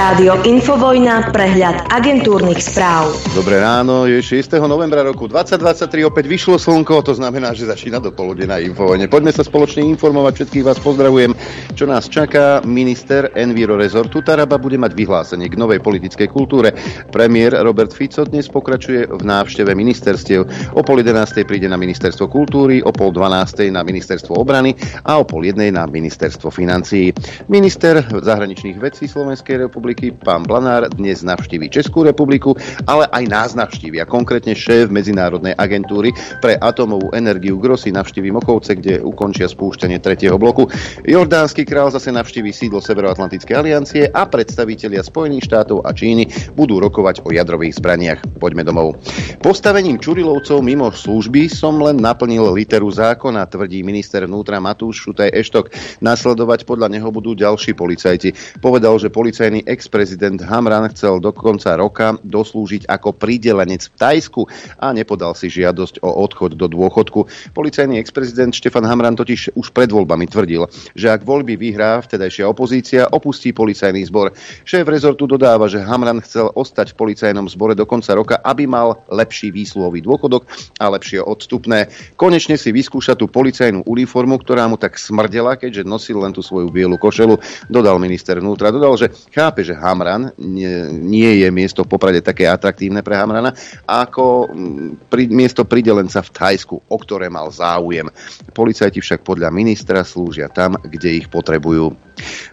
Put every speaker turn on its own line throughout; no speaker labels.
Rádio Infovojna, prehľad agentúrnych správ.
Dobré ráno, je 6. novembra roku 2023, opäť vyšlo slnko, to znamená, že začína dopoludne na Infovojne. Poďme sa spoločne informovať, všetkých vás pozdravujem. Čo nás čaká, minister Enviro Resortu Taraba bude mať vyhlásenie k novej politickej kultúre. Premiér Robert Fico dnes pokračuje v návšteve ministerstiev. O pol 11. príde na ministerstvo kultúry, o pol 12. na ministerstvo obrany a o pol jednej na ministerstvo financií. Minister zahraničných vecí Slovenskej republiky, pán Blanár, dnes navštívi Českú republiku, ale aj nás navštívi a konkrétne šéf Medzinárodnej agentúry pre atomovú energiu Grossi navštívi Mochovce, kde ukončia spúšťanie tretieho bloku. Jordánsky král zase navštívi sídlo Severoatlantickej aliancie a predstavitelia Spojených štátov a Číny budú rokovať o jadrových zbraniach. Poďme domov. Postavením Čurilovcov mimo služby som len naplnil literu zákona, tvrdí minister vnútra Matúš Šutaj Eštok. Nasledovať podľa neho budú ďalší policajti. Povedal, že policajný ex-prezident Hamran chcel do konca roka doslúžiť ako pridelenec v Tajsku a nepodal si žiadosť o odchod do dôchodku. Policajný ex-prezident Štefan Hamran totiž už pred voľbami tvrdil, že ak voľby vyhrá vtedajšia opozícia, opustí policajný zbor. Šéf rezortu dodáva, že Hamran chcel ostať v policajnom zbore do konca roka, aby mal lepší výsluhový dôchodok a lepšie odstupné. Konečne si vyskúša tú policajnú uniformu, ktorá mu tak smrdela, keďže nosil len tú svoju bielu košelu, dodal minister vnútra. Dodal, že chápe, že Hamran nie, nie je miesto v Poprade také atraktívne pre Hamrana, ako mm, pri, miesto pridelenca v Thajsku, o ktoré mal záujem. Policajti však podľa ministra slúžia tam, kde ich potrebujú.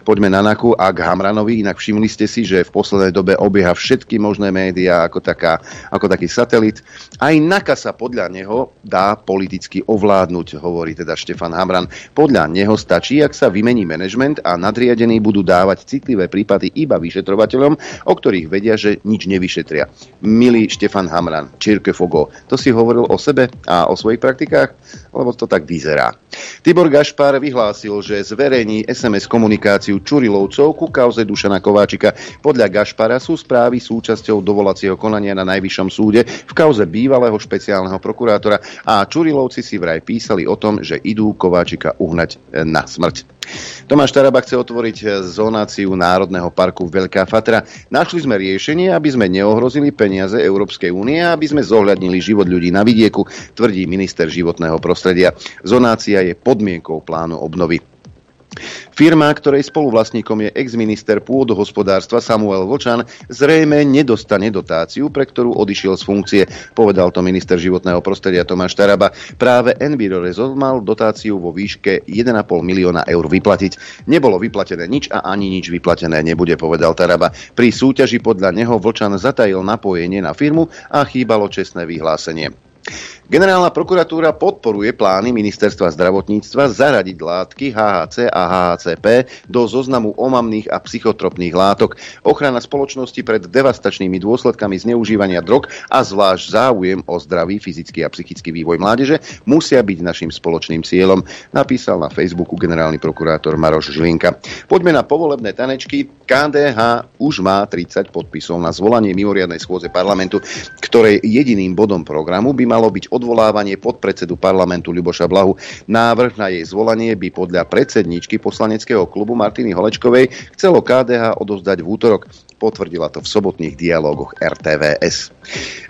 Poďme na Naku a k Hamranovi. Inak všimli ste si, že v poslednej dobe obieha všetky možné médiá ako, taká, ako taký satelit. Aj Naka sa podľa neho dá politicky ovládnuť, hovorí teda Štefan Hamran. Podľa neho stačí, ak sa vymení manažment a nadriadení budú dávať citlivé prípady iba vyšetrovateľom, o ktorých vedia, že nič nevyšetria. Milý Štefan Hamran, Čirke Fogo, to si hovoril o sebe a o svojich praktikách? Lebo to tak vyzerá. Tibor Gašpar vyhlásil, že zverejní SMS komunikáciu Čurilovcov ku kauze Dušana Kováčika. Podľa Gašpara sú správy súčasťou dovolacieho konania na Najvyššom súde v kauze bývalého špeciálneho prokurátora a Čurilovci si vraj písali o tom, že idú Kováčika uhnať na smrť. Tomáš Taraba chce otvoriť eh, zonáciu Národného parku Veľká Fatra. Našli sme riešenie, aby sme neohrozili peniaze Európskej únie a aby sme zohľadnili život ľudí na vidieku, tvrdí minister životného prostredia. Zonácia je podmienkou plánu obnovy. Firma, ktorej spoluvlastníkom je ex-minister pôdohospodárstva Samuel Vočan, zrejme nedostane dotáciu, pre ktorú odišiel z funkcie, povedal to minister životného prostredia Tomáš Taraba. Práve Enviro Resort mal dotáciu vo výške 1,5 milióna eur vyplatiť. Nebolo vyplatené nič a ani nič vyplatené nebude, povedal Taraba. Pri súťaži podľa neho Vočan zatajil napojenie na firmu a chýbalo čestné vyhlásenie. Generálna prokuratúra podporuje plány ministerstva zdravotníctva zaradiť látky HHC a HHCP do zoznamu omamných a psychotropných látok. Ochrana spoločnosti pred devastačnými dôsledkami zneužívania drog a zvlášť záujem o zdravý fyzický a psychický vývoj mládeže musia byť našim spoločným cieľom, napísal na Facebooku generálny prokurátor Maroš Žilinka. Poďme na povolebné tanečky. KDH už má 30 podpisov na zvolanie mimoriadnej schôze parlamentu, ktorej jediným bodom programu by malo byť odvolávanie podpredsedu parlamentu Ľuboša Blahu. Návrh na jej zvolanie by podľa predsedničky poslaneckého klubu Martiny Holečkovej chcelo KDH odovzdať v útorok. Potvrdila to v sobotných dialógoch RTVS.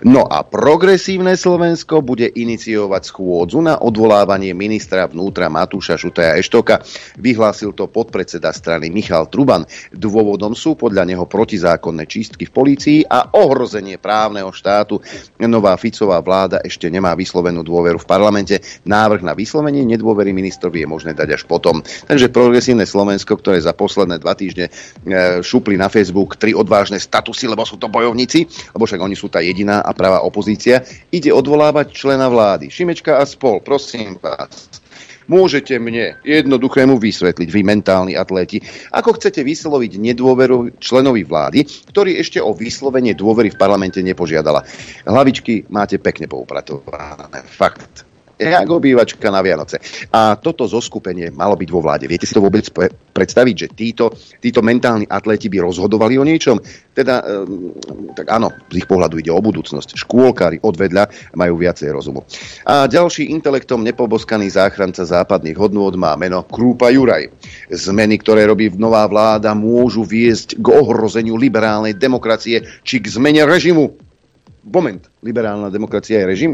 No a progresívne Slovensko bude iniciovať schôdzu na odvolávanie ministra vnútra Matúša Šutaja Eštoka. Vyhlásil to podpredseda strany Michal Truban. Dôvodom sú podľa neho protizákonné čistky v polícii a ohrozenie právneho štátu. Nová Ficová vláda ešte nemá vyslovenú dôveru v parlamente. Návrh na vyslovenie nedôvery ministrovi je možné dať až potom. Takže progresívne Slovensko, ktoré za posledné dva týždne e, šupli na Facebook tri odvážne statusy, lebo sú to bojovníci, lebo však oni sú tá jediná a pravá opozícia, ide odvolávať člena vlády. Šimečka a spol, prosím vás. Môžete mne jednoduchému vysvetliť, vy mentálni atléti, ako chcete vysloviť nedôveru členovi vlády, ktorý ešte o vyslovenie dôvery v parlamente nepožiadala. Hlavičky máte pekne poupratované. Fakt. Jak obývačka na Vianoce. A toto zoskupenie malo byť vo vláde. Viete si to vôbec predstaviť, že títo, títo mentálni atleti by rozhodovali o niečom? Teda, um, tak áno, z ich pohľadu ide o budúcnosť. Škôlkári odvedľa majú viacej rozumu. A ďalší intelektom nepoboskaný záchranca západných hodnôt má meno Krúpa Juraj. Zmeny, ktoré robí nová vláda, môžu viesť k ohrozeniu liberálnej demokracie či k zmene režimu. Moment, liberálna demokracia je režim?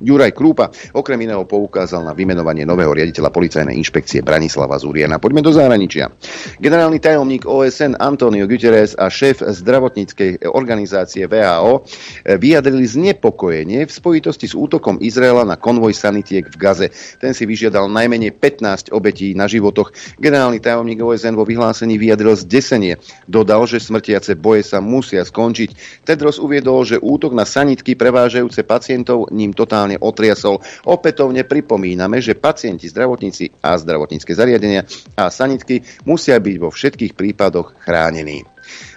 Juraj Krúpa okrem iného poukázal na vymenovanie nového riaditeľa policajnej inšpekcie Branislava Zuriena. Poďme do zahraničia. Generálny tajomník OSN Antonio Guterres a šéf zdravotníckej organizácie VHO vyjadrili znepokojenie v spojitosti s útokom Izraela na konvoj sanitiek v Gaze. Ten si vyžiadal najmenej 15 obetí na životoch. Generálny tajomník OSN vo vyhlásení vyjadril zdesenie. Dodal, že smrtiace boje sa musia skončiť. Tedros uviedol, že útok na sanitky prevážajúce pacientov ním totálne totálne otriasol. Opätovne pripomíname, že pacienti, zdravotníci a zdravotnícke zariadenia a sanitky musia byť vo všetkých prípadoch chránení.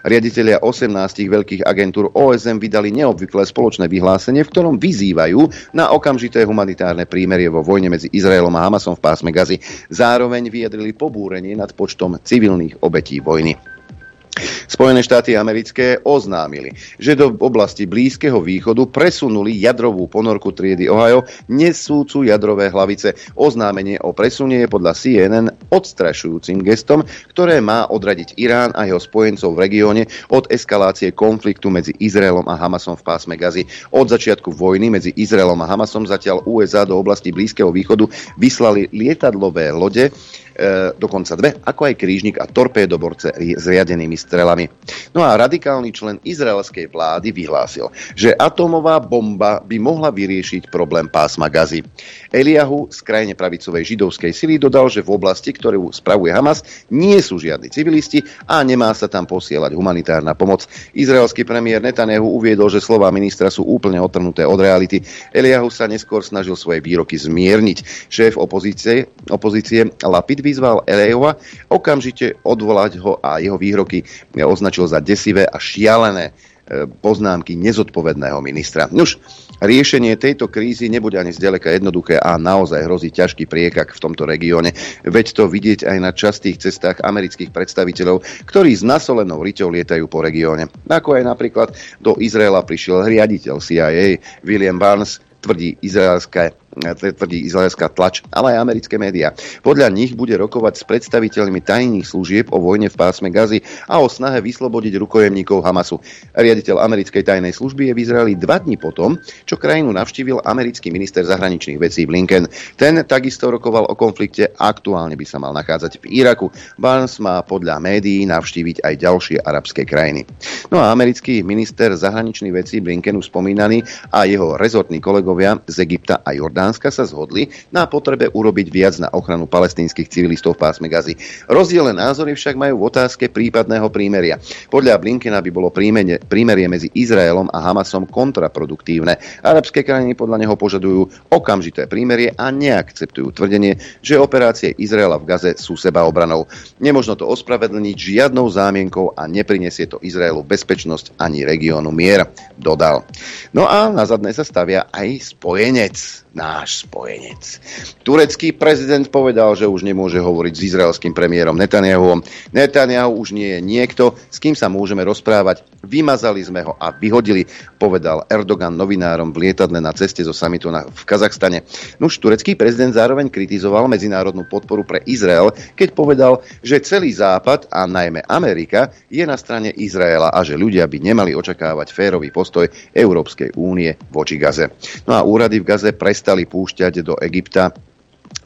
Riaditeľia 18 veľkých agentúr OSM vydali neobvyklé spoločné vyhlásenie, v ktorom vyzývajú na okamžité humanitárne prímerie vo vojne medzi Izraelom a Hamasom v pásme Gazy. Zároveň vyjadrili pobúrenie nad počtom civilných obetí vojny. Spojené štáty americké oznámili, že do oblasti Blízkeho východu presunuli jadrovú ponorku triedy Ohio nesúcu jadrové hlavice. Oznámenie o presunie je podľa CNN odstrašujúcim gestom, ktoré má odradiť Irán a jeho spojencov v regióne od eskalácie konfliktu medzi Izraelom a Hamasom v pásme Gazy. Od začiatku vojny medzi Izraelom a Hamasom zatiaľ USA do oblasti Blízkeho východu vyslali lietadlové lode dokonca dve, ako aj krížnik a torpédoborce s riadenými strelami. No a radikálny člen izraelskej vlády vyhlásil, že atómová bomba by mohla vyriešiť problém pásma Gazy. Eliahu z krajine pravicovej židovskej sily dodal, že v oblasti, ktorú spravuje Hamas, nie sú žiadni civilisti a nemá sa tam posielať humanitárna pomoc. Izraelský premiér Netanyahu uviedol, že slová ministra sú úplne otrhnuté od reality. Eliahu sa neskôr snažil svoje výroky zmierniť. Šéf opozície, opozície Lapid vyzval Elejova okamžite odvolať ho a jeho výroky označil za desivé a šialené e, poznámky nezodpovedného ministra. Nuž, riešenie tejto krízy nebude ani zďaleka jednoduché a naozaj hrozí ťažký priekak v tomto regióne. Veď to vidieť aj na častých cestách amerických predstaviteľov, ktorí s nasolenou riťou lietajú po regióne. Ako aj napríklad do Izraela prišiel riaditeľ CIA William Barnes, tvrdí izraelské tvrdí izraelská tlač, ale aj americké médiá. Podľa nich bude rokovať s predstaviteľmi tajných služieb o vojne v pásme Gazy a o snahe vyslobodiť rukojemníkov Hamasu. Riaditeľ americkej tajnej služby je v Izraeli dva dní potom, čo krajinu navštívil americký minister zahraničných vecí Blinken. Ten takisto rokoval o konflikte, aktuálne by sa mal nachádzať v Iraku. Barnes má podľa médií navštíviť aj ďalšie arabské krajiny. No a americký minister zahraničných vecí Blinkenu spomínaný a jeho rezortní kolegovia z Egypta a Jordánu Dánska sa zhodli na potrebe urobiť viac na ochranu palestínskych civilistov v pásme Gazy. Rozdielne názory však majú v otázke prípadného prímeria. Podľa Blinkena by bolo prímerie, prímerie medzi Izraelom a Hamasom kontraproduktívne. Arabské krajiny podľa neho požadujú okamžité prímerie a neakceptujú tvrdenie, že operácie Izraela v Gaze sú seba obranou. Nemožno to ospravedlniť žiadnou zámienkou a neprinesie to Izraelu bezpečnosť ani regiónu mier, dodal. No a na zadné sa stavia aj spojenec náš spojenec. Turecký prezident povedal, že už nemôže hovoriť s izraelským premiérom Netanyahuom. Netanyahu už nie je niekto, s kým sa môžeme rozprávať. Vymazali sme ho a vyhodili, povedal Erdogan novinárom v lietadle na ceste zo samitu v Kazachstane. Nuž turecký prezident zároveň kritizoval medzinárodnú podporu pre Izrael, keď povedal, že celý Západ a najmä Amerika je na strane Izraela a že ľudia by nemali očakávať férový postoj Európskej únie voči Gaze. No a úrady v Gaze prestali púšťať do Egypta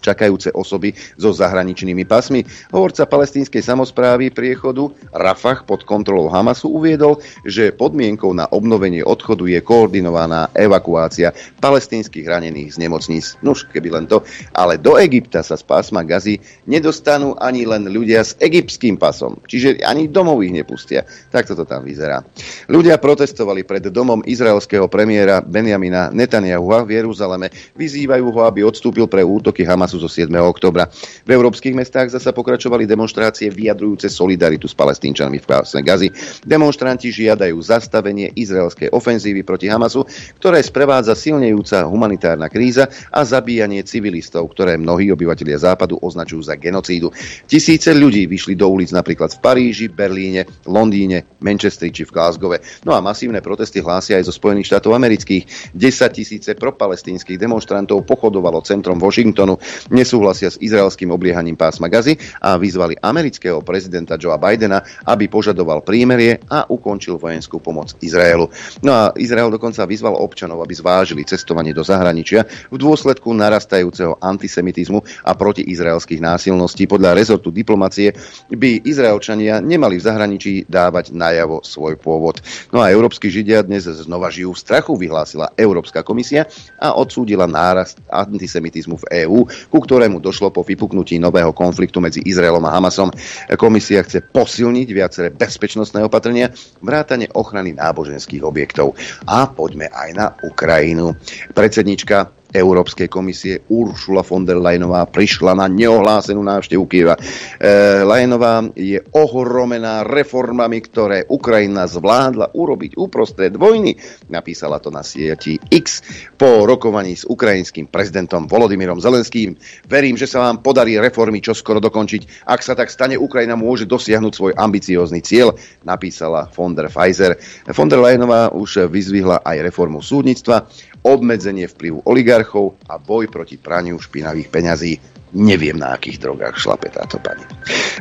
čakajúce osoby so zahraničnými pasmi. Hovorca palestínskej samozprávy priechodu Rafah pod kontrolou Hamasu uviedol, že podmienkou na obnovenie odchodu je koordinovaná evakuácia palestínskych ranených z nemocníc. Nuž, keby len to. Ale do Egypta sa z pásma Gazy nedostanú ani len ľudia s egyptským pasom. Čiže ani domov ich nepustia. Tak toto tam vyzerá. Ľudia protestovali pred domom izraelského premiéra Benjamina Netanyahu v Jeruzaleme. Vyzývajú ho, aby odstúpil pre útoky Hamasu Hamasu zo 7. oktobra. V európskych mestách zasa pokračovali demonstrácie vyjadrujúce solidaritu s palestínčanmi v pásme Gazy. Demonstranti žiadajú zastavenie izraelskej ofenzívy proti Hamasu, ktoré sprevádza silnejúca humanitárna kríza a zabíjanie civilistov, ktoré mnohí obyvatelia západu označujú za genocídu. Tisíce ľudí vyšli do ulic napríklad v Paríži, Berlíne, Londýne, Manchestri či v Glasgow. No a masívne protesty hlásia aj zo Spojených štátov amerických. 10 tisíce propalestínskych demonstrantov pochodovalo centrom Washingtonu, nesúhlasia s izraelským obliehaním pásma Gazy a vyzvali amerického prezidenta Joea Bidena, aby požadoval prímerie a ukončil vojenskú pomoc Izraelu. No a Izrael dokonca vyzval občanov, aby zvážili cestovanie do zahraničia v dôsledku narastajúceho antisemitizmu a protiizraelských násilností. Podľa rezortu diplomacie by Izraelčania nemali v zahraničí dávať najavo svoj pôvod. No a európsky židia dnes znova žijú v strachu, vyhlásila Európska komisia a odsúdila nárast antisemitizmu v EÚ, ku ktorému došlo po vypuknutí nového konfliktu medzi Izraelom a Hamasom. Komisia chce posilniť viaceré bezpečnostné opatrenia, vrátane ochrany náboženských objektov. A poďme aj na Ukrajinu. Predsednička Európskej komisie Uršula von der Leyenová prišla na neohlásenú návštevu Kieva. E, Leyenová je ohromená reformami, ktoré Ukrajina zvládla urobiť uprostred vojny. Napísala to na sieti X po rokovaní s ukrajinským prezidentom Volodymyrom Zelenským. Verím, že sa vám podarí reformy čoskoro dokončiť. Ak sa tak stane, Ukrajina môže dosiahnuť svoj ambiciózny cieľ, napísala von der Pfizer. Von der Leyenová už vyzvihla aj reformu súdnictva, obmedzenie vplyvu oligarchov a boj proti praniu špinavých peňazí. Neviem, na akých drogách šlape táto pani.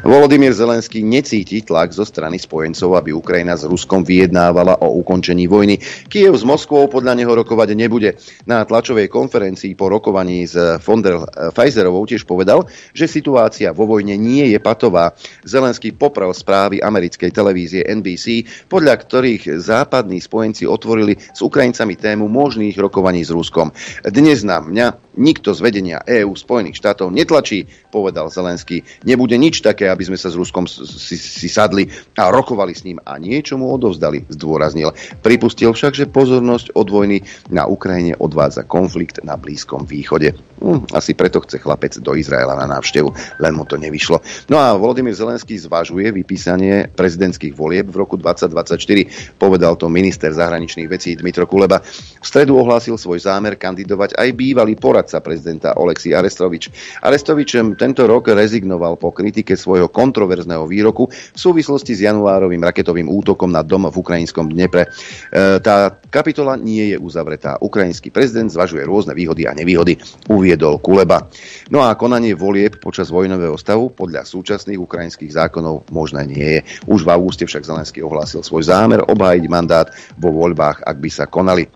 Volodymyr Zelenský necíti tlak zo strany spojencov, aby Ukrajina s Ruskom vyjednávala o ukončení vojny. Kiev s Moskvou podľa neho rokovať nebude. Na tlačovej konferencii po rokovaní s von der Pfizerovou tiež povedal, že situácia vo vojne nie je patová. Zelenský poprel správy americkej televízie NBC, podľa ktorých západní spojenci otvorili s Ukrajincami tému možných rokovaní s Ruskom. Dnes na mňa nikto z vedenia EÚ Spojených štátov netlačí, povedal Zelenský. Nebude nič také, aby sme sa s Ruskom si, si sadli a rokovali s ním a niečo mu odovzdali, zdôraznil. Pripustil však, že pozornosť od vojny na Ukrajine odvádza konflikt na Blízkom východe. Hm, asi preto chce chlapec do Izraela na návštevu, len mu to nevyšlo. No a Volodymyr Zelenský zvažuje vypísanie prezidentských volieb v roku 2024, povedal to minister zahraničných vecí Dmitro Kuleba. V stredu ohlásil svoj zámer kandidovať aj bývalý poradca prezidenta Oleksij Arestrovič. Arestovič tento rok rezignoval po kritike svojho kontroverzného výroku v súvislosti s januárovým raketovým útokom na dom v ukrajinskom Dnepre. E, tá kapitola nie je uzavretá. Ukrajinský prezident zvažuje rôzne výhody a nevýhody uviedol Kuleba. No a konanie volieb počas vojnového stavu podľa súčasných ukrajinských zákonov možné nie je. Už v auguste však Zelenský ohlásil svoj zámer obhájiť mandát vo voľbách, ak by sa konali.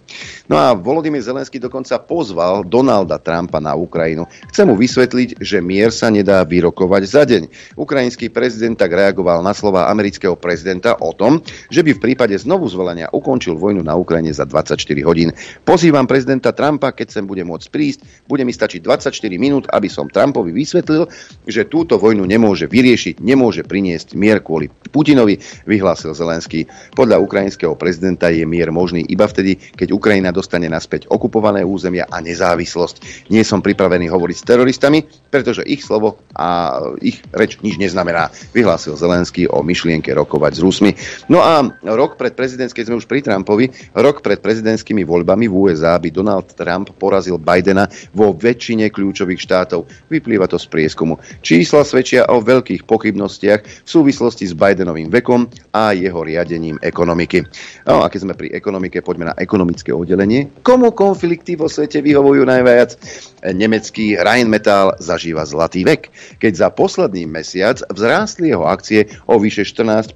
No a Volodymyr Zelenský dokonca pozval Donalda Trumpa na Ukrajinu. Chce mu vysvetliť, že mier sa nedá vyrokovať za deň. Ukrajinský prezident tak reagoval na slova amerického prezidenta o tom, že by v prípade znovu zvolenia ukončil vojnu na Ukrajine za 24 hodín. Pozývam prezidenta Trumpa, keď sem bude môcť prísť, bude mi stačiť 24 minút, aby som Trumpovi vysvetlil, že túto vojnu nemôže vyriešiť, nemôže priniesť mier kvôli Putinovi, vyhlásil Zelenský. Podľa ukrajinského prezidenta je mier možný iba vtedy, keď Ukrajina dostane naspäť okupované územia a nezávislosť. Nie som pripravený hovoriť s teroristami, pretože ich slovo a ich reč nič neznamená, vyhlásil Zelenský o myšlienke rokovať s Rusmi. No a rok pred prezidentským, sme už pri Trumpovi, rok pred prezidentskými voľbami v USA by Donald Trump porazil Bidena vo väčšine kľúčových štátov. Vyplýva to z prieskumu. Čísla svedčia o veľkých pochybnostiach v súvislosti s Bidenovým vekom a jeho riadením ekonomiky. No a keď sme pri ekonomike, poďme na ekonomické oddelenie. Komu konflikty vo svete vyhovujú najviac? Nemecký Rheinmetall zažíva zlatý vek, keď za posledný mesiac vzrástli jeho akcie o vyše 14%,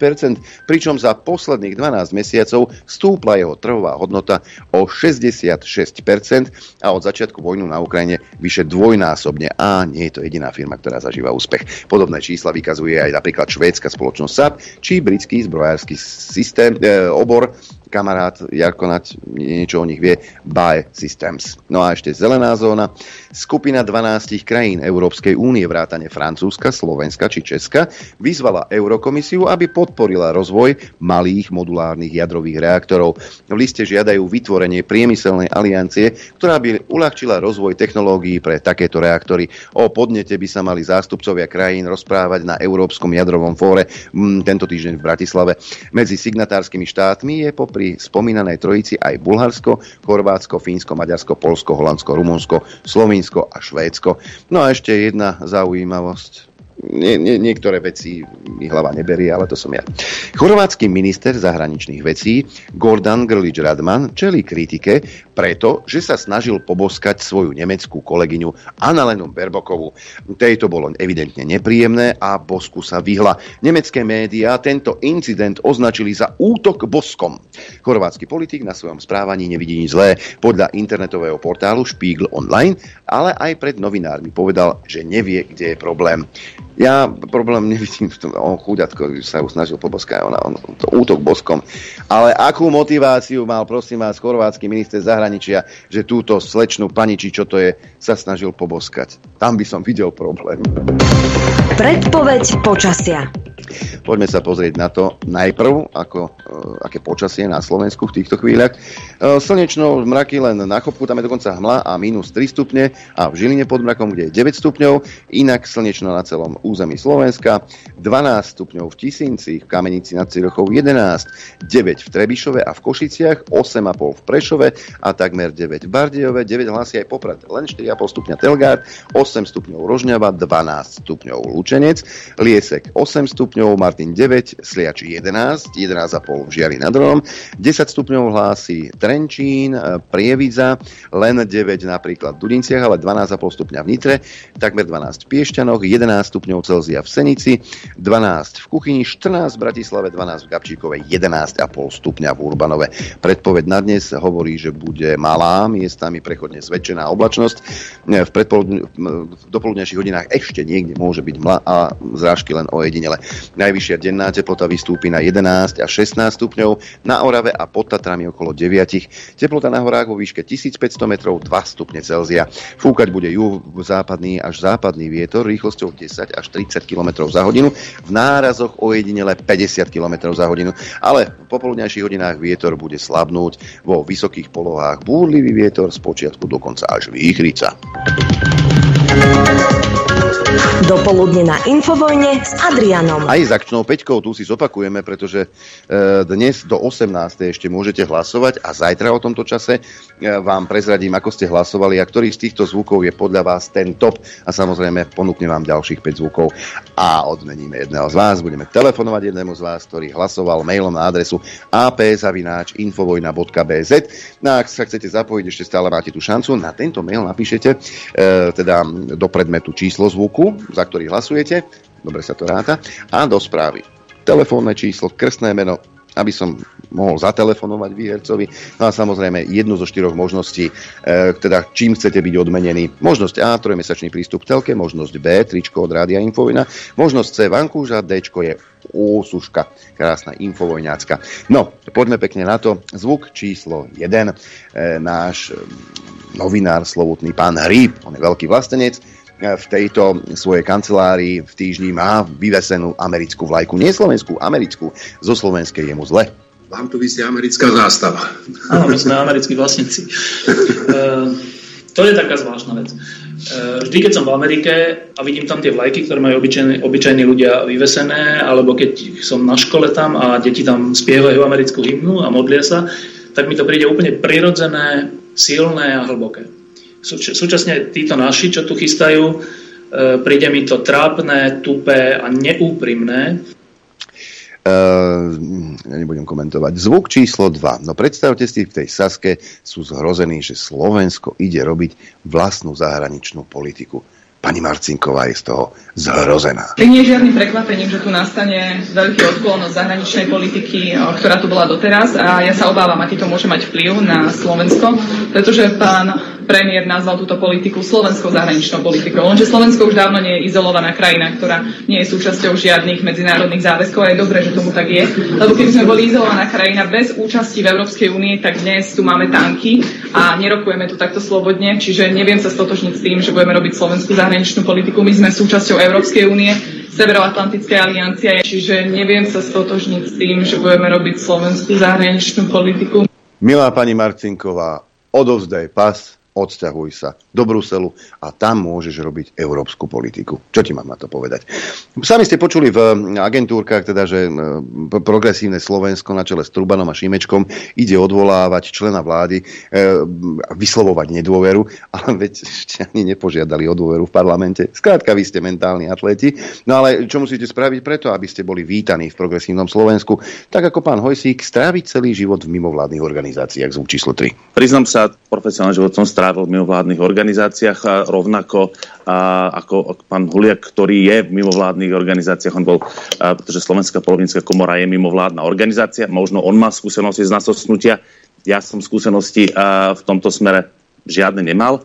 pričom za posledných 12 mesiacov stúpla jeho trhová hodnota o 66% a od začiatku vojnu na Ukrajine vyše dvojnásobne. A nie je to jediná firma, ktorá zažíva úspech. Podobné čísla vykazuje aj napríklad švédska spoločnosť SAP či britský zbrojársky systém, e, obor kamarát Jarko Nať niečo o nich vie, BAE Systems. No a ešte zelená zóna. Skupina 12 krajín Európskej únie, vrátane Francúzska, Slovenska či Česka, vyzvala Eurokomisiu, aby podporila rozvoj malých modulárnych jadrových reaktorov. V liste žiadajú vytvorenie priemyselnej aliancie, ktorá by uľahčila rozvoj technológií pre takéto reaktory. O podnete by sa mali zástupcovia krajín rozprávať na Európskom jadrovom fóre tento týždeň v Bratislave. Medzi signatárskymi štátmi je popri spomínanej trojici aj Bulharsko, Chorvátsko, Fínsko, Maďarsko, Polsko, Holandsko, Rumunsko, Slovinsko a Švédsko. No a ešte jedna zaujímavosť nie, nie, niektoré veci mi hlava neberie, ale to som ja. Chorvátsky minister zahraničných vecí Gordon Grlič Radman čeli kritike preto, že sa snažil poboskať svoju nemeckú kolegyňu Annalenu Berbokovu. Tejto bolo evidentne nepríjemné a bosku sa vyhla. Nemecké médiá tento incident označili za útok boskom. Chorvátsky politik na svojom správaní nevidí nič zlé. Podľa internetového portálu Spiegel Online, ale aj pred novinármi povedal, že nevie, kde je problém. Ja problém nevidím v tom, on chuďatko sa ju snažil poboskať, ona, on, to útok boskom. Ale akú motiváciu mal, prosím vás, chorvátsky minister zahraničia, že túto slečnú pani, či čo to je, sa snažil poboskať. Tam by som videl problém.
Predpoveď počasia.
Poďme sa pozrieť na to najprv, ako, e, aké počasie na Slovensku v týchto chvíľach. E, slnečno mraky len na chopku, tam je dokonca hmla a minus 3 stupne a v Žiline pod mrakom, kde je 9 stupňov, inak slnečno na celom území Slovenska, 12 stupňov v Tisinci, v Kamenici nad Cirochou 11, 9 v Trebišove a v Košiciach, 8,5 v Prešove a takmer 9 v Bardejove, 9 hlasí aj Poprad, len 4,5 stupňa Telgard, 8 stupňov Rožňava, 12 stupňov Lučenec, Liesek 8 stupňov, Martin 9, Sliač 11, 11,5 v Žiari nad Hronom, 10 stupňov hlási Trenčín, e, Prievidza, len 9 napríklad v Dudinciach, ale 12,5 stupňa v Nitre, takmer 12 v Piešťanoch, 11 stupňov Celzia v Senici, 12 v Kuchyni, 14 v Bratislave, 12 v Gabčíkove, 11,5 stupňa v Urbanove. Predpoveď na dnes hovorí, že bude malá, miestami prechodne zväčšená oblačnosť. E, v, v dopoludnejších hodinách ešte niekde môže byť mla a zrážky len ojedinele. Najvyššia denná teplota vystúpi na 11 až 16 stupňov, na Orave a pod Tatrami okolo 9. Teplota na horách vo výške 1500 metrov 2 stupne Celzia. Fúkať bude západný až západný vietor rýchlosťou 10 až 30 km za hodinu, v nárazoch ojedinele 50 km za hodinu, ale v popoludňajších hodinách vietor bude slabnúť, vo vysokých polohách búrlivý vietor, z počiatku dokonca až výchrica.
Dopoludne na Infovojne s Adrianom.
Aj s akčnou peťkou, tu si zopakujeme, pretože e, dnes do 18. ešte môžete hlasovať a zajtra o tomto čase e, vám prezradím, ako ste hlasovali a ktorý z týchto zvukov je podľa vás ten top a samozrejme ponúknem vám ďalších 5 zvukov a odmeníme jedného z vás. Budeme telefonovať jednému z vás, ktorý hlasoval mailom na adresu apzavináč.infovojna.bz No a ak sa chcete zapojiť, ešte stále máte tú šancu. Na tento mail napíšete e, teda do predmetu číslo zvuku, za ktorý hlasujete, dobre sa to ráta, a do správy. Telefónne číslo, krstné meno, aby som mohol zatelefonovať výhercovi. No a samozrejme jednu zo štyroch možností, e, teda čím chcete byť odmenení. Možnosť A, trojmesačný prístup k telke, možnosť B, tričko od Rádia Infovojna, možnosť C, vankúža, D je úsuška, krásna infovojňácka. No, poďme pekne na to. Zvuk číslo 1. E, náš novinár slovutný pán Hríb, on je veľký vlastenec, v tejto svojej kancelárii v týždni má vyvesenú americkú vlajku. Nie slovenskú, americkú. Zo slovenskej je mu zle.
Vám tu vysí americká zástava.
Áno, my sme americkí vlastníci. uh, to je taká zvláštna vec. Uh, vždy, keď som v Amerike a vidím tam tie vlajky, ktoré majú obyčajní, obyčajní ľudia vyvesené, alebo keď som na škole tam a deti tam spievajú americkú hymnu a modlia sa, tak mi to príde úplne prirodzené, silné a hlboké. Súčasne títo naši, čo tu chystajú, e, príde mi to trápne, tupé a neúprimné.
Uh, ja nebudem komentovať. Zvuk číslo 2. No predstavte si, v tej Saske sú zhrození, že Slovensko ide robiť vlastnú zahraničnú politiku pani Marcinková je z toho zhrozená.
Tak nie je žiadnym prekvapením, že tu nastane veľký odklon od zahraničnej politiky, ktorá tu bola doteraz a ja sa obávam, aký to môže mať vplyv na Slovensko, pretože pán premiér nazval túto politiku slovenskou zahraničnou politikou. Lenže Slovensko už dávno nie je izolovaná krajina, ktorá nie je súčasťou žiadnych medzinárodných záväzkov a je dobré, že tomu tak je. Lebo keby sme boli izolovaná krajina bez účasti v Európskej únie, tak dnes tu máme tanky a nerokujeme tu takto slobodne, čiže neviem sa stotožniť s tým, že budeme robiť slovenskú zahraničnú politiku. My sme súčasťou Európskej únie, Severoatlantickej aliancie, čiže neviem sa stotožniť s tým, že budeme robiť slovenskú zahraničnú politiku.
Milá pani Marcinková, odovzdaj pas, odsťahuj sa do Bruselu a tam môžeš robiť európsku politiku. Čo ti mám na to povedať? Sami ste počuli v agentúrkach, teda, že progresívne Slovensko na čele s Trubanom a Šimečkom ide odvolávať člena vlády, e, vyslovovať nedôveru, ale veď ešte ani nepožiadali o dôveru v parlamente. Skrátka, vy ste mentálni atleti. No ale čo musíte spraviť preto, aby ste boli vítaní v progresívnom Slovensku? Tak ako pán Hojsík, stráviť celý život v mimovládnych organizáciách zvuk číslo 3.
Priznám sa, profesionálny život som strávil v mimovládnych organizáciách a rovnako a, ako pán Huliak, ktorý je v mimovládnych organizáciách. On bol, a, pretože Slovenská polovnícka komora je mimovládna organizácia. Možno on má skúsenosti z nasosnutia. Ja som skúsenosti a, v tomto smere žiadne nemal.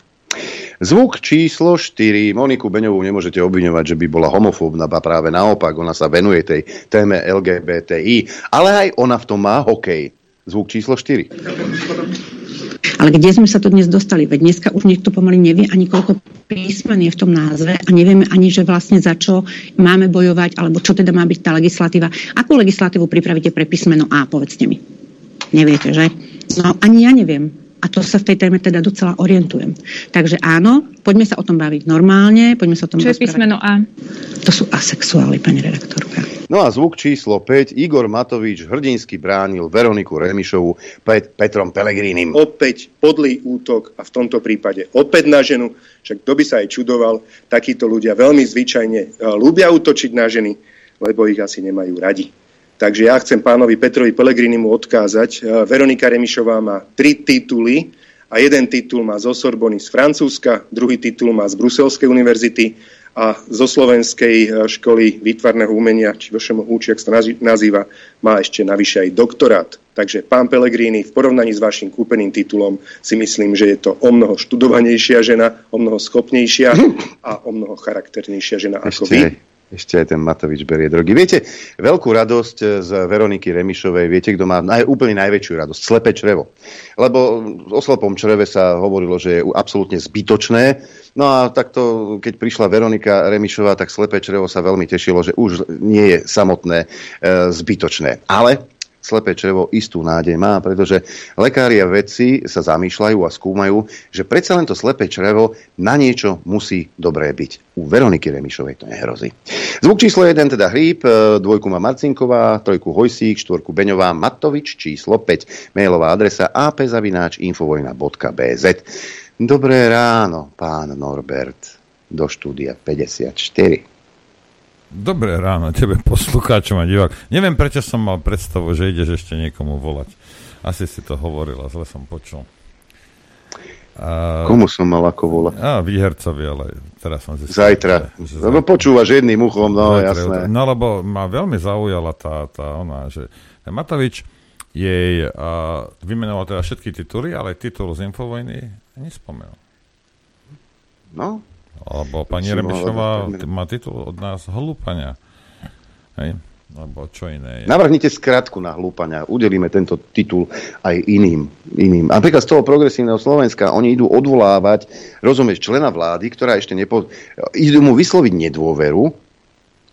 Zvuk číslo 4. Moniku Beňovú nemôžete obviňovať, že by bola homofóbna, a práve naopak, ona sa venuje tej téme LGBTI, ale aj ona v tom má hokej. Zvuk číslo 4.
Ale kde sme sa to dnes dostali? Veď dneska už niekto pomaly nevie ani koľko písmen je v tom názve a nevieme ani, že vlastne za čo máme bojovať, alebo čo teda má byť tá legislatíva. Akú legislatívu pripravíte pre písmeno A, povedzte mi. Neviete, že? No ani ja neviem. A to sa v tej téme teda docela orientujem. Takže áno, poďme sa o tom baviť normálne, poďme sa o tom
Čo je písmeno A?
To sú asexuály, pani redaktorka.
No a zvuk číslo 5. Igor Matovič hrdinsky bránil Veroniku Remišovu pred Petrom Pelegrínim.
Opäť podlý útok a v tomto prípade opäť na ženu. Však kto by sa aj čudoval, takíto ľudia veľmi zvyčajne eh, ľúbia útočiť na ženy, lebo ich asi nemajú radi. Takže ja chcem pánovi Petrovi Pelegrinimu odkázať. Eh, Veronika Remišová má tri tituly a jeden titul má zo Sorbony z Francúzska, druhý titul má z Bruselskej univerzity a zo Slovenskej e, školy výtvarného umenia, či VŠMU, či ak sa nazýva, má ešte navyše aj doktorát. Takže pán Pellegrini, v porovnaní s vašim kúpeným titulom si myslím, že je to o mnoho študovanejšia žena, o mnoho schopnejšia a o mnoho charakternejšia žena ako
Ešte
vy.
aj. Ešte aj ten Matovič berie drogy. Viete, veľkú radosť z Veroniky Remišovej, viete, kto má naj, úplne najväčšiu radosť? Slepé črevo. Lebo o slepom čreve sa hovorilo, že je absolútne zbytočné. No a takto, keď prišla Veronika Remišová, tak slepé črevo sa veľmi tešilo, že už nie je samotné e, zbytočné. Ale slepé črevo istú nádej má, pretože lekári a vedci sa zamýšľajú a skúmajú, že predsa len to slepé črevo na niečo musí dobré byť. U Veroniky Remišovej to nehrozí. Zvuk číslo 1 teda Hríb, e, dvojku má Marcinková, trojku Hojsík, štvorku Beňová, Matovič, číslo 5, mailová adresa apzavináč.infovojna.bz Dobré ráno, pán Norbert, do štúdia 54.
Dobré ráno tebe, poslucháčom a divák. Neviem, prečo som mal predstavu, že ideš ešte niekomu volať. Asi si to hovorila, zle som počul.
A... Komu som mal ako volať?
A výhercovi, ale teraz som zistil.
Zajtra. Že, že lebo počúvaš jedným uchom, no zajtra, jasné.
No lebo ma veľmi zaujala tá, tá ona, že Matovič jej uh, vymenoval teda všetky tituly, ale titul z Infovojny nespomenul.
No,
alebo pani Remišová má titul od nás hlúpania. Hej? Alebo čo iné je.
Navrhnite skratku na hlúpania. Udelíme tento titul aj iným. iným. A napríklad z toho progresívneho Slovenska oni idú odvolávať, rozumieš, člena vlády, ktorá ešte nepo... idú mu vysloviť nedôveru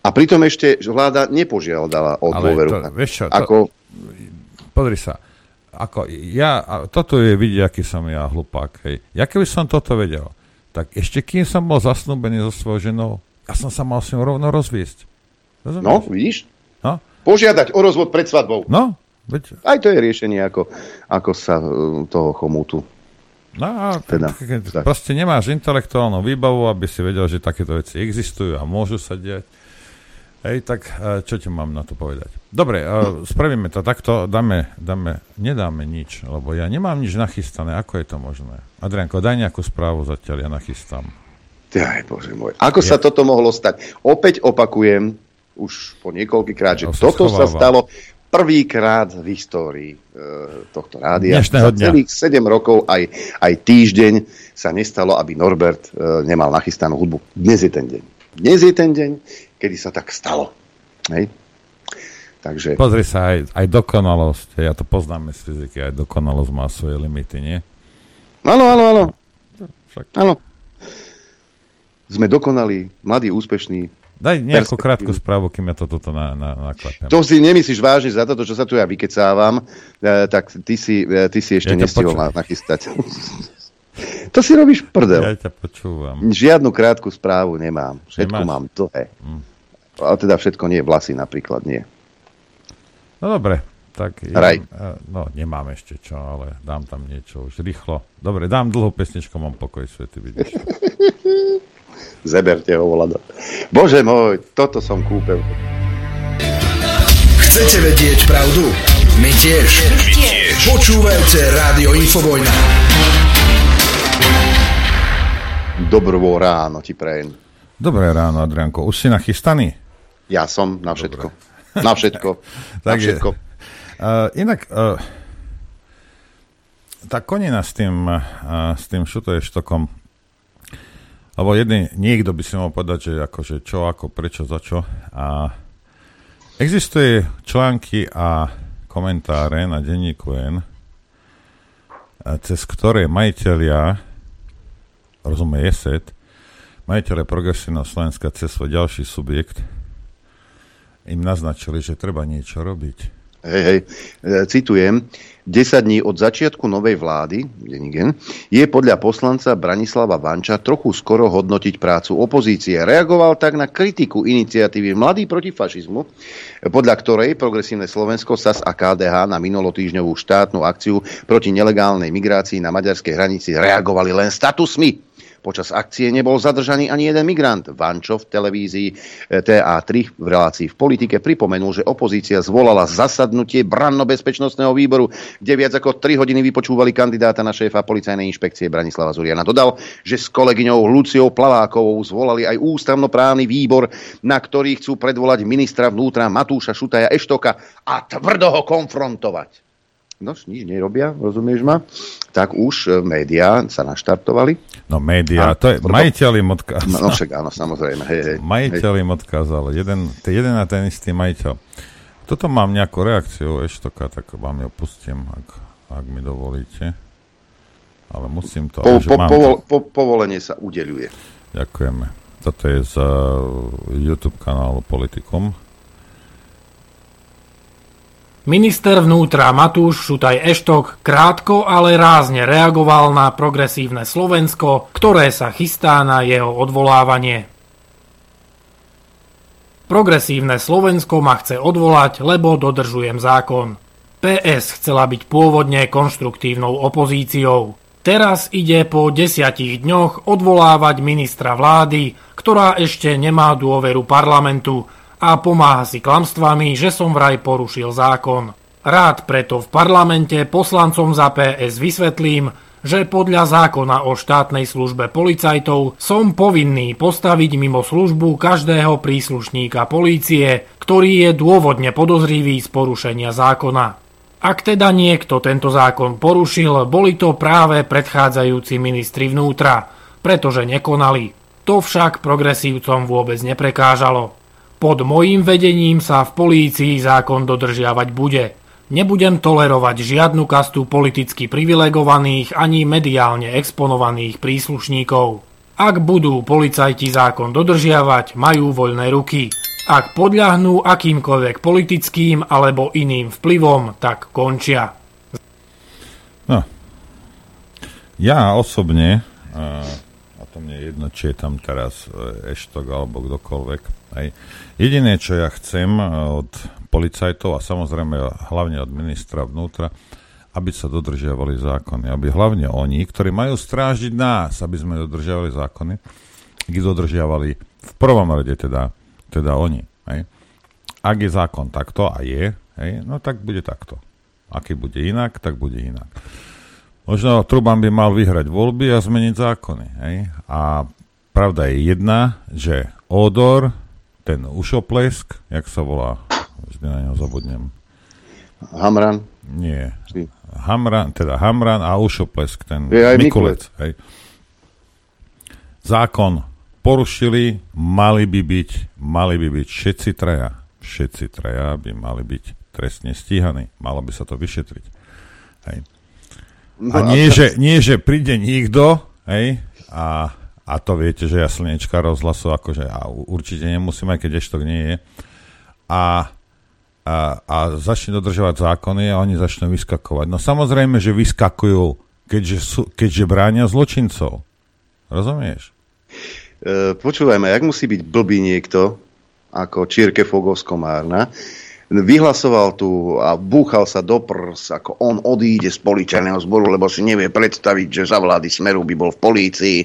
a pritom ešte vláda nepožiadala o dôveru.
To, vieš čo, ako... to, pozri sa, ako ja, toto je vidieť, aký som ja hlupák. Hej. Ja keby som toto vedel, tak ešte kým som bol zasnúbený so svojou ženou, ja som sa mal s ňou rovno rozviesť.
Rozumieš? No, vidíš? No? Požiadať o rozvod pred svadbou.
No, veď...
Aj to je riešenie, ako, ako sa uh, toho chomutu.
No a teda, keď proste nemáš intelektuálnu výbavu, aby si vedel, že takéto veci existujú a môžu sa diať. Hej, tak čo ti mám na to povedať? Dobre, spravíme to takto, dáme, dáme, nedáme nič, lebo ja nemám nič nachystané. Ako je to možné? Adrianko, daj nejakú správu zatiaľ, ja nachystám.
Aj, bože môj. Ako ja. sa toto mohlo stať? Opäť opakujem, už po niekoľkýkrát, že toto sa stalo prvýkrát v histórii e, tohto rádia
za
celých 7 rokov aj, aj týždeň sa nestalo, aby Norbert e, nemal nachystanú hudbu. Dnes je ten deň. Dnes je ten deň, kedy sa tak stalo. Hej? Takže...
Pozri sa, aj, aj dokonalosť, ja to poznám z fyziky, aj dokonalosť má svoje limity, nie?
Áno, áno, áno. Áno. Sme dokonalí, mladí, úspešní,
Daj nejakú krátku správu, kým ja to toto na, na, naklepem.
To si nemyslíš vážne za toto, čo sa tu ja vykecávam, e, tak ty si, e, ty si ešte ja nestihol na, nachystať. to si robíš prdel.
Ja ťa počúvam.
Žiadnu krátku správu nemám. Všetko Nemáš? mám dlhé. Hm. Ale teda všetko nie, vlasy napríklad nie.
No dobre, tak
Raj.
No nemám ešte čo, ale dám tam niečo už rýchlo. Dobre, dám dlhú pesničku, mám pokoj, svety, vidíš.
Zeberte ho, Vlado. Bože môj, toto som kúpil.
Chcete vedieť pravdu? My tiež. My tiež. Počúvajte Rádio Infovojna.
Dobrú ráno ti prejem.
Dobré ráno, Adrianko. Už si nachystaný?
Ja som na všetko. Dobre. Na všetko. na všetko.
Uh, inak, uh, tá konina s tým, uh, s tým šutoještokom lebo jedný, niekto by si mohol povedať, že akože čo, ako, prečo, za čo. A existuje články a komentáre na denníku N, cez ktoré majiteľia, rozumie ESET, majiteľe progresívneho Slovenska cez svoj ďalší subjekt, im naznačili, že treba niečo robiť.
Hej, hej, e, citujem, 10 dní od začiatku novej vlády, Denigen, je podľa poslanca Branislava Vanča trochu skoro hodnotiť prácu opozície. Reagoval tak na kritiku iniciatívy Mladý proti fašizmu, podľa ktorej Progresívne Slovensko, SAS a KDH na minulotýžňovú štátnu akciu proti nelegálnej migrácii na maďarskej hranici reagovali len statusmi. Počas akcie nebol zadržaný ani jeden migrant. Vančo v televízii eh, TA3 v relácii v politike pripomenul, že opozícia zvolala zasadnutie branno-bezpečnostného výboru, kde viac ako 3 hodiny vypočúvali kandidáta na šéfa policajnej inšpekcie Branislava Zuriana. Dodal, že s kolegyňou Luciou Plavákovou zvolali aj ústavnoprávny výbor, na ktorý chcú predvolať ministra vnútra Matúša Šutaja Eštoka a tvrdo ho konfrontovať no nič nerobia, rozumieš ma, tak už e, médiá sa naštartovali.
No médiá, to je, majiteľ im odkázal.
No, no však áno, samozrejme. Hej, hej,
majiteľ hej. im odkázal, jeden, jeden a ten istý majiteľ. Toto mám nejakú reakciu Eštoka, tak vám ju pustím, ak, ak mi dovolíte. Ale musím to...
Po, po, povol, to... Po, povolenie sa udeľuje.
Ďakujeme. Toto je z uh, YouTube kanálu Politikum.
Minister vnútra Matúš Šutaj Eštok krátko, ale rázne reagoval na progresívne Slovensko, ktoré sa chystá na jeho odvolávanie. Progresívne Slovensko ma chce odvolať, lebo dodržujem zákon. PS chcela byť pôvodne konštruktívnou opozíciou. Teraz ide po desiatich dňoch odvolávať ministra vlády, ktorá ešte nemá dôveru parlamentu a pomáha si klamstvami, že som vraj porušil zákon. Rád preto v parlamente poslancom za PS vysvetlím, že podľa zákona o štátnej službe policajtov som povinný postaviť mimo službu každého príslušníka polície, ktorý je dôvodne podozrivý z porušenia zákona. Ak teda niekto tento zákon porušil, boli to práve predchádzajúci ministri vnútra, pretože nekonali. To však progresívcom vôbec neprekážalo. Pod mojím vedením sa v polícii zákon dodržiavať bude. Nebudem tolerovať žiadnu kastu politicky privilegovaných ani mediálne exponovaných príslušníkov. Ak budú policajti zákon dodržiavať, majú voľné ruky. Ak podľahnú akýmkoľvek politickým alebo iným vplyvom, tak končia.
No. Ja osobne, a to mne jedno, či je tam teraz e, Eštok alebo kdokoľvek, aj, Jediné, čo ja chcem eh, od policajtov a samozrejme hlavne od ministra vnútra, aby sa dodržiavali zákony. Aby hlavne oni, ktorí majú strážiť nás, aby sme dodržiavali zákony, ich dodržiavali v prvom rade teda, teda oni. Hej. Ak je zákon takto a je, hej, no tak bude takto. Aký bude inak, tak bude inak. Možno Truban by mal vyhrať voľby a zmeniť zákony. Hej. A pravda je jedna, že Odor ten ušoplesk, jak sa volá, vždy na ňo zabudnem.
Hamran?
Nie. Hamran, teda Hamran a Ušoplesk, ten
Je aj
Mikulec. Hej. Zákon porušili, mali by byť, mali by byť všetci traja. Všetci traja by mali byť trestne stíhaní. Malo by sa to vyšetriť. Hej.
No
A nie, že, nie, že príde nikto, hej, a, a to viete, že ja slnečka rozhlasu, akože a určite nemusím, aj keď eštok nie je. A, a, a začne dodržovať zákony a oni začnú vyskakovať. No samozrejme, že vyskakujú, keďže, sú, keďže bránia zločincov. Rozumieš?
E, počúvajme, jak musí byť blbý niekto, ako Čírke Fogovskomárna, vyhlasoval tu a búchal sa do prs, ako on odíde z policajného zboru, lebo si nevie predstaviť, že za vlády Smeru by bol v polícii.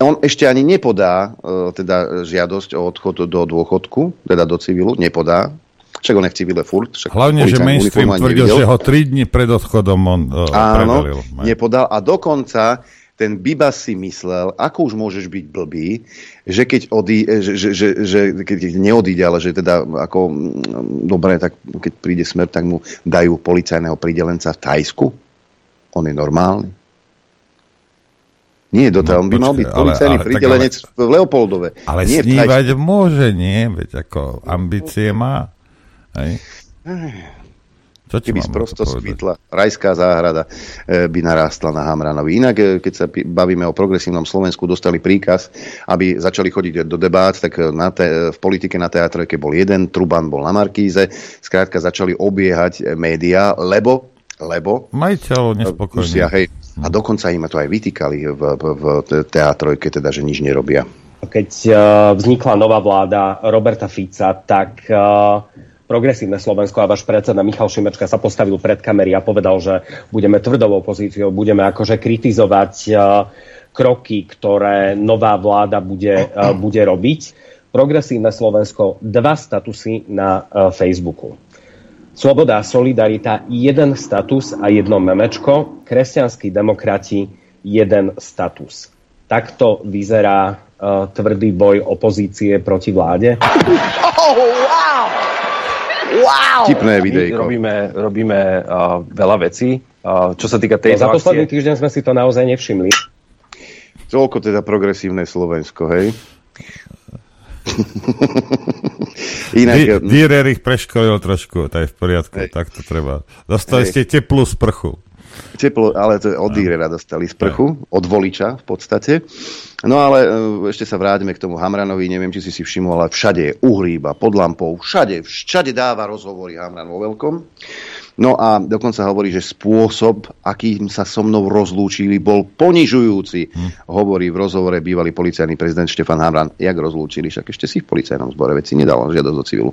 On ešte ani nepodá e, teda žiadosť o odchod do dôchodku, teda do civilu, nepodá. Však on je v civile furt. Však
Hlavne, že mainstream tvrdil,
nevidel.
že ho 3 dní pred odchodom on uh,
Áno, nepodal. A dokonca ten Bibas si myslel, ako už môžeš byť blbý, že keď, odí, že, že, že, že keď neodíde, ale že teda ako, mm, dobre, tak keď príde smrť, tak mu dajú policajného pridelenca v Tajsku. On je normálny. Nie, Dota, on by mal
počkaj,
byť
ale-
policajný
ale-
pridelenec v Leopoldove.
Ale
nie
snívať môže, nie? Veď ako ambície má. Hej. Čo ti
Keby
mám
prosto
na to povedať?
svitla rajská záhrada e, by narástla na Hamranovi. Inak, e, keď sa bavíme o progresívnom Slovensku, dostali príkaz, aby začali chodiť do debát, tak na te, v politike na teatrojke bol jeden, Truban bol na Markíze, skrátka začali obiehať e, médiá, lebo lebo
Majiteľ nespokojný.
musia, hej, a dokonca im to aj vytýkali v, v, v teatrojke, teda, že nič nerobia.
Keď uh, vznikla nová vláda Roberta Fica, tak uh, progresívne Slovensko a váš predseda Michal Šimečka sa postavil pred kamery a povedal, že budeme tvrdou opozíciou, budeme akože kritizovať uh, kroky, ktoré nová vláda bude, uh, bude robiť. Progresívne Slovensko, dva statusy na uh, Facebooku. Sloboda a solidarita, jeden status a jedno memečko. Kresťanskí demokrati, jeden status. Takto vyzerá uh, tvrdý boj opozície proti vláde.
Oh, wow! Wow!
Tipné videjko.
robíme, robíme uh, veľa vecí. Uh, čo sa týka
No,
tejto
za posledný týždeň sme si to naozaj nevšimli.
Toľko teda progresívne Slovensko, hej? Inak,
Di- Dürer ich preškolil trošku, to je v poriadku, tak to treba. Dostali
Hej.
ste teplú sprchu.
Teplo, ale to je od Dírera dostali sprchu, od voliča v podstate. No ale e, ešte sa vráťme k tomu Hamranovi, neviem, či si si všimol, ale všade je uhlíba, pod lampou, všade, všade dáva rozhovory Hamran vo veľkom. No a dokonca hovorí, že spôsob, akým sa so mnou rozlúčili, bol ponižujúci. Hovorí v rozhovore bývalý policajný prezident Štefan Hamran. Jak rozlúčili? Však ešte si v policajnom zbore, veď si nedal žiadosť do civilu.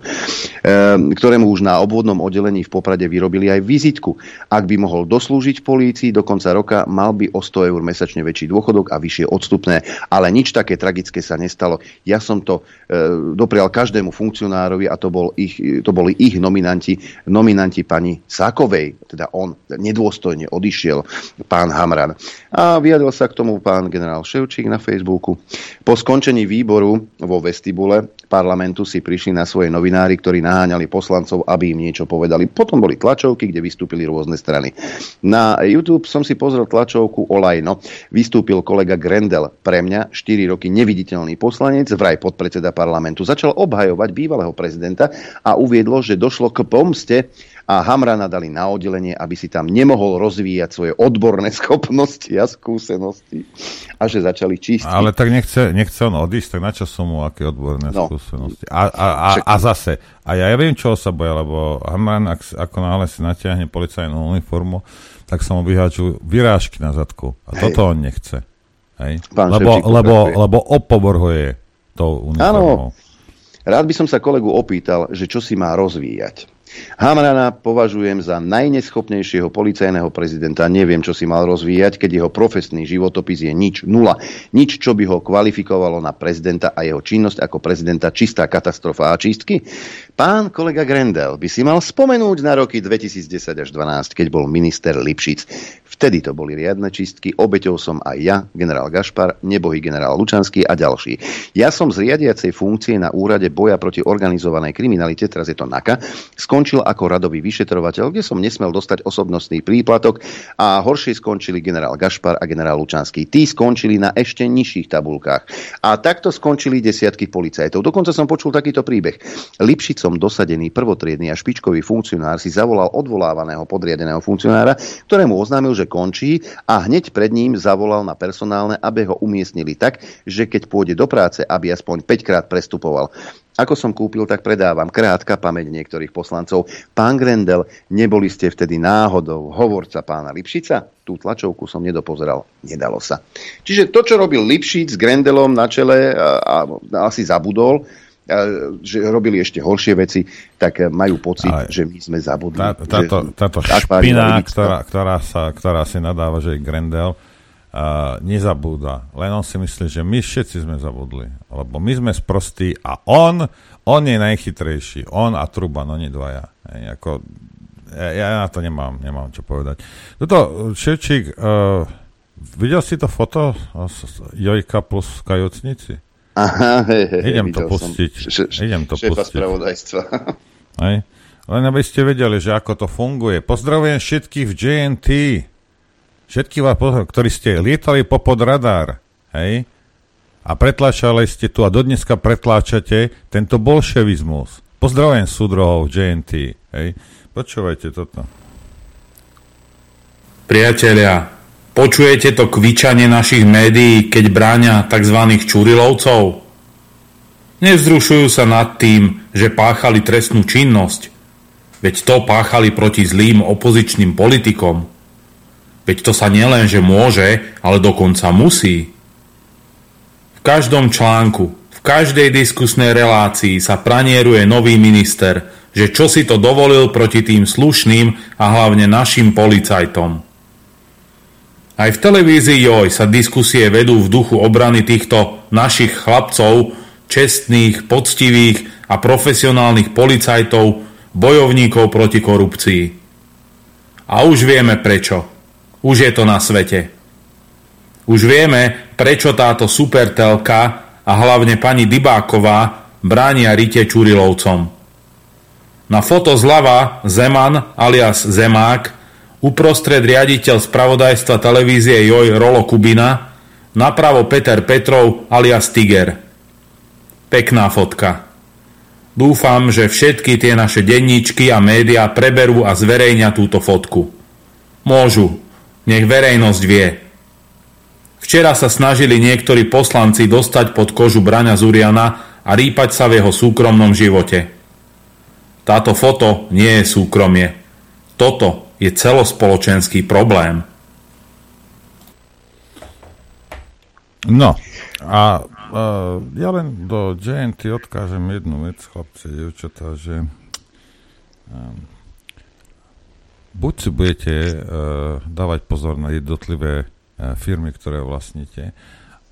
Ehm, ktorému už na obvodnom oddelení v Poprade vyrobili aj vizitku. Ak by mohol doslúžiť v polícii do konca roka, mal by o 100 eur mesačne väčší dôchodok a vyššie odstupné. Ale nič také tragické sa nestalo. Ja som to e, doprial každému funkcionárovi a to, bol ich, to boli ich nominanti, nominanti pani Sákovej, teda on nedôstojne odišiel, pán Hamran. A vyjadril sa k tomu pán generál Ševčík na Facebooku. Po skončení výboru vo vestibule parlamentu si prišli na svoje novinári, ktorí naháňali poslancov, aby im niečo povedali. Potom boli tlačovky, kde vystúpili rôzne strany. Na YouTube som si pozrel tlačovku Olajno. Vystúpil kolega Grendel, pre mňa 4 roky neviditeľný poslanec, vraj podpredseda parlamentu. Začal obhajovať bývalého prezidenta a uviedlo, že došlo k pomste a Hamrana dali na oddelenie, aby si tam nemohol rozvíjať svoje odborné schopnosti a skúsenosti a že začali čistiť.
Ale tak nechce, nechce on odísť, tak na čo mu aké odborné
No.
skúsenosti. A, a, a, a zase, a ja, ja viem, čo sa boja, lebo Hamran, ak, ako náhle si natiahne policajnú uniformu, tak sa mu vyháču vyrážky na zadku. A
Hej.
toto on nechce. Hej?
Pán
Lebo,
Ševčík
lebo,
pokračuje.
lebo opovrhuje tou uniformou.
Rád by som sa kolegu opýtal, že čo si má rozvíjať. Hamrana považujem za najneschopnejšieho policajného prezidenta. Neviem, čo si mal rozvíjať, keď jeho profesný životopis je nič, nula. Nič, čo by ho kvalifikovalo na prezidenta a jeho činnosť ako prezidenta čistá katastrofa a čistky. Pán kolega Grendel by si mal spomenúť na roky 2010 až 2012, keď bol minister Lipšic. Vtedy to boli riadne čistky, obeťou som aj ja, generál Gašpar, nebohý generál Lučanský a ďalší. Ja som z riadiacej funkcie na úrade boja proti organizovanej kriminalite, teraz je to NAKA, skončil ako radový vyšetrovateľ, kde som nesmel dostať osobnostný príplatok a horšie skončili generál Gašpar a generál Lučanský. Tí skončili na ešte nižších tabulkách. A takto skončili desiatky policajtov. Dokonca som počul takýto príbeh. Lipšicom dosadený prvotriedný a špičkový funkcionár si zavolal odvolávaného podriadeného funkcionára, ktorému oznámil, že končí a hneď pred ním zavolal na personálne, aby ho umiestnili tak, že keď pôjde do práce, aby aspoň 5 krát prestupoval. Ako som kúpil, tak predávam. Krátka pamäť niektorých poslancov. Pán Grendel, neboli ste vtedy náhodou hovorca pána Lipšica? Tú tlačovku som nedopozeral. Nedalo sa. Čiže to, čo robil Lipšic s Grendelom na čele a, a asi zabudol, že robili ešte horšie veci, tak majú pocit, Ale že my sme zabudli.
Tá, táto, táto špina, ktorá, ktorá, sa, ktorá si nadáva, že je Grendel, uh, nezabúda. Len on si myslí, že my všetci sme zabudli. Lebo my sme sprostí a on, on je najchytrejší. On a Truban, oni dvaja. Hej, ako, ja, ja na to nemám, nemám čo povedať. Toto, Ševčík, uh, videl si to foto Jojka plus kajocnici?
Aha, hej, hej,
Idem to pustiť. Š- š- Idem to
šéfa
pustiť.
spravodajstva.
Hej. Len aby ste vedeli, že ako to funguje. Pozdravujem všetkých v JNT. Všetkých vás, ktorí ste lietali popod radár, hej, a pretláčali ste tu a dodneska pretláčate tento bolševizmus. Pozdravujem súdrohov JNT, hej. Počúvajte toto.
Priatelia, počujete to kvičanie našich médií, keď bráňa tzv. čurilovcov? Nevzrušujú sa nad tým, že páchali trestnú činnosť, veď to páchali proti zlým opozičným politikom. Veď to sa nielen, že môže, ale dokonca musí. V každom článku, v každej diskusnej relácii sa pranieruje nový minister, že čo si to dovolil proti tým slušným a hlavne našim policajtom. Aj v televízii JOJ sa diskusie vedú v duchu obrany týchto našich chlapcov, čestných, poctivých a profesionálnych policajtov, bojovníkov proti korupcii. A už vieme prečo. Už je to na svete. Už vieme, prečo táto supertelka a hlavne pani Dybáková bránia Rite Čurilovcom. Na foto zľava Zeman alias Zemák, uprostred riaditeľ spravodajstva televízie Joj Rolo Kubina, napravo Peter Petrov alias Tiger. Pekná fotka. Dúfam, že všetky tie naše denníčky a médiá preberú a zverejňa túto fotku. Môžu, nech verejnosť vie. Včera sa snažili niektorí poslanci dostať pod kožu Braňa Zuriana a rýpať sa v jeho súkromnom živote. Táto foto nie je súkromie. Toto je celospoločenský problém.
No, a uh, ja len do JNT odkážem jednu vec, chlapci, devčatá, že um, buď si budete uh, dávať pozor na jednotlivé uh, firmy, ktoré vlastníte,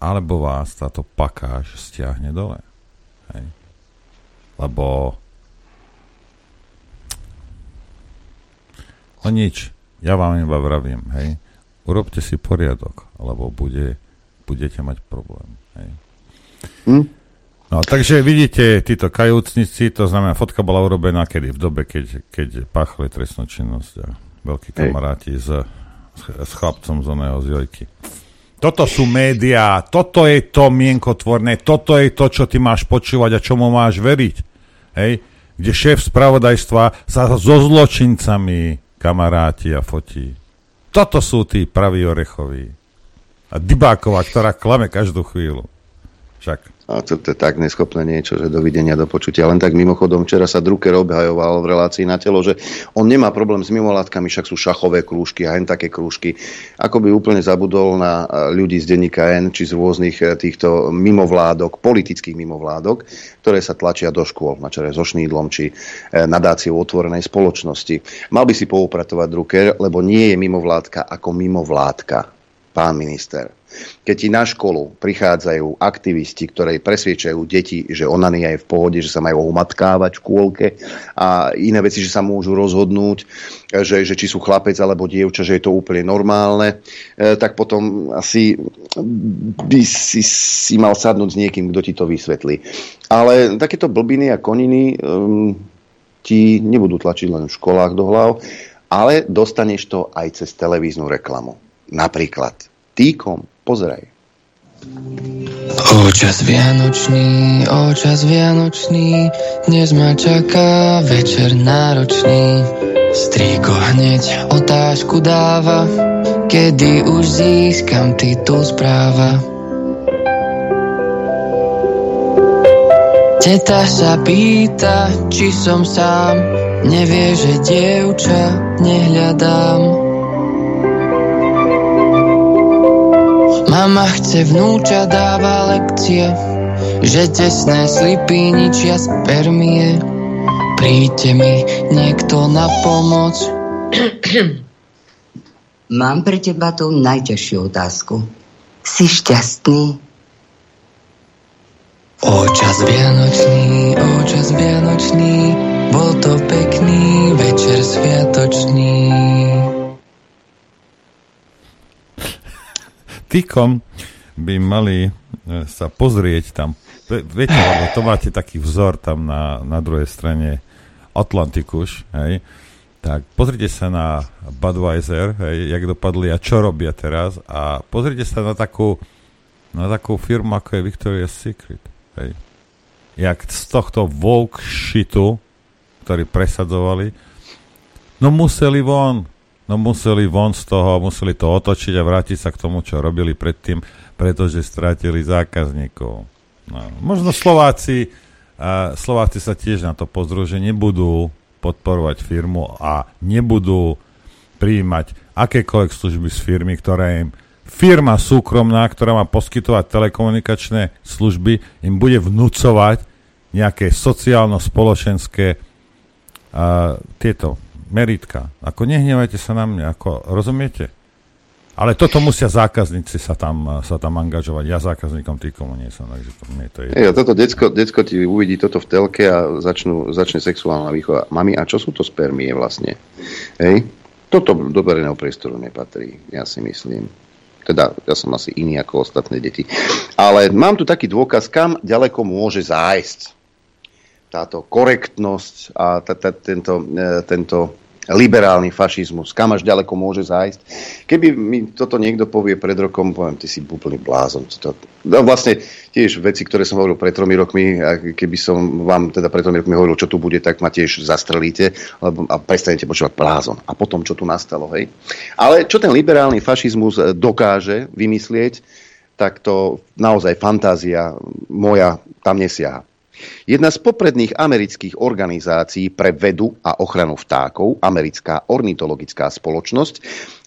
alebo vás táto pakáž stiahne dole. Hej. Lebo no nič, ja vám iba vravím, hej, urobte si poriadok, alebo bude, budete mať problém. Hej. Hm? No, takže vidíte, títo kajúcnici, to znamená, fotka bola urobená kedy? V dobe, keď, keď páchali trestnú činnosť a veľkí kamaráti s, s chlapcom z oného z Jojky. Toto sú médiá, toto je to mienkotvorné, toto je to, čo ty máš počúvať a čomu máš veriť. Hej? Kde šéf spravodajstva sa so zločincami kamaráti a fotí. Toto sú tí praví orechoví. A Dybáková, ktorá klame každú chvíľu. Však.
A to, to je tak neschopné niečo, že dovidenia, do počutia. Len tak mimochodom, včera sa Drucker obhajoval v relácii na telo, že on nemá problém s mimolátkami, však sú šachové krúžky a hen také krúžky. Ako by úplne zabudol na e, ľudí z denníka N, či z rôznych e, týchto mimovládok, politických mimovládok, ktoré sa tlačia do škôl, na čere so Šnídlom, či e, nadáciou otvorenej spoločnosti. Mal by si poupratovať Drucker, lebo nie je mimovládka ako mimovládka, pán minister keď ti na školu prichádzajú aktivisti, ktorí presviečajú deti, že onania je v pohode, že sa majú umatkávať v škôlke a iné veci, že sa môžu rozhodnúť, že, že či sú chlapec alebo dievča, že je to úplne normálne, e, tak potom asi by si, si mal sadnúť s niekým, kto ti to vysvetlí. Ale takéto blbiny a koniny um, ti nebudú tlačiť len v školách do hlav, ale dostaneš to aj cez televíznu reklamu. Napríklad, týkom, pozeraj.
Očas vianočný, očas vianočný, dnes ma čaká večer náročný. Strýko hneď otázku dáva, kedy už získam titul správa. Teta sa pýta, či som sám, nevie, že dievča nehľadám. Mama chce vnúča, dáva lekcie, že tesné slipy ničia spermie. Príďte mi niekto na pomoc.
Mám pre teba tú najťažšiu otázku. Si šťastný?
Očas vianočný, očas vianočný, bol to pekný večer sviatočný.
Týkom by mali e, sa pozrieť tam. Viete, lebo to máte taký vzor tam na, na druhej strane Atlantikus, hej, tak pozrite sa na Budweiser, hej, jak dopadli a čo robia teraz a pozrite sa na takú, na takú firmu, ako je Victoria's Secret. Hej. Jak z tohto woke shitu, ktorý presadzovali, no museli von, no museli von z toho, museli to otočiť a vrátiť sa k tomu, čo robili predtým, pretože strátili zákazníkov. No, možno Slováci a Slováci sa tiež na to pozrú, že nebudú podporovať firmu a nebudú prijímať akékoľvek služby z firmy, ktorá im firma súkromná, ktorá má poskytovať telekomunikačné služby, im bude vnúcovať nejaké sociálno-spoločenské a, tieto meritka. Ako nehnevajte sa na mňa, ako rozumiete? Ale toto musia zákazníci sa tam, sa tam angažovať. Ja zákazníkom týkomu nie som, takže to mne to je...
Ja, toto decko, decko ti uvidí toto v telke a začnú, začne sexuálna výchova. Mami, a čo sú to spermie vlastne? Hej? Toto do verejného priestoru nepatrí, ja si myslím. Teda, ja som asi iný ako ostatné deti. Ale mám tu taký dôkaz, kam ďaleko môže zájsť táto korektnosť a tento, e, tento liberálny fašizmus, kam až ďaleko môže zájsť. Keby mi toto niekto povie pred rokom, poviem, ty si úplný blázon. To, no vlastne tiež veci, ktoré som hovoril pred tromi rokmi, a keby som vám teda pred tromi rokmi hovoril, čo tu bude, tak ma tiež zastrelíte lebo, a prestanete počúvať blázon. A potom, čo tu nastalo. Hej. Ale čo ten liberálny fašizmus e, dokáže vymyslieť, tak to naozaj fantázia moja tam nesiaha. Jedna z popredných amerických organizácií pre vedu a ochranu vtákov, americká ornitologická spoločnosť,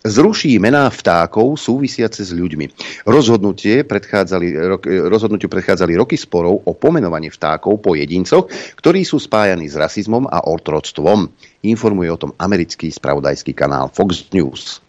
zruší mená vtákov súvisiace s ľuďmi. Rozhodnutie predchádzali, rozhodnutiu predchádzali roky sporov o pomenovanie vtákov po jedincoch, ktorí sú spájani s rasizmom a otroctvom. Informuje o tom americký spravodajský kanál Fox News.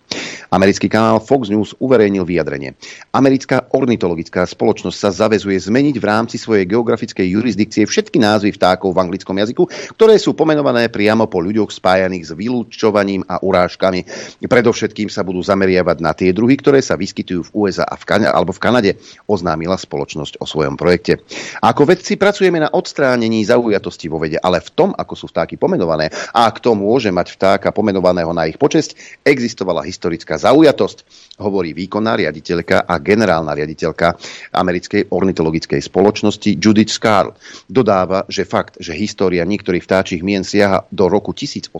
Americký kanál Fox News uverejnil vyjadrenie. Americká ornitologická spoločnosť sa zavezuje zmeniť v rámci svojej geografickej jurisdikcie všetky názvy vtákov v anglickom jazyku, ktoré sú pomenované priamo po ľuďoch spájaných s vylúčovaním a urážkami. Predovšetkým sa budú zameriavať na tie druhy, ktoré sa vyskytujú v USA a v Kan- alebo v Kanade, oznámila spoločnosť o svojom projekte. Ako vedci pracujeme na odstránení zaujatosti vo vede, ale v tom, ako sú vtáky pomenované a kto môže mať vtáka pomenovaného na ich počesť, existovala historická zaujatosť, hovorí výkonná riaditeľka a generálna riaditeľka americkej ornitologickej spoločnosti Judith Scarl. Dodáva, že fakt, že história niektorých vtáčich mien siaha do roku 1800,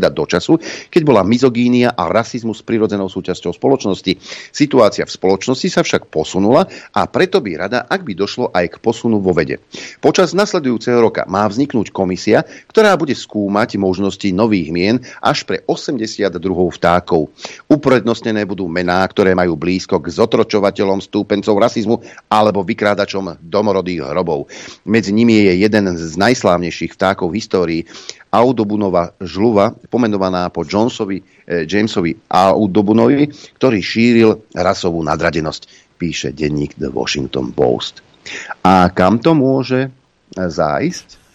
teda do času, keď bola mizogínia a rasizmus prirodzenou súčasťou spoločnosti. Situácia v spoločnosti sa však posunula a preto by rada, ak by došlo aj k posunu vo vede. Počas nasledujúceho roka má vzniknúť komisia, ktorá bude skúmať možnosti nových mien až pre 82 vtákov. Uprednostnené budú mená, ktoré majú blízko k zotročovateľom stúpencov rasizmu alebo vykrádačom domorodých hrobov. Medzi nimi je jeden z najslávnejších vtákov v histórii, Audobunova žluva, pomenovaná po Jonesovi, eh, Jamesovi Audobunovi, ktorý šíril rasovú nadradenosť, píše denník The Washington Post. A kam to môže zájsť?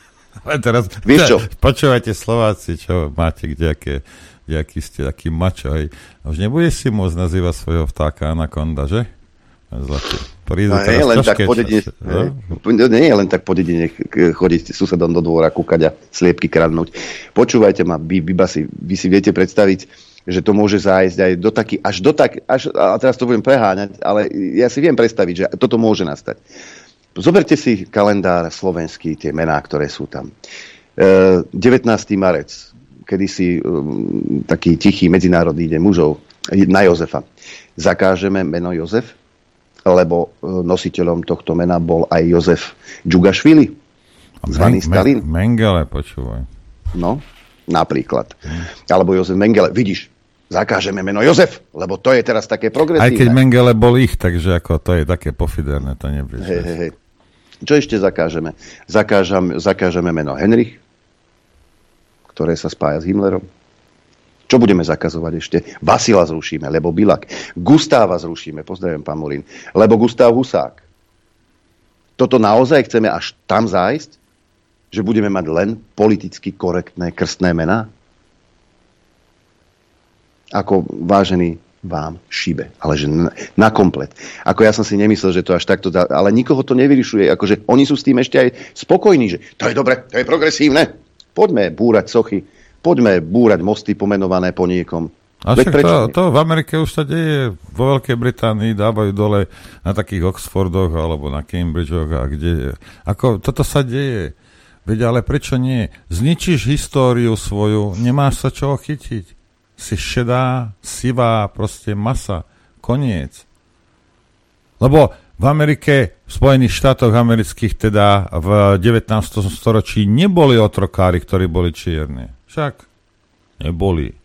Ale teraz, Vieš čo? počúvajte Slováci, čo máte kdejaké aký ste taký mačo, hej. A už nebude si môcť nazývať svojho vtáka anakonda, že? zlatý. Prídu
no, nie, len tak po dedine, no? nie je len tak po dedine chodiť susedom do dvora, kúkať a sliepky kradnúť. Počúvajte ma, vy, vy, si, vy si viete predstaviť, že to môže zájsť aj do taký, až do tak, až, a teraz to budem preháňať, ale ja si viem predstaviť, že toto môže nastať. Zoberte si kalendár slovenský, tie mená, ktoré sú tam. E, 19. marec, kedy si um, taký tichý medzinárodný deň mužov na Jozefa. Zakážeme meno Jozef? lebo e, nositeľom tohto mena bol aj Jozef Džugašvili, zvaný Men- Stalin.
Mengele, počúvaj.
No, napríklad. Alebo Jozef Mengele. Vidíš, zakážeme meno Jozef, lebo to je teraz také progresívne.
Aj keď Mengele bol ich, takže ako to je také pofiderné, to nebude.
Hej, hej, hej. Čo ešte zakážeme? Zakážem, zakážeme meno Henrich, ktoré sa spája s Himmlerom. Čo budeme zakazovať ešte? Vasila zrušíme, lebo Bilak. Gustáva zrušíme, pozdravím pán Morin, lebo Gustav Husák. Toto naozaj chceme až tam zájsť? Že budeme mať len politicky korektné krstné mená? Ako vážený vám šibe, ale že na, na komplet. Ako ja som si nemyslel, že to až takto dá, ale nikoho to nevyrišuje, akože oni sú s tým ešte aj spokojní, že to je dobre, to je progresívne. Poďme búrať sochy, Poďme búrať mosty pomenované po niekom.
A však to, to v Amerike už sa deje, vo Veľkej Británii dávajú dole na takých Oxfordoch alebo na Cambridgeoch a kde. Ako toto sa deje. Veď ale prečo nie? Zničíš históriu svoju, nemáš sa čoho chytiť. Si šedá, sivá, proste masa. Koniec. Lebo v Amerike, v Spojených štátoch amerických teda v 19. storočí neboli otrokári, ktorí boli čierni. Však neboli.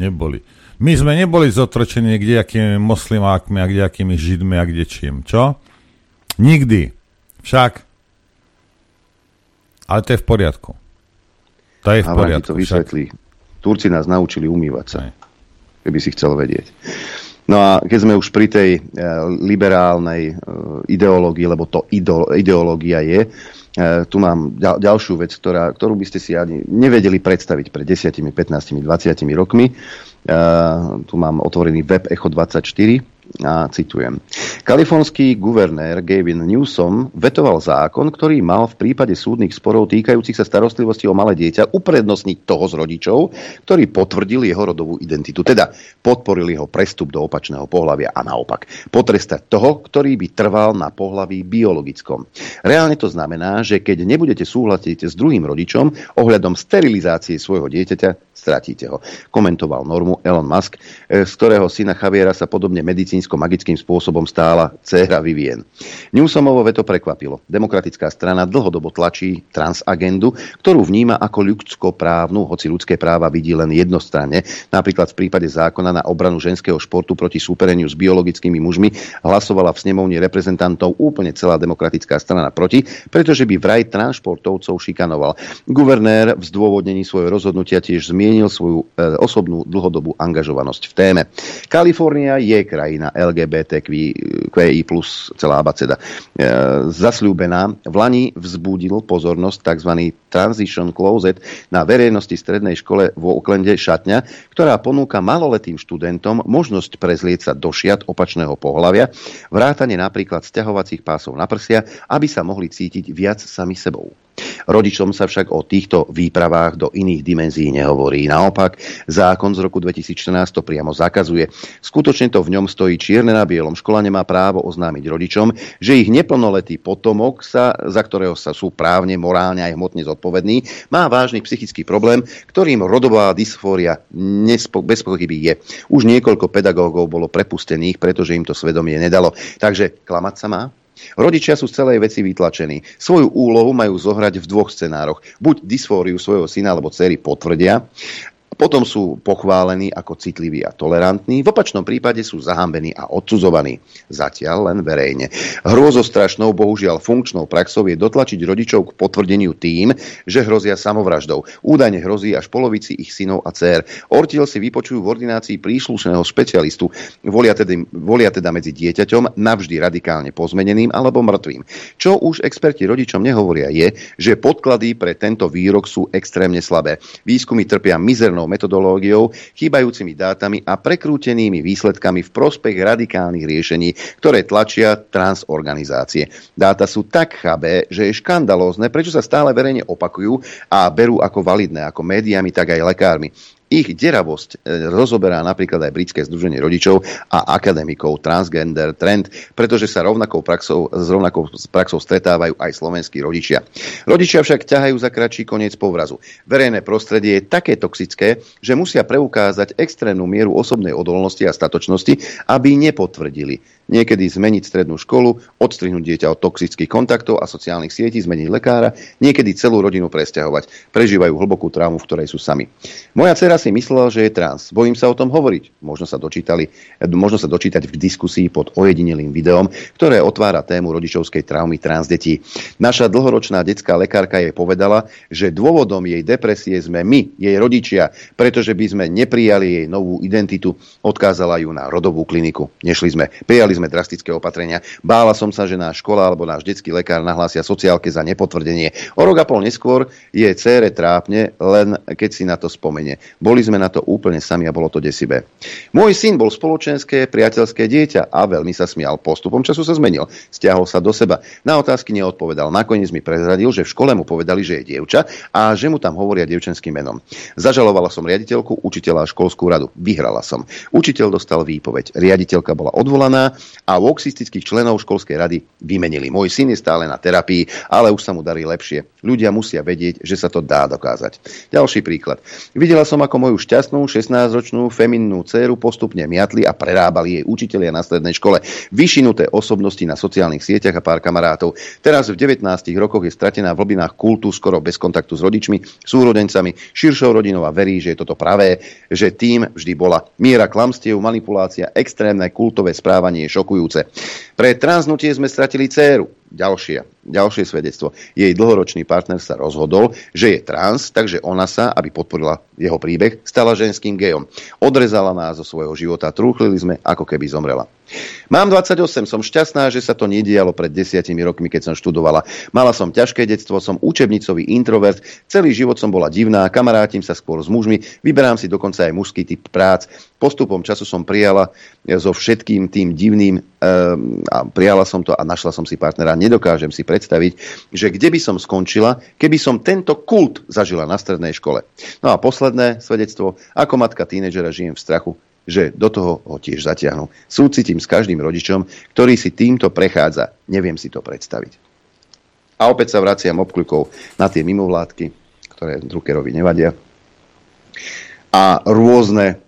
Neboli. My sme neboli zotročení kdejakými moslimákmi a kdejakými židmi a kde čím. Čo? Nikdy. Však. Ale to je v poriadku. To je v poriadku.
to vysvetlí. Turci nás naučili umývať sa. Aj. Keby si chcel vedieť. No a keď sme už pri tej e, liberálnej e, ideológii, lebo to ideológia je, E, tu mám ďal, ďalšiu vec, ktorá, ktorú by ste si ani nevedeli predstaviť pred 10, 15, 20 rokmi. Tu mám otvorený web Echo 24 a citujem. Kalifornský guvernér Gavin Newsom vetoval zákon, ktorý mal v prípade súdnych sporov týkajúcich sa starostlivosti o malé dieťa uprednostniť toho z rodičov, ktorý potvrdil jeho rodovú identitu. Teda podporil jeho prestup do opačného pohľavia a naopak. Potrestať toho, ktorý by trval na pohlaví biologickom. Reálne to znamená, že keď nebudete súhlasiť s druhým rodičom ohľadom sterilizácie svojho dieťaťa, stratíte ho. Komentoval normu Elon Musk, e, z ktorého syna Javiera sa podobne medicínsko-magickým spôsobom stála dcéra Vivien. Newsomovo veto prekvapilo. Demokratická strana dlhodobo tlačí transagendu, ktorú vníma ako ľudskoprávnu, hoci ľudské práva vidí len jednostranne. Napríklad v prípade zákona na obranu ženského športu proti súpereniu s biologickými mužmi hlasovala v snemovni reprezentantov úplne celá demokratická strana proti, pretože by vraj transportovcov šikanoval. Guvernér v zdôvodnení svojho rozhodnutia tiež zmienil svoju e, osobnú dlhodobú angažovanosť v téme. Kalifornia je krajina LGBTQI plus celá abaceda. E, zasľúbená v Lani vzbudil pozornosť tzv. Transition Closet na verejnosti strednej škole v Oaklande šatňa, ktorá ponúka maloletým študentom možnosť prezlieť sa do šiat opačného pohľavia, vrátane napríklad sťahovacích pásov na prsia, aby sa mohli cítiť viac sami sebou. Rodičom sa však o týchto výpravách do iných dimenzií nehovorí. Naopak, zákon z roku 2014 to priamo zakazuje. Skutočne to v ňom stojí čierne na bielom. Škola nemá právo oznámiť rodičom, že ich neplnoletý potomok, sa, za ktorého sa sú právne, morálne aj hmotne zodpovední, má vážny psychický problém, ktorým rodová dysfória nespo, bez pochyby je. Už niekoľko pedagógov bolo prepustených, pretože im to svedomie nedalo. Takže klamať sa má? Rodičia sú z celej veci vytlačení. Svoju úlohu majú zohrať v dvoch scenároch. Buď dysfóriu svojho syna alebo dcery potvrdia potom sú pochválení ako citliví a tolerantní, v opačnom prípade sú zahambení a odsudzovaní. Zatiaľ len verejne. Hrôzostrašnou, bohužiaľ funkčnou praxou je dotlačiť rodičov k potvrdeniu tým, že hrozia samovraždou. Údajne hrozí až polovici ich synov a dcer. Ortiel si vypočujú v ordinácii príslušného špecialistu. Volia teda, volia teda medzi dieťaťom navždy radikálne pozmeneným alebo mŕtvým. Čo už experti rodičom nehovoria je, že podklady pre tento výrok sú extrémne slabé. Výskumy trpia mizernou metodológiou, chýbajúcimi dátami a prekrútenými výsledkami v prospech radikálnych riešení, ktoré tlačia transorganizácie. Dáta sú tak chabé, že je škandalózne, prečo sa stále verejne opakujú a berú ako validné, ako médiami, tak aj lekármi. Ich deravosť e, rozoberá napríklad aj Britské združenie rodičov a akademikov Transgender Trend, pretože sa rovnakou praxou, s rovnakou praxou stretávajú aj slovenskí rodičia. Rodičia však ťahajú za kratší koniec povrazu. Verejné prostredie je také toxické, že musia preukázať extrémnu mieru osobnej odolnosti a statočnosti, aby nepotvrdili niekedy zmeniť strednú školu, odstrihnúť dieťa od toxických kontaktov a sociálnych sietí, zmeniť lekára, niekedy celú rodinu presťahovať. Prežívajú hlbokú traumu, v ktorej sú sami. Moja dcera si myslela, že je trans. Bojím sa o tom hovoriť. Možno sa, dočítali, možno sa dočítať v diskusii pod ojedinelým videom, ktoré otvára tému rodičovskej traumy trans detí. Naša dlhoročná detská lekárka jej povedala, že dôvodom jej depresie sme my, jej rodičia, pretože by sme neprijali jej novú identitu, odkázala ju na rodovú kliniku. Nešli sme. Prijali sme drastické opatrenia. Bála som sa, že náš škola alebo náš detský lekár nahlásia sociálke za nepotvrdenie. O rok a pol neskôr je cére trápne, len keď si na to spomenie. Boli sme na to úplne sami a bolo to desivé. Môj syn bol spoločenské, priateľské dieťa a veľmi sa smial. Postupom času sa zmenil. Stiahol sa do seba. Na otázky neodpovedal. Nakoniec mi prezradil, že v škole mu povedali, že je dievča a že mu tam hovoria dievčenským menom. Zažalovala som riaditeľku, učiteľa a školskú radu. Vyhrala som. Učiteľ dostal výpoveď. Riaditeľka bola odvolaná a voxistických členov školskej rady vymenili. Môj syn je stále na terapii, ale už sa mu darí lepšie. Ľudia musia vedieť, že sa to dá dokázať. Ďalší príklad. Videla som, ako moju šťastnú 16-ročnú feminnú dceru postupne miatli a prerábali jej učitelia na strednej škole. Vyšinuté osobnosti na sociálnych sieťach a pár kamarátov. Teraz v 19 rokoch je stratená v hlbinách kultu, skoro bez kontaktu s rodičmi, súrodencami, širšou rodinou a verí, že je toto pravé, že tým vždy bola. Miera klamstiev, manipulácia, extrémne kultové správanie šokujúce. Pre transnutie sme stratili dceru. Ďalšie, ďalšie svedectvo. Jej dlhoročný partner sa rozhodol, že je trans, takže ona sa, aby podporila jeho príbeh, stala ženským gejom. Odrezala nás zo svojho života, trúchlili sme, ako keby zomrela. Mám 28, som šťastná, že sa to nedialo pred desiatimi rokmi, keď som študovala. Mala som ťažké detstvo, som učebnicový introvert, celý život som bola divná, kamarátim sa skôr s mužmi, vyberám si dokonca aj mužský typ prác. Postupom času som prijala so všetkým tým divným um, a prijala som to a našla som si partnera. Nedokážem si predstaviť, že kde by som skončila, keby som tento kult zažila na strednej škole. No a posledné svedectvo, ako matka tínedžera žijem v strachu, že do toho ho tiež zatiahnu. Súcitím s každým rodičom, ktorý si týmto prechádza. Neviem si to predstaviť. A opäť sa vraciam obkľukov na tie mimovládky, ktoré Druckerovi nevadia. A rôzne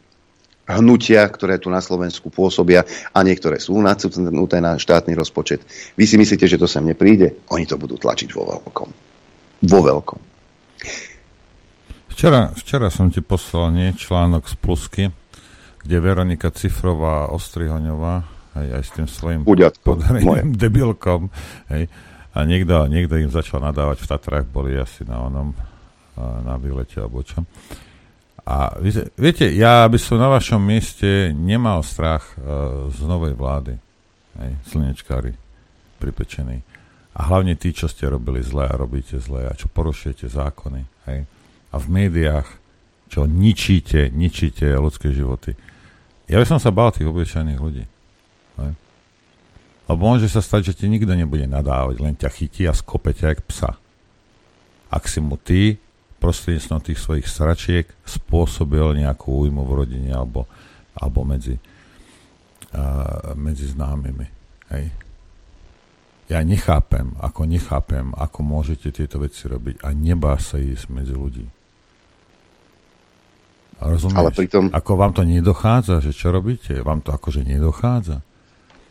hnutia, ktoré tu na Slovensku pôsobia a niektoré sú nacúcnuté na štátny rozpočet. Vy si myslíte, že to sem nepríde? Oni to budú tlačiť vo veľkom. Vo veľkom.
Včera, včera som ti poslal nie článok z Plusky, kde Veronika Cifrová Ostrihoňová, hej, aj s tým svojím podareným debilkom, hej, a niekto, niekto im začal nadávať v Tatrách, boli asi na onom, na výlete alebo čo. A viete, ja by som na vašom mieste nemal strach uh, z novej vlády. Hej, slnečkári pripečení. A hlavne tí, čo ste robili zle a robíte zle a čo porušujete zákony. Hej. A v médiách, čo ničíte, ničíte ľudské životy. Ja by som sa bál tých obyčajných ľudí. Ne? Lebo môže sa stať, že ti nikto nebude nadávať, len ťa chytí a skope ťa jak psa. Ak si mu ty prostredníctvom tých svojich sračiek spôsobil nejakú újmu v rodine alebo, alebo medzi, uh, medzi známymi. Hej. Ja nechápem, ako nechápem, ako môžete tieto veci robiť a nebá sa ísť medzi ľudí. Rozumieš? Ale pritom... Ako vám to nedochádza, že čo robíte? Vám to akože nedochádza.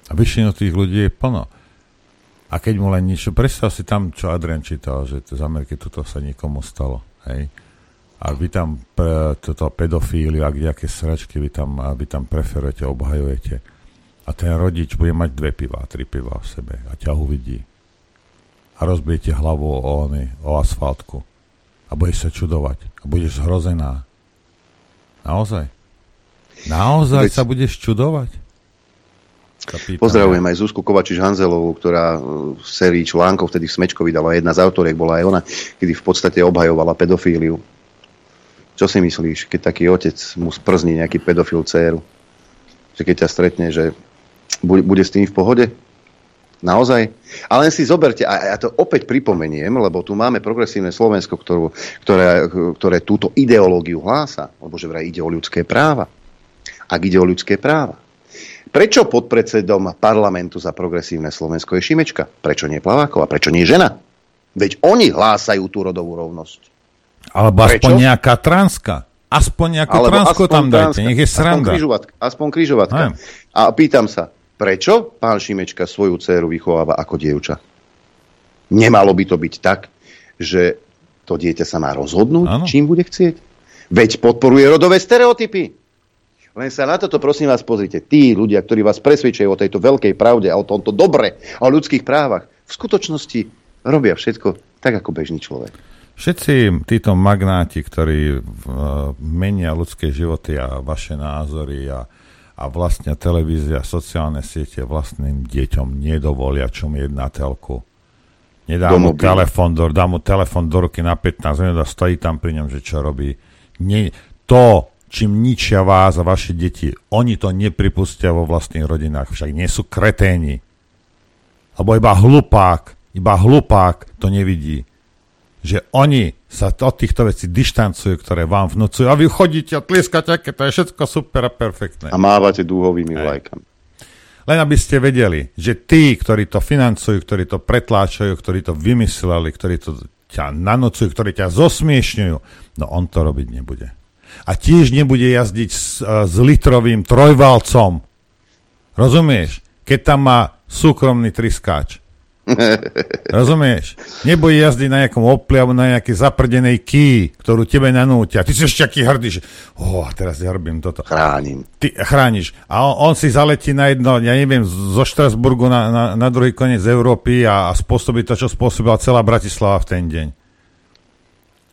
A väčšinu tých ľudí je plno. A keď mu len niečo, predstav si tam, čo Adrian čítal, že z Ameriky toto sa niekomu stalo. Hej? A vy tam pre, toto pedofíliu a nejaké sračky vy tam, vy tam preferujete, obhajujete. A ten rodič bude mať dve piva, tri piva v sebe a ťa uvidí. A rozbijete hlavu o, ony, o asfaltku. A budeš sa čudovať. A budeš zhrozená. Naozaj? Naozaj Veď... sa budeš čudovať?
Pozdravujem aj Zuzku Kovačiš-Hanzelovú, ktorá v sérii článkov vtedy v Smečkovi dala jedna z autoriek, bola aj ona, kedy v podstate obhajovala pedofíliu. Čo si myslíš, keď taký otec mu sprzní nejaký pedofil dceru? Že keď ťa stretne, že bude, bude s tým v pohode? Naozaj? Ale len si zoberte, a ja to opäť pripomeniem, lebo tu máme progresívne Slovensko, ktorú, ktoré, ktoré túto ideológiu hlása, lebo že vraj ide o ľudské práva. Ak ide o ľudské práva. Prečo podpredsedom parlamentu za progresívne Slovensko je Šimečka? Prečo nie Plaváková? Prečo nie žena? Veď oni hlásajú tú rodovú rovnosť.
Alebo Prečo? aspoň nejaká transka. Aspoň nejakú transku tam dajte, nech je sranda.
Aspoň križovatka. Aspoň križovatka. A pýtam sa, Prečo pán Šimečka svoju dceru vychováva ako dievča? Nemalo by to byť tak, že to dieťa sa má rozhodnúť, ano. čím bude chcieť. Veď podporuje rodové stereotypy. Len sa na toto prosím vás pozrite. Tí ľudia, ktorí vás presvedčajú o tejto veľkej pravde a o tomto dobre a o ľudských právach, v skutočnosti robia všetko tak ako bežný človek.
Všetci títo magnáti, ktorí uh, menia ľudské životy a vaše názory a a vlastne televízia, sociálne siete vlastným deťom nedovolia čom na telku. Nedá mu telefon do, dá mu telefon do ruky na 15 minút a stojí tam pri ňom, že čo robí. Nie, to, čím ničia vás a vaše deti, oni to nepripustia vo vlastných rodinách, však nie sú kreténi. Lebo iba hlupák, iba hlupák to nevidí. Že oni sa od týchto vecí dištancujú, ktoré vám vnúcujú. A vy chodíte a tlieskate, aké to je všetko super a perfektné.
A mávate dúhovými vlajkami.
Len aby ste vedeli, že tí, ktorí to financujú, ktorí to pretláčajú, ktorí to vymysleli, ktorí to ťa nanocujú, ktorí ťa zosmiešňujú, no on to robiť nebude. A tiež nebude jazdiť s, e, s litrovým trojvalcom. Rozumieš? Keď tam má súkromný triskáč. Rozumieš? Nebude jazdiť na nejakom opli alebo na nejakej zaprdenej ký, ktorú tebe nanútia. Ty si ešte aký hrdý, že oh, teraz ja robím toto.
Chránim.
Ty chrániš. A on, on si zaletí na jedno, ja neviem, zo Štrasburgu na, na, na druhý koniec Európy a, a spôsobí to, čo spôsobila celá Bratislava v ten deň.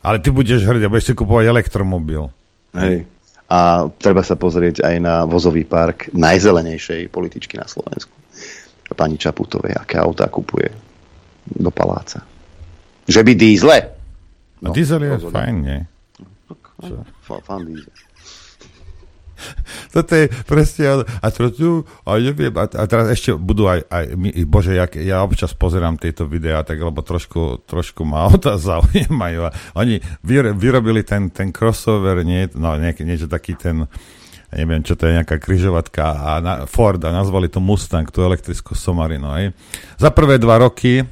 Ale ty budeš hrdý, budeš si kupovať elektromobil.
Hej. A treba sa pozrieť aj na vozový park najzelenejšej političky na Slovensku pani Čaputovej, aké autá kupuje do paláca. Že by dízle?
No, diesel je rozhodne. fajn, nie?
Fan diesel.
Toto je presne, a to tu, a neviem, a, a teraz ešte budú aj, aj my, bože, ja, ja občas pozerám tieto videá, tak lebo trošku, trošku ma auta zaujímajú. A oni vyrobili ten, ten crossover, nie, no, niek, niečo taký ten, neviem, čo to je nejaká kryžovatka a na, Ford a nazvali to Mustang, tú elektrickú somarinu. Aj. Za prvé dva roky,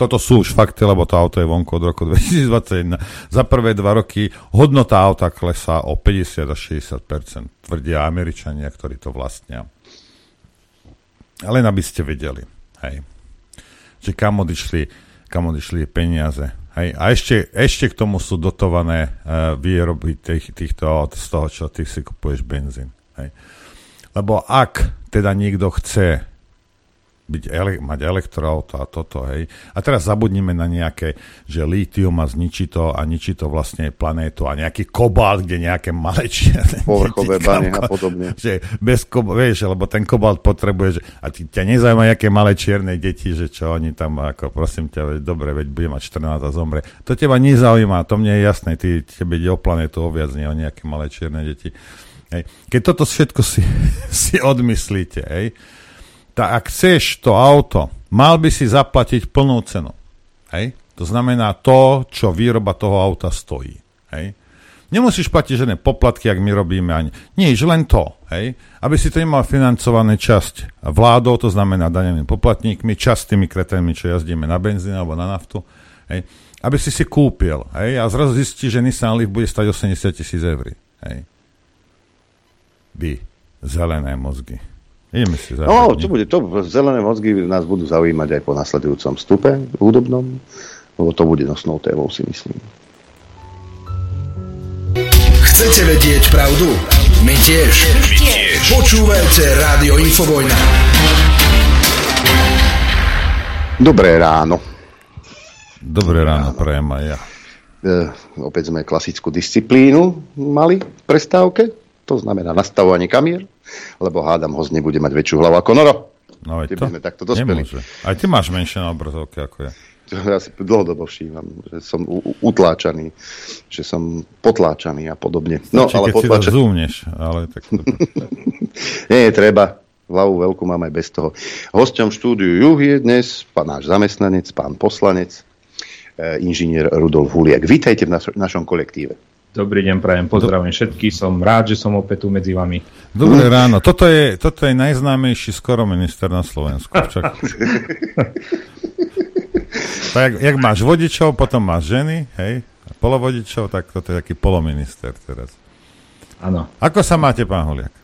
toto sú už fakty, lebo to auto je vonku od roku 2021, za prvé dva roky hodnota auta klesá o 50 až 60% tvrdia Američania, ktorí to vlastnia. Len aby ste vedeli, hej, že kam odišli, kam odišli peniaze Hej. A ešte, ešte k tomu sú dotované uh, výroby tých, týchto aut z toho, čo ty si kupuješ benzín. Hej. Lebo ak teda niekto chce byť ele- mať elektroauto a toto, hej. A teraz zabudnime na nejaké, že lítium a zničí to a ničí to vlastne planétu a nejaký kobalt, kde nejaké malé čierne
Povrchové bane a podobne.
Že bez kob- vieš, lebo ten kobalt potrebuje, že, a ty, ťa nezaujíma, aké malé čierne deti, že čo oni tam, ako prosím ťa, veď, dobre, veď bude mať 14 a zomre. To teba nezaujíma, to mne je jasné, ty, tebe ide o planétu o viac, nie o nejaké malé čierne deti. Hej. Keď toto všetko si, si odmyslíte, hej, tak ak chceš to auto, mal by si zaplatiť plnú cenu. Hej? To znamená to, čo výroba toho auta stojí. Hej? Nemusíš platiť žiadne poplatky, ak my robíme ani. Nič, len to. Hej? Aby si to nemal financované časť vládou, to znamená daňovými poplatníkmi, časť tými kreténmi, čo jazdíme na benzín alebo na naftu. Hej? Aby si si kúpil. Hej? A zrazu zistí, že Nissan Leaf bude stať 80 tisíc eur. Hej? By. Zelené mozgy.
Ideme si No, čo bude, to zelené mozgy nás budú zaujímať aj po nasledujúcom stupe hudobnom, lebo to bude nosnou témou, si myslím.
Chcete vedieť pravdu? My tiež. My tiež. Počúvajte Rádio Infovojna.
Dobré ráno.
Dobré ráno, prajem aj ja.
E, opäť sme klasickú disciplínu mali v prestávke, to znamená nastavovanie kamier lebo hádam, host nebude mať väčšiu hlavu ako Noro.
No aj to. Sme takto dospeli. Nemôže. Aj ty máš menšie na obrazovke ako ja.
ja si dlhodobo všímam, že som utláčaný, že som potláčaný a podobne.
No, Stačí, ale keď potláčaný... si zoomneš, ale tak to...
Nie, treba. Hlavu veľkú mám aj bez toho. Hosťom štúdiu Juh je dnes pán náš zamestnanec, pán poslanec, e, inžinier Rudolf Huliak. Vítajte v naš- našom kolektíve.
Dobrý deň, prajem, pozdravím všetkých, som rád, že som opäť tu medzi vami.
Dobré ráno, toto je, toto je najznámejší skoro minister na Slovensku. Čak. tak, jak, jak máš vodičov, potom máš ženy, hej, polovodičov, tak toto je taký polominister teraz.
Áno.
Ako sa máte, pán Huliak?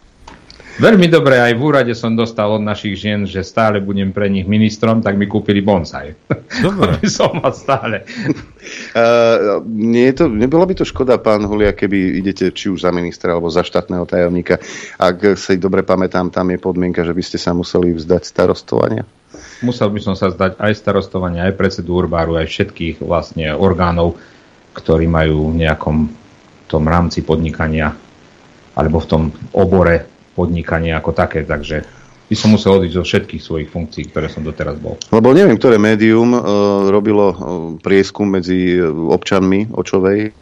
Veľmi dobre, aj v úrade som dostal od našich žien, že stále budem pre nich ministrom, tak mi kúpili bonsai.
Dobre.
som mal stále.
Uh, nie je to, nebola by to škoda, pán Hulia, keby idete či už za ministra alebo za štátneho tajomníka. Ak si dobre pamätám, tam je podmienka, že by ste sa museli vzdať starostovania?
Musel by som sa zdať aj starostovania, aj predsedu Urbáru, aj všetkých vlastne orgánov, ktorí majú v nejakom tom rámci podnikania alebo v tom obore podnikanie ako také, takže by som musel odísť zo všetkých svojich funkcií, ktoré som doteraz bol.
Lebo neviem, ktoré médium uh, robilo uh, prieskum medzi občanmi Očovej,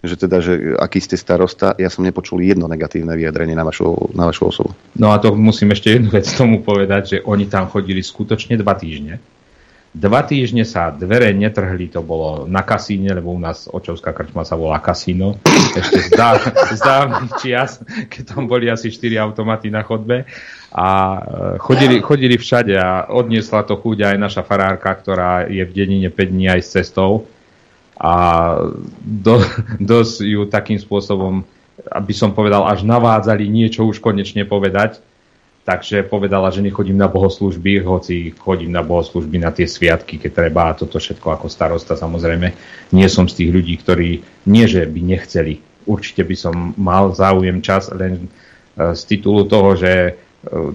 že teda, že aký ste starosta, ja som nepočul jedno negatívne vyjadrenie na vašu, na vašu osobu.
No a to musím ešte jednu vec tomu povedať, že oni tam chodili skutočne dva týždne Dva týždne sa dvere netrhli, to bolo na kasíne, lebo u nás očovská krčma sa volá kasíno. Ešte z, dá, z dávnych čias, keď tam boli asi 4 automaty na chodbe. A e, chodili, chodili všade a odniesla to chuť aj naša farárka, ktorá je v dedine 5 dní aj s cestou. A do, dosť ju takým spôsobom, aby som povedal, až navádzali niečo už konečne povedať takže povedala, že nechodím na bohoslužby, hoci chodím na bohoslužby na tie sviatky, keď treba a toto všetko ako starosta samozrejme. Nie som z tých ľudí, ktorí nie, že by nechceli. Určite by som mal záujem čas len e, z titulu toho, že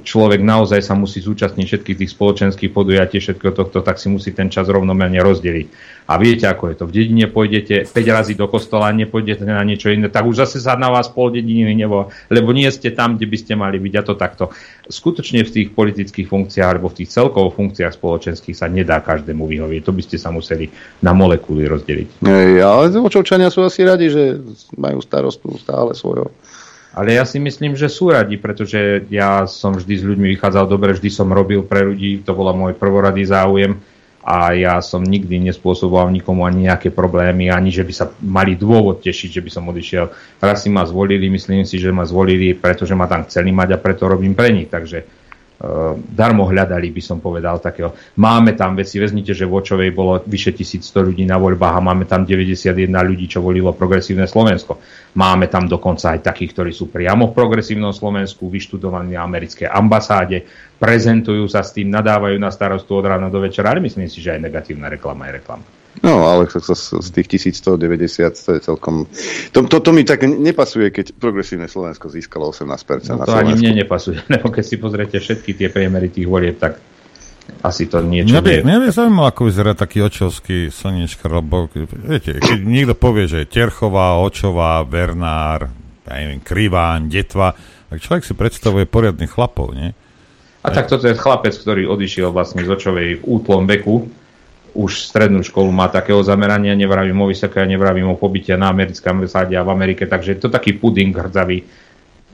človek naozaj sa musí zúčastniť všetkých tých spoločenských podujatí, všetko tohto, tak si musí ten čas rovnomerne rozdeliť. A viete, ako je to. V dedine pôjdete 5 razy do kostola, nepôjdete na niečo iné, tak už zase sa na vás pol dediny nebo, lebo nie ste tam, kde by ste mali byť a to takto. Skutočne v tých politických funkciách alebo v tých celkovo funkciách spoločenských sa nedá každému vyhovieť. To by ste sa museli na molekuly rozdeliť.
Ej, ale očovčania sú asi radi, že majú starostu stále svojho
ale ja si myslím, že sú radi, pretože ja som vždy s ľuďmi vychádzal dobre, vždy som robil pre ľudí, to bola môj prvoradý záujem a ja som nikdy nespôsoboval nikomu ani nejaké problémy, ani že by sa mali dôvod tešiť, že by som odišiel. Raz si ma zvolili, myslím si, že ma zvolili, pretože ma tam chceli mať a preto robím pre nich. Takže darmo hľadali, by som povedal, takého. Máme tam veci, vezmite, že v Očovej bolo vyše 1100 ľudí na voľbách a máme tam 91 ľudí, čo volilo progresívne Slovensko. Máme tam dokonca aj takých, ktorí sú priamo v progresívnom Slovensku, vyštudovaní na americkej ambasáde, prezentujú sa s tým, nadávajú na starostu od rána do večera, ale myslím si, že aj negatívna reklama je reklama.
No, ale z, z tých 1190 to je celkom... To, to, to mi tak nepasuje, keď progresívne Slovensko získalo 18%
no, to ani mne nepasuje, lebo keď si pozriete všetky tie priemery tých volieb, tak asi to niečo...
Mňa by, mňa by zaujímalo, ako vyzerá taký očovský slniečka, lebo viete, keď niekto povie, že Terchová, Očová, Bernár, ja neviem, Kriváň, Detva, tak človek si predstavuje poriadnych chlapov, nie?
A tak toto je chlapec, ktorý odišiel vlastne z Očovej v útlom veku, už strednú školu má takého zamerania, nevravím o vysoké, nevravím o pobytia na americkej ambasáde a v Amerike, takže je to taký puding hrdzavý.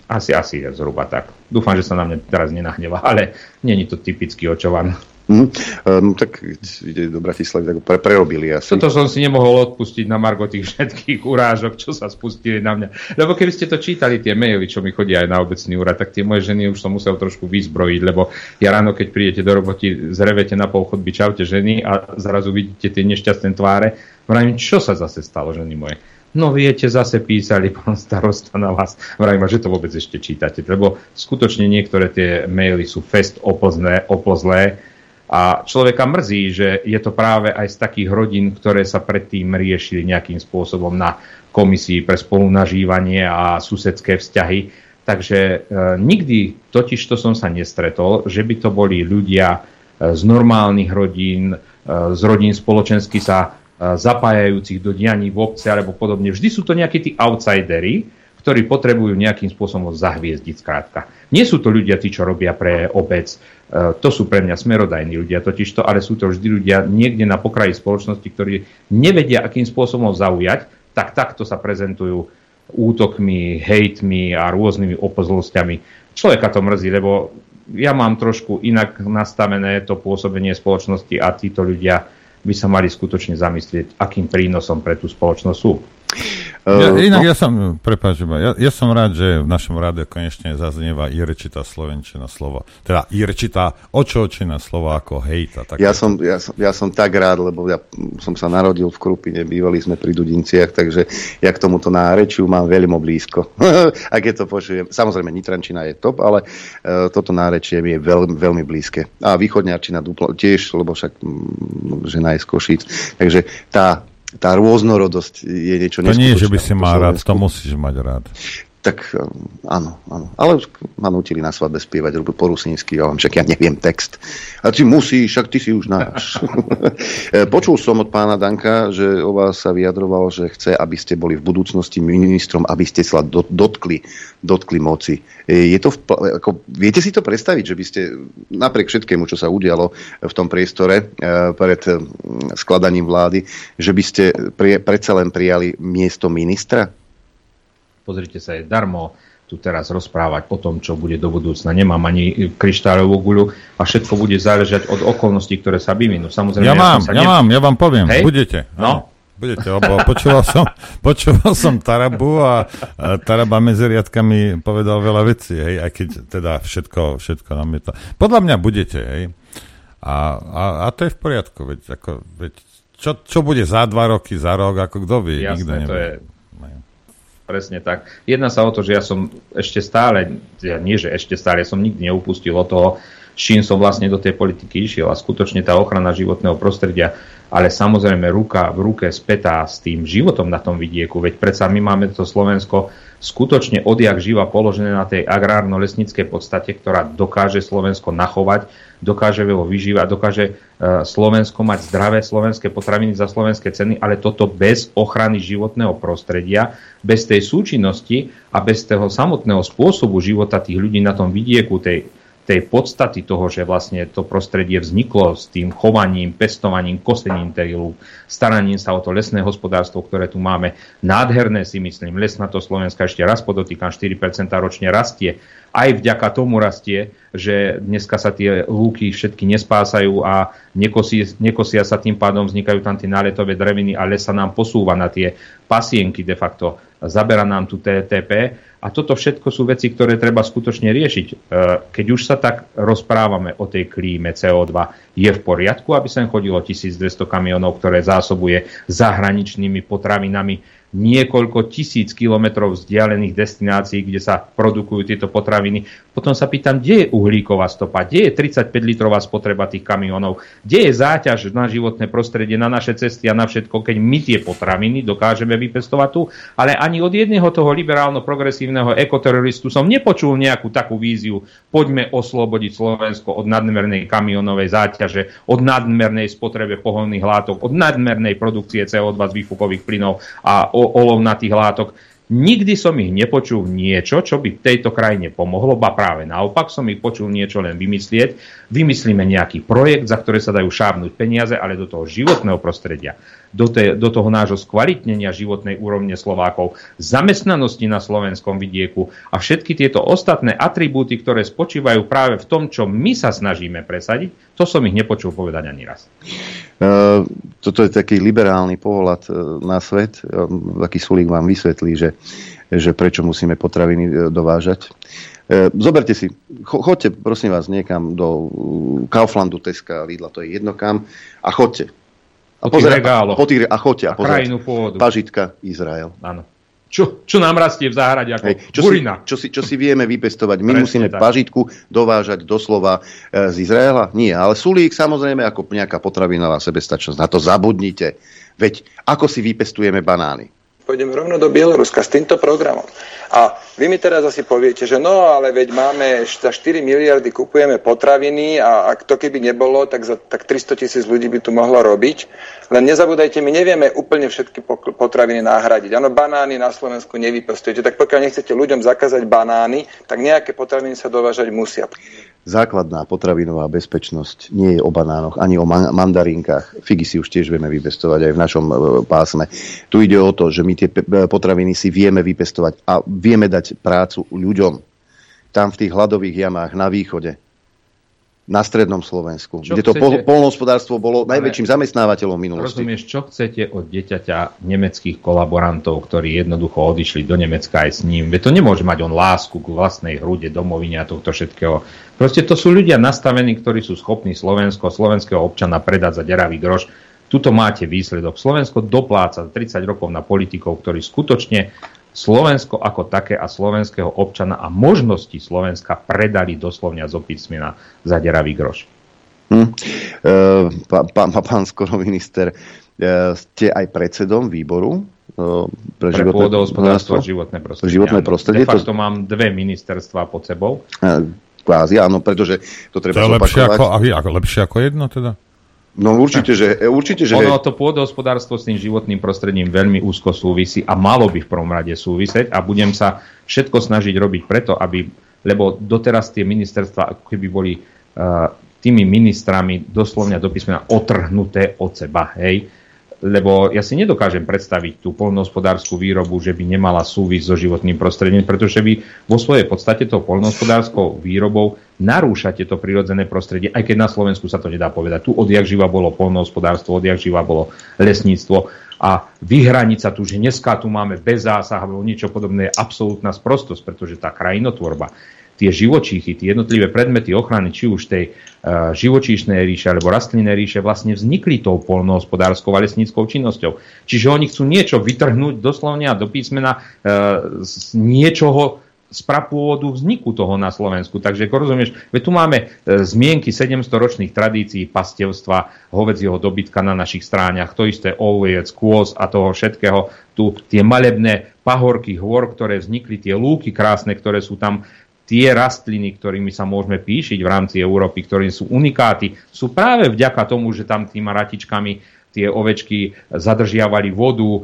Asi, asi je zhruba tak. Dúfam, že sa na mňa teraz nenahneva, ale není to typický očovan.
Mm, um, tak ide do Bratislavy, tak pre, prerobili asi.
Toto som si nemohol odpustiť na margo tých všetkých urážok, čo sa spustili na mňa. Lebo keby ste to čítali, tie maily, čo mi chodia aj na obecný úrad, tak tie moje ženy už som musel trošku vyzbrojiť, lebo ja ráno, keď prídete do roboty, zrevete na pol chodby, čaute ženy a zrazu vidíte tie nešťastné tváre. Vravím, čo sa zase stalo, ženy moje? No viete, zase písali pán starosta na vás. Vravím, že to vôbec ešte čítate, lebo skutočne niektoré tie maily sú fest opozlé, opozlé a človeka mrzí, že je to práve aj z takých rodín, ktoré sa predtým riešili nejakým spôsobom na komisii pre spolunažívanie a susedské vzťahy. Takže e, nikdy totiž to som sa nestretol, že by to boli ľudia e, z normálnych rodín, e, z rodín spoločensky sa zapájajúcich do dianí v obce alebo podobne. Vždy sú to nejakí tí outsidery, ktorí potrebujú nejakým spôsobom zahviezdiť skrátka. Nie sú to ľudia tí, čo robia pre obec, to sú pre mňa smerodajní ľudia, totiž to, ale sú to vždy ľudia niekde na pokraji spoločnosti, ktorí nevedia, akým spôsobom zaujať, tak takto sa prezentujú útokmi, hejtmi a rôznymi opozlostiami. Človeka to mrzí, lebo ja mám trošku inak nastavené to pôsobenie spoločnosti a títo ľudia by sa mali skutočne zamyslieť, akým prínosom pre tú spoločnosť sú.
Ja, uh, inak no. ja som, prepáč, ja, ja som rád, že v našom ráde konečne zaznieva irečitá slovenčina slova. Teda irečitá očočina slova ako hejta.
Tak ja, som, ja, som, ja som tak rád, lebo ja som sa narodil v Krupine, bývali sme pri Dudinciach, takže ja k tomuto nárečiu mám veľmi blízko. Ak je to počujem. Samozrejme, Nitrančina je top, ale uh, toto nárečie mi je veľmi, veľmi blízke. A východňarčina duplo, tiež, lebo však m, žena je z Košíc. Takže tá tá rôznorodosť je niečo
To nie je, že by si mal rád, to musíš mať rád.
Tak um, áno, áno. Ale ma nutili na svadbe spievať po rusínsky, ja však ja neviem text. A ty musíš, však ty si už náš. Počul som od pána Danka, že o vás sa vyjadroval, že chce, aby ste boli v budúcnosti ministrom, aby ste sa dotkli, dotkli moci. Je to v, ako, viete si to predstaviť, že by ste napriek všetkému, čo sa udialo v tom priestore eh, pred hm, skladaním vlády, že by ste pre, predsa len prijali miesto ministra?
Pozrite sa, je darmo tu teraz rozprávať o tom, čo bude do budúcna. Nemám ani kryštáľovú guľu a všetko bude záležať od okolností, ktoré sa vyvinú.
Samozrejme, ja, mám, ja, ja mám, ja vám poviem. Hej? Budete. No. Budete, lebo počúval som, počúval som Tarabu a, a Taraba medzi riadkami povedal veľa vecí, hej, aj keď teda všetko, všetko nám je to. Podľa mňa budete, hej. A, a, a to je v poriadku, veď, ako, veď čo, čo bude za dva roky, za rok, ako kto vie,
Jasné, nikto nevie. to je presne tak. Jedná sa o to, že ja som ešte stále, ja nie že ešte stále, ja som nikdy neupustil od toho, čím som vlastne do tej politiky išiel a skutočne tá ochrana životného prostredia, ale samozrejme ruka v ruke spätá s tým životom na tom vidieku, veď predsa my máme to Slovensko skutočne odjak živa položené na tej agrárno-lesníckej podstate, ktorá dokáže Slovensko nachovať, dokáže veľa vyžívať, dokáže e, Slovensko mať zdravé slovenské potraviny za slovenské ceny, ale toto bez ochrany životného prostredia, bez tej súčinnosti a bez toho samotného spôsobu života tých ľudí na tom vidieku, tej tej podstaty toho, že vlastne to prostredie vzniklo s tým chovaním, pestovaním, kosením tej lúk, staraním sa o to lesné hospodárstvo, ktoré tu máme. Nádherné si myslím, lesná to Slovenska ešte raz podotýkam, 4% ročne rastie. Aj vďaka tomu rastie, že dneska sa tie lúky všetky nespásajú a nekosia, nekosia sa tým pádom, vznikajú tam tie náletové dreviny a les sa nám posúva na tie pasienky de facto. Zabera nám tu TTP a toto všetko sú veci, ktoré treba skutočne riešiť. E, keď už sa tak rozprávame o tej klíme CO2, je v poriadku, aby sem chodilo 1200 kamionov, ktoré zásobuje zahraničnými potravinami niekoľko tisíc kilometrov vzdialených destinácií, kde sa produkujú tieto potraviny. Potom sa pýtam, kde je uhlíková stopa, kde je 35 litrová spotreba tých kamionov, kde je záťaž na životné prostredie, na naše cesty a na všetko, keď my tie potraviny dokážeme vypestovať tu. Ale ani od jedného toho liberálno-progresívneho ekoteroristu som nepočul nejakú takú víziu. Poďme oslobodiť Slovensko od nadmernej kamionovej záťaže, od nadmernej spotrebe pohonných látok, od nadmernej produkcie CO2 z výfukových plynov a olovnatých látok. Nikdy som ich nepočul niečo, čo by tejto krajine pomohlo, ba práve naopak som ich počul niečo len vymyslieť. Vymyslíme nejaký projekt, za ktoré sa dajú šábnuť peniaze, ale do toho životného prostredia do, te, do toho nášho skvalitnenia životnej úrovne Slovákov, zamestnanosti na slovenskom vidieku a všetky tieto ostatné atribúty, ktoré spočívajú práve v tom, čo my sa snažíme presadiť, to som ich nepočul povedať ani raz.
Uh, toto je taký liberálny pohľad uh, na svet. Uh, taký Sulík vám vysvetlí, že, že prečo musíme potraviny dovážať. Zoberte si, cho, chodte prosím vás niekam do Kauflandu, Teska, Lidla, to je jedno kam a chodte
a po tých regáloch.
Po tých, a choďte
a, a krajinu pôvodu.
Pažitka, Izrael.
Áno. Čo, čo nám rastie v záhrade ako Hej,
čo burina. Si, čo, si, čo si vieme vypestovať. My Presne musíme tak. pažitku dovážať doslova e, z Izraela? Nie, ale sulík samozrejme ako nejaká potravinová sebestačnosť. Na to zabudnite. Veď ako si vypestujeme banány?
Pôjdeme rovno do Bieloruska s týmto programom. A vy mi teraz asi poviete, že no, ale veď máme za 4 miliardy kupujeme potraviny a ak to keby nebolo, tak, za, tak 300 tisíc ľudí by tu mohlo robiť. Len nezabúdajte, my nevieme úplne všetky potraviny nahradiť. Áno, banány na Slovensku nevypestujete, tak pokiaľ nechcete ľuďom zakázať banány, tak nejaké potraviny sa dovážať musia.
Základná potravinová bezpečnosť nie je o banánoch ani o mandarinkách. Figy si už tiež vieme vypestovať aj v našom e, pásme. Tu ide o to, že my tie potraviny si vieme vypestovať a vieme dať prácu ľuďom. Tam v tých hladových jamách na východe na strednom Slovensku, čo kde to chcete, polnohospodárstvo bolo najväčším zamestnávateľom minulosti.
Rozumieš, čo chcete od dieťaťa nemeckých kolaborantov, ktorí jednoducho odišli do Nemecka aj s ním? Veď to nemôže mať on lásku k vlastnej hrude, domovine a tohto všetkého. Proste to sú ľudia nastavení, ktorí sú schopní Slovensko, slovenského občana predať za deravý groš. Tuto máte výsledok. Slovensko dopláca 30 rokov na politikov, ktorí skutočne Slovensko ako také a slovenského občana a možnosti Slovenska predali doslovne z opísmena za deravý groš. Hm.
E, pán, pán, pán skoro minister, e, ste aj predsedom výboru
e, pre, pre životné pôdohospodárstvo a životné prostredie.
Životné prostredie.
De facto to... mám dve ministerstva pod sebou.
E, kvázi, áno, pretože to treba
to je lepšie ako, ako, lepšie ako jedno teda?
No určite, že... Určite, že...
Ono to pôdohospodárstvo s tým životným prostredím veľmi úzko súvisí a malo by v prvom rade súviseť a budem sa všetko snažiť robiť preto, aby... Lebo doteraz tie ministerstva ako keby boli uh, tými ministrami doslovne do písmena otrhnuté od seba, hej lebo ja si nedokážem predstaviť tú polnohospodárskú výrobu, že by nemala súvisť so životným prostredím, pretože vy vo svojej podstate tou polnohospodárskou výrobou narúšate to prirodzené prostredie, aj keď na Slovensku sa to nedá povedať. Tu odjak živa bolo polnohospodárstvo, odjak živa bolo lesníctvo a vyhraniť tu, že dneska tu máme bez zásah alebo niečo podobné je absolútna sprostosť, pretože tá krajinotvorba tie živočíchy, tie jednotlivé predmety ochrany, či už tej uh, živočíšnej ríše alebo rastlinnej ríše, vlastne vznikli tou polnohospodárskou a lesníckou činnosťou. Čiže oni chcú niečo vytrhnúť doslovne a do písmena uh, z niečoho, z prapôvodu vzniku toho na Slovensku. Takže ako rozumieš, veď tu máme e, zmienky 700-ročných tradícií pastevstva, hovedzieho dobytka na našich stráňach, to isté ovliec, kôz a toho všetkého. Tu tie malebné pahorky hôr, ktoré vznikli, tie lúky krásne, ktoré sú tam tie rastliny, ktorými sa môžeme píšiť v rámci Európy, ktoré sú unikáty, sú práve vďaka tomu, že tam tými ratičkami tie ovečky zadržiavali vodu, e,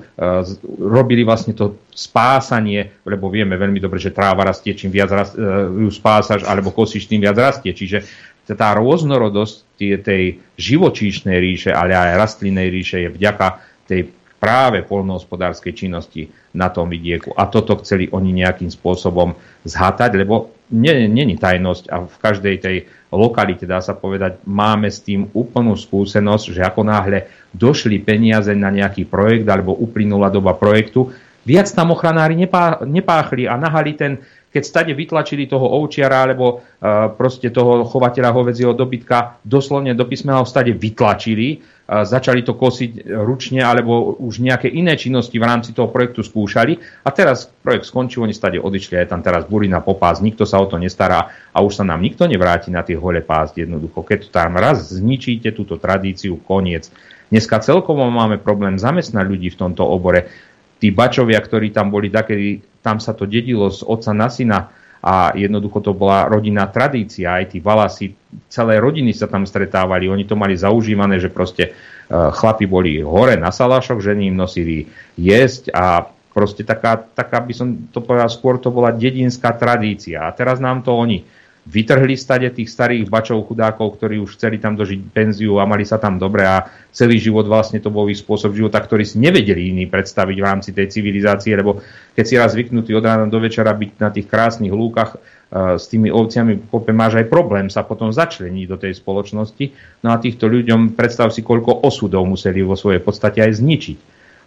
robili vlastne to spásanie, lebo vieme veľmi dobre, že tráva rastie, čím viac rast, e, ju spásaš, alebo kosíš, tým viac rastie. Čiže tá rôznorodosť tej živočíšnej ríše, ale aj rastlinnej ríše je vďaka tej práve polnohospodárskej činnosti na tom vidieku. A toto chceli oni nejakým spôsobom zhatať, lebo není tajnosť a v každej tej lokalite, dá sa povedať, máme s tým úplnú skúsenosť, že ako náhle došli peniaze na nejaký projekt alebo uplynula doba projektu, viac tam ochranári nepá, nepáchli a nahali ten, keď stade vytlačili toho ovčiara alebo uh, proste toho chovateľa hovedzieho dobytka, doslovne do písmena stade vytlačili, začali to kosiť ručne alebo už nejaké iné činnosti v rámci toho projektu skúšali a teraz projekt skončil, oni stade odišli a je tam teraz burina popás, nikto sa o to nestará a už sa nám nikto nevráti na tie hole pásť jednoducho. Keď tam raz zničíte túto tradíciu, koniec. Dneska celkovo máme problém zamestnať ľudí v tomto obore. Tí bačovia, ktorí tam boli, takedy, tam sa to dedilo z otca na syna, a jednoducho to bola rodinná tradícia, aj tí Valasi, celé rodiny sa tam stretávali, oni to mali zaužívané, že proste uh, chlapi boli hore na salášok, ženy im nosili jesť a proste taká, taká by som to povedal, skôr to bola dedinská tradícia. A teraz nám to oni vytrhli stade tých starých bačov chudákov, ktorí už chceli tam dožiť penziu a mali sa tam dobre a celý život vlastne to bol ich spôsob života, ktorý si nevedeli iní predstaviť v rámci tej civilizácie, lebo keď si raz zvyknutý od rána do večera byť na tých krásnych lúkach uh, s tými ovciami, pope máš aj problém sa potom začleniť do tej spoločnosti. No a týchto ľuďom predstav si, koľko osudov museli vo svojej podstate aj zničiť.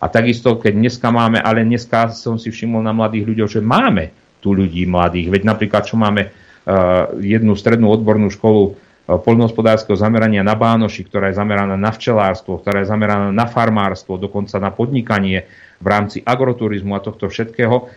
A takisto, keď dneska máme, ale dneska som si všimol na mladých ľuďoch, že máme tu ľudí mladých. Veď napríklad, čo máme jednu strednú odbornú školu poľnohospodárskeho zamerania na Bánoši, ktorá je zameraná na včelárstvo, ktorá je zameraná na farmárstvo, dokonca na podnikanie v rámci agroturizmu a tohto všetkého.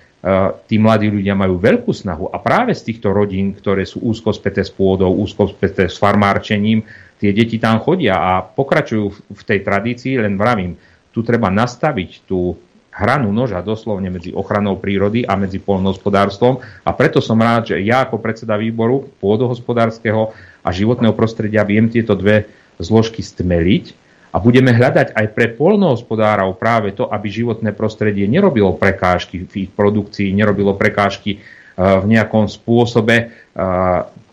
Tí mladí ľudia majú veľkú snahu a práve z týchto rodín, ktoré sú úzko späté s pôdou, úzko späté s farmárčením, tie deti tam chodia a pokračujú v tej tradícii, len vravím, tu treba nastaviť tú hranu noža doslovne medzi ochranou prírody a medzi polnohospodárstvom a preto som rád, že ja ako predseda výboru pôdohospodárskeho a životného prostredia viem tieto dve zložky stmeliť a budeme hľadať aj pre polnohospodárov práve to, aby životné prostredie nerobilo prekážky v ich produkcii, nerobilo prekážky e, v nejakom spôsobe,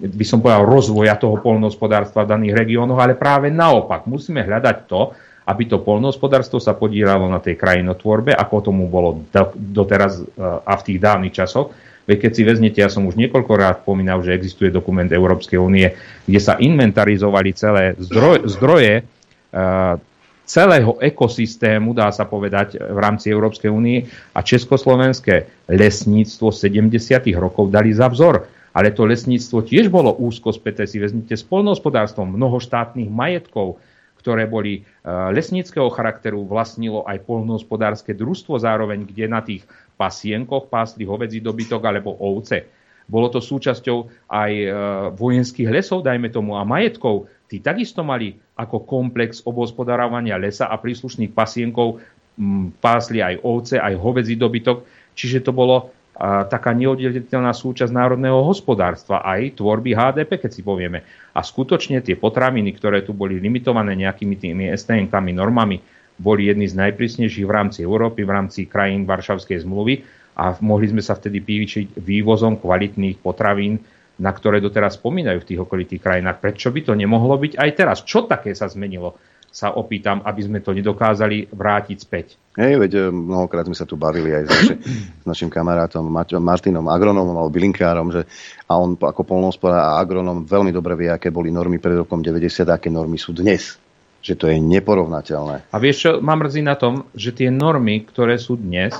by som povedal, rozvoja toho polnohospodárstva v daných regiónoch, ale práve naopak. Musíme hľadať to, aby to polnohospodárstvo sa podielalo na tej krajinotvorbe, ako tomu bolo doteraz a v tých dávnych časoch. Veď keď si vezmete, ja som už niekoľkokrát spomínal, že existuje dokument Európskej únie, kde sa inventarizovali celé zdroje, zdroje celého ekosystému, dá sa povedať, v rámci Európskej únie a československé lesníctvo 70. rokov dali za vzor. Ale to lesníctvo tiež bolo úzko späté, si vezmite s polnohospodárstvom mnohoštátnych majetkov, ktoré boli e, lesníckého charakteru, vlastnilo aj polnohospodárske družstvo zároveň, kde na tých pasienkoch pásli hovedzí dobytok alebo ovce. Bolo to súčasťou aj e, vojenských lesov, dajme tomu, a majetkov. Tí takisto mali ako komplex obospodarovania lesa a príslušných pasienkov pásli aj ovce, aj hovedzí dobytok. Čiže to bolo taká neoddeliteľná súčasť národného hospodárstva, aj tvorby HDP, keď si povieme. A skutočne tie potraviny, ktoré tu boli limitované nejakými tými STN-kami, normami, boli jedni z najprísnejších v rámci Európy, v rámci krajín Varšavskej zmluvy a mohli sme sa vtedy pívičiť vývozom kvalitných potravín na ktoré doteraz spomínajú v tých okolitých krajinách. Prečo by to nemohlo byť aj teraz? Čo také sa zmenilo? Sa opýtam, aby sme to nedokázali vrátiť späť.
Hej, veď eh, mnohokrát sme sa tu bavili aj s, naši, s našim kamarátom Martinom Agronomom alebo bylinkárom, že a on ako polnohospodár a agronom veľmi dobre vie, aké boli normy pred rokom 90 a aké normy sú dnes. Že to je neporovnateľné.
A vieš čo, mám mrzí na tom, že tie normy, ktoré sú dnes,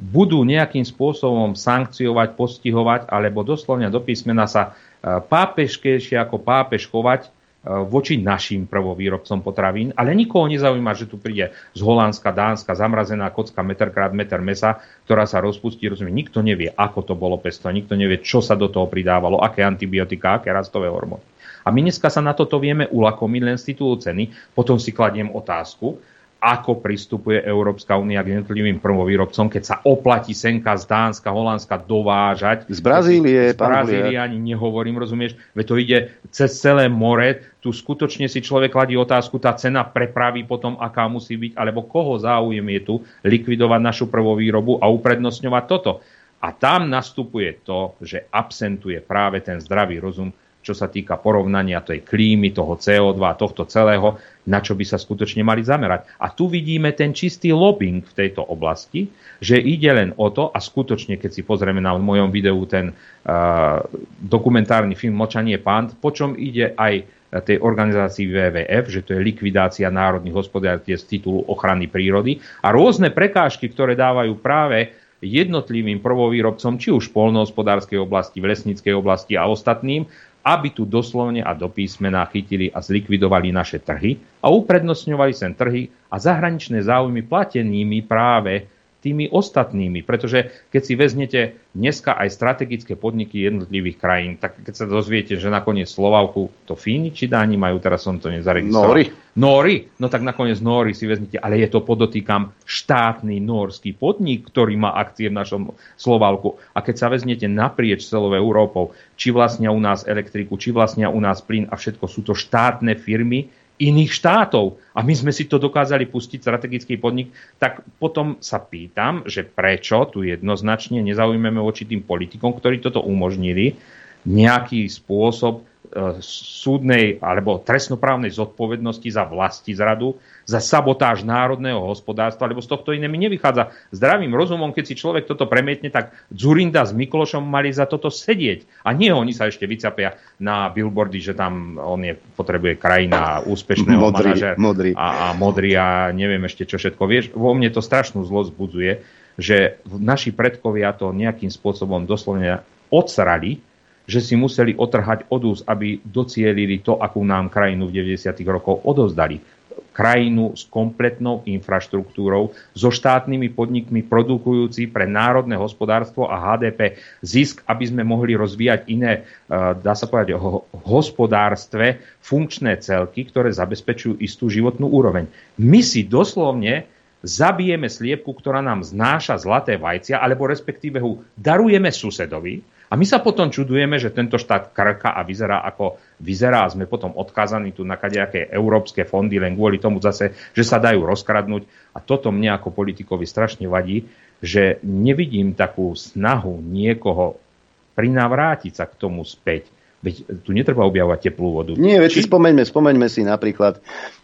budú nejakým spôsobom sankciovať, postihovať, alebo doslovne do písmena sa e, pápežkejšie ako pápež chovať voči našim prvovýrobcom potravín, ale nikoho nezaujíma, že tu príde z Holandska, Dánska, zamrazená kocka meter krát meter mesa, ktorá sa rozpustí, rozumie, nikto nevie, ako to bolo pesto, nikto nevie, čo sa do toho pridávalo, aké antibiotika, aké rastové hormóny. A my dneska sa na toto vieme ulakomiť len z titulu ceny, potom si kladiem otázku, ako pristupuje Európska únia k jednotlivým prvovýrobcom, keď sa oplatí senka z Dánska, Holandska dovážať.
Z Brazílie,
Z Brazílie ani nehovorím, rozumieš? Veď to ide cez celé more. Tu skutočne si človek kladí otázku, tá cena prepravy potom, aká musí byť, alebo koho záujem je tu likvidovať našu prvovýrobu a uprednostňovať toto. A tam nastupuje to, že absentuje práve ten zdravý rozum, čo sa týka porovnania tej klímy, toho CO2, tohto celého, na čo by sa skutočne mali zamerať. A tu vidíme ten čistý lobbying v tejto oblasti, že ide len o to, a skutočne, keď si pozrieme na mojom videu ten uh, dokumentárny film Močanie pán, po čom ide aj tej organizácii WWF, že to je likvidácia národných hospodárstiev z titulu ochrany prírody a rôzne prekážky, ktoré dávajú práve jednotlivým prvovýrobcom, či už v polnohospodárskej oblasti, v lesníckej oblasti a ostatným, aby tu doslovne a do písmena chytili a zlikvidovali naše trhy a uprednostňovali sem trhy a zahraničné záujmy platenými práve tými ostatnými. Pretože keď si vezmete dneska aj strategické podniky jednotlivých krajín, tak keď sa dozviete, že nakoniec Slovavku to Fíni či Dáni majú, teraz som to nezaregistroval.
Nóri.
Nóri, no tak nakoniec Nóri si vezmete, ale je to podotýkam štátny norský podnik, ktorý má akcie v našom Slovalku. A keď sa vezmete naprieč celou Európou, či vlastnia u nás elektriku, či vlastnia u nás plyn a všetko sú to štátne firmy, iných štátov. A my sme si to dokázali pustiť, strategický podnik, tak potom sa pýtam, že prečo tu jednoznačne nezaujmeme voči tým politikom, ktorí toto umožnili, nejaký spôsob E, súdnej alebo trestnoprávnej zodpovednosti za vlasti zradu, za sabotáž národného hospodárstva, lebo z tohto iné mi nevychádza. Zdravým rozumom, keď si človek toto premietne, tak Zurinda s Miklošom mali za toto sedieť. A nie oni sa ešte vycapia na billboardy, že tam on je, potrebuje krajina úspešného modrý, manažera
modrý.
A, a modrý a neviem ešte čo všetko. Vieš, vo mne to strašnú zlosť budzuje, že naši predkovia to nejakým spôsobom doslovne odsrali, že si museli otrhať od ús, aby docielili to, akú nám krajinu v 90. rokoch odozdali. Krajinu s kompletnou infraštruktúrou, so štátnymi podnikmi produkujúci pre národné hospodárstvo a HDP zisk, aby sme mohli rozvíjať iné, e, dá sa povedať, hospodárstve funkčné celky, ktoré zabezpečujú istú životnú úroveň. My si doslovne zabijeme sliepku, ktorá nám znáša zlaté vajcia, alebo respektíve ho darujeme susedovi, a my sa potom čudujeme, že tento štát krka a vyzerá ako vyzerá a sme potom odkázaní tu na kadejaké európske fondy len kvôli tomu zase, že sa dajú rozkradnúť. A toto mne ako politikovi strašne vadí, že nevidím takú snahu niekoho prinavrátiť sa k tomu späť. Veď tu netreba objavovať teplú vodu.
Nie, veď si spomeňme, spomeňme si napríklad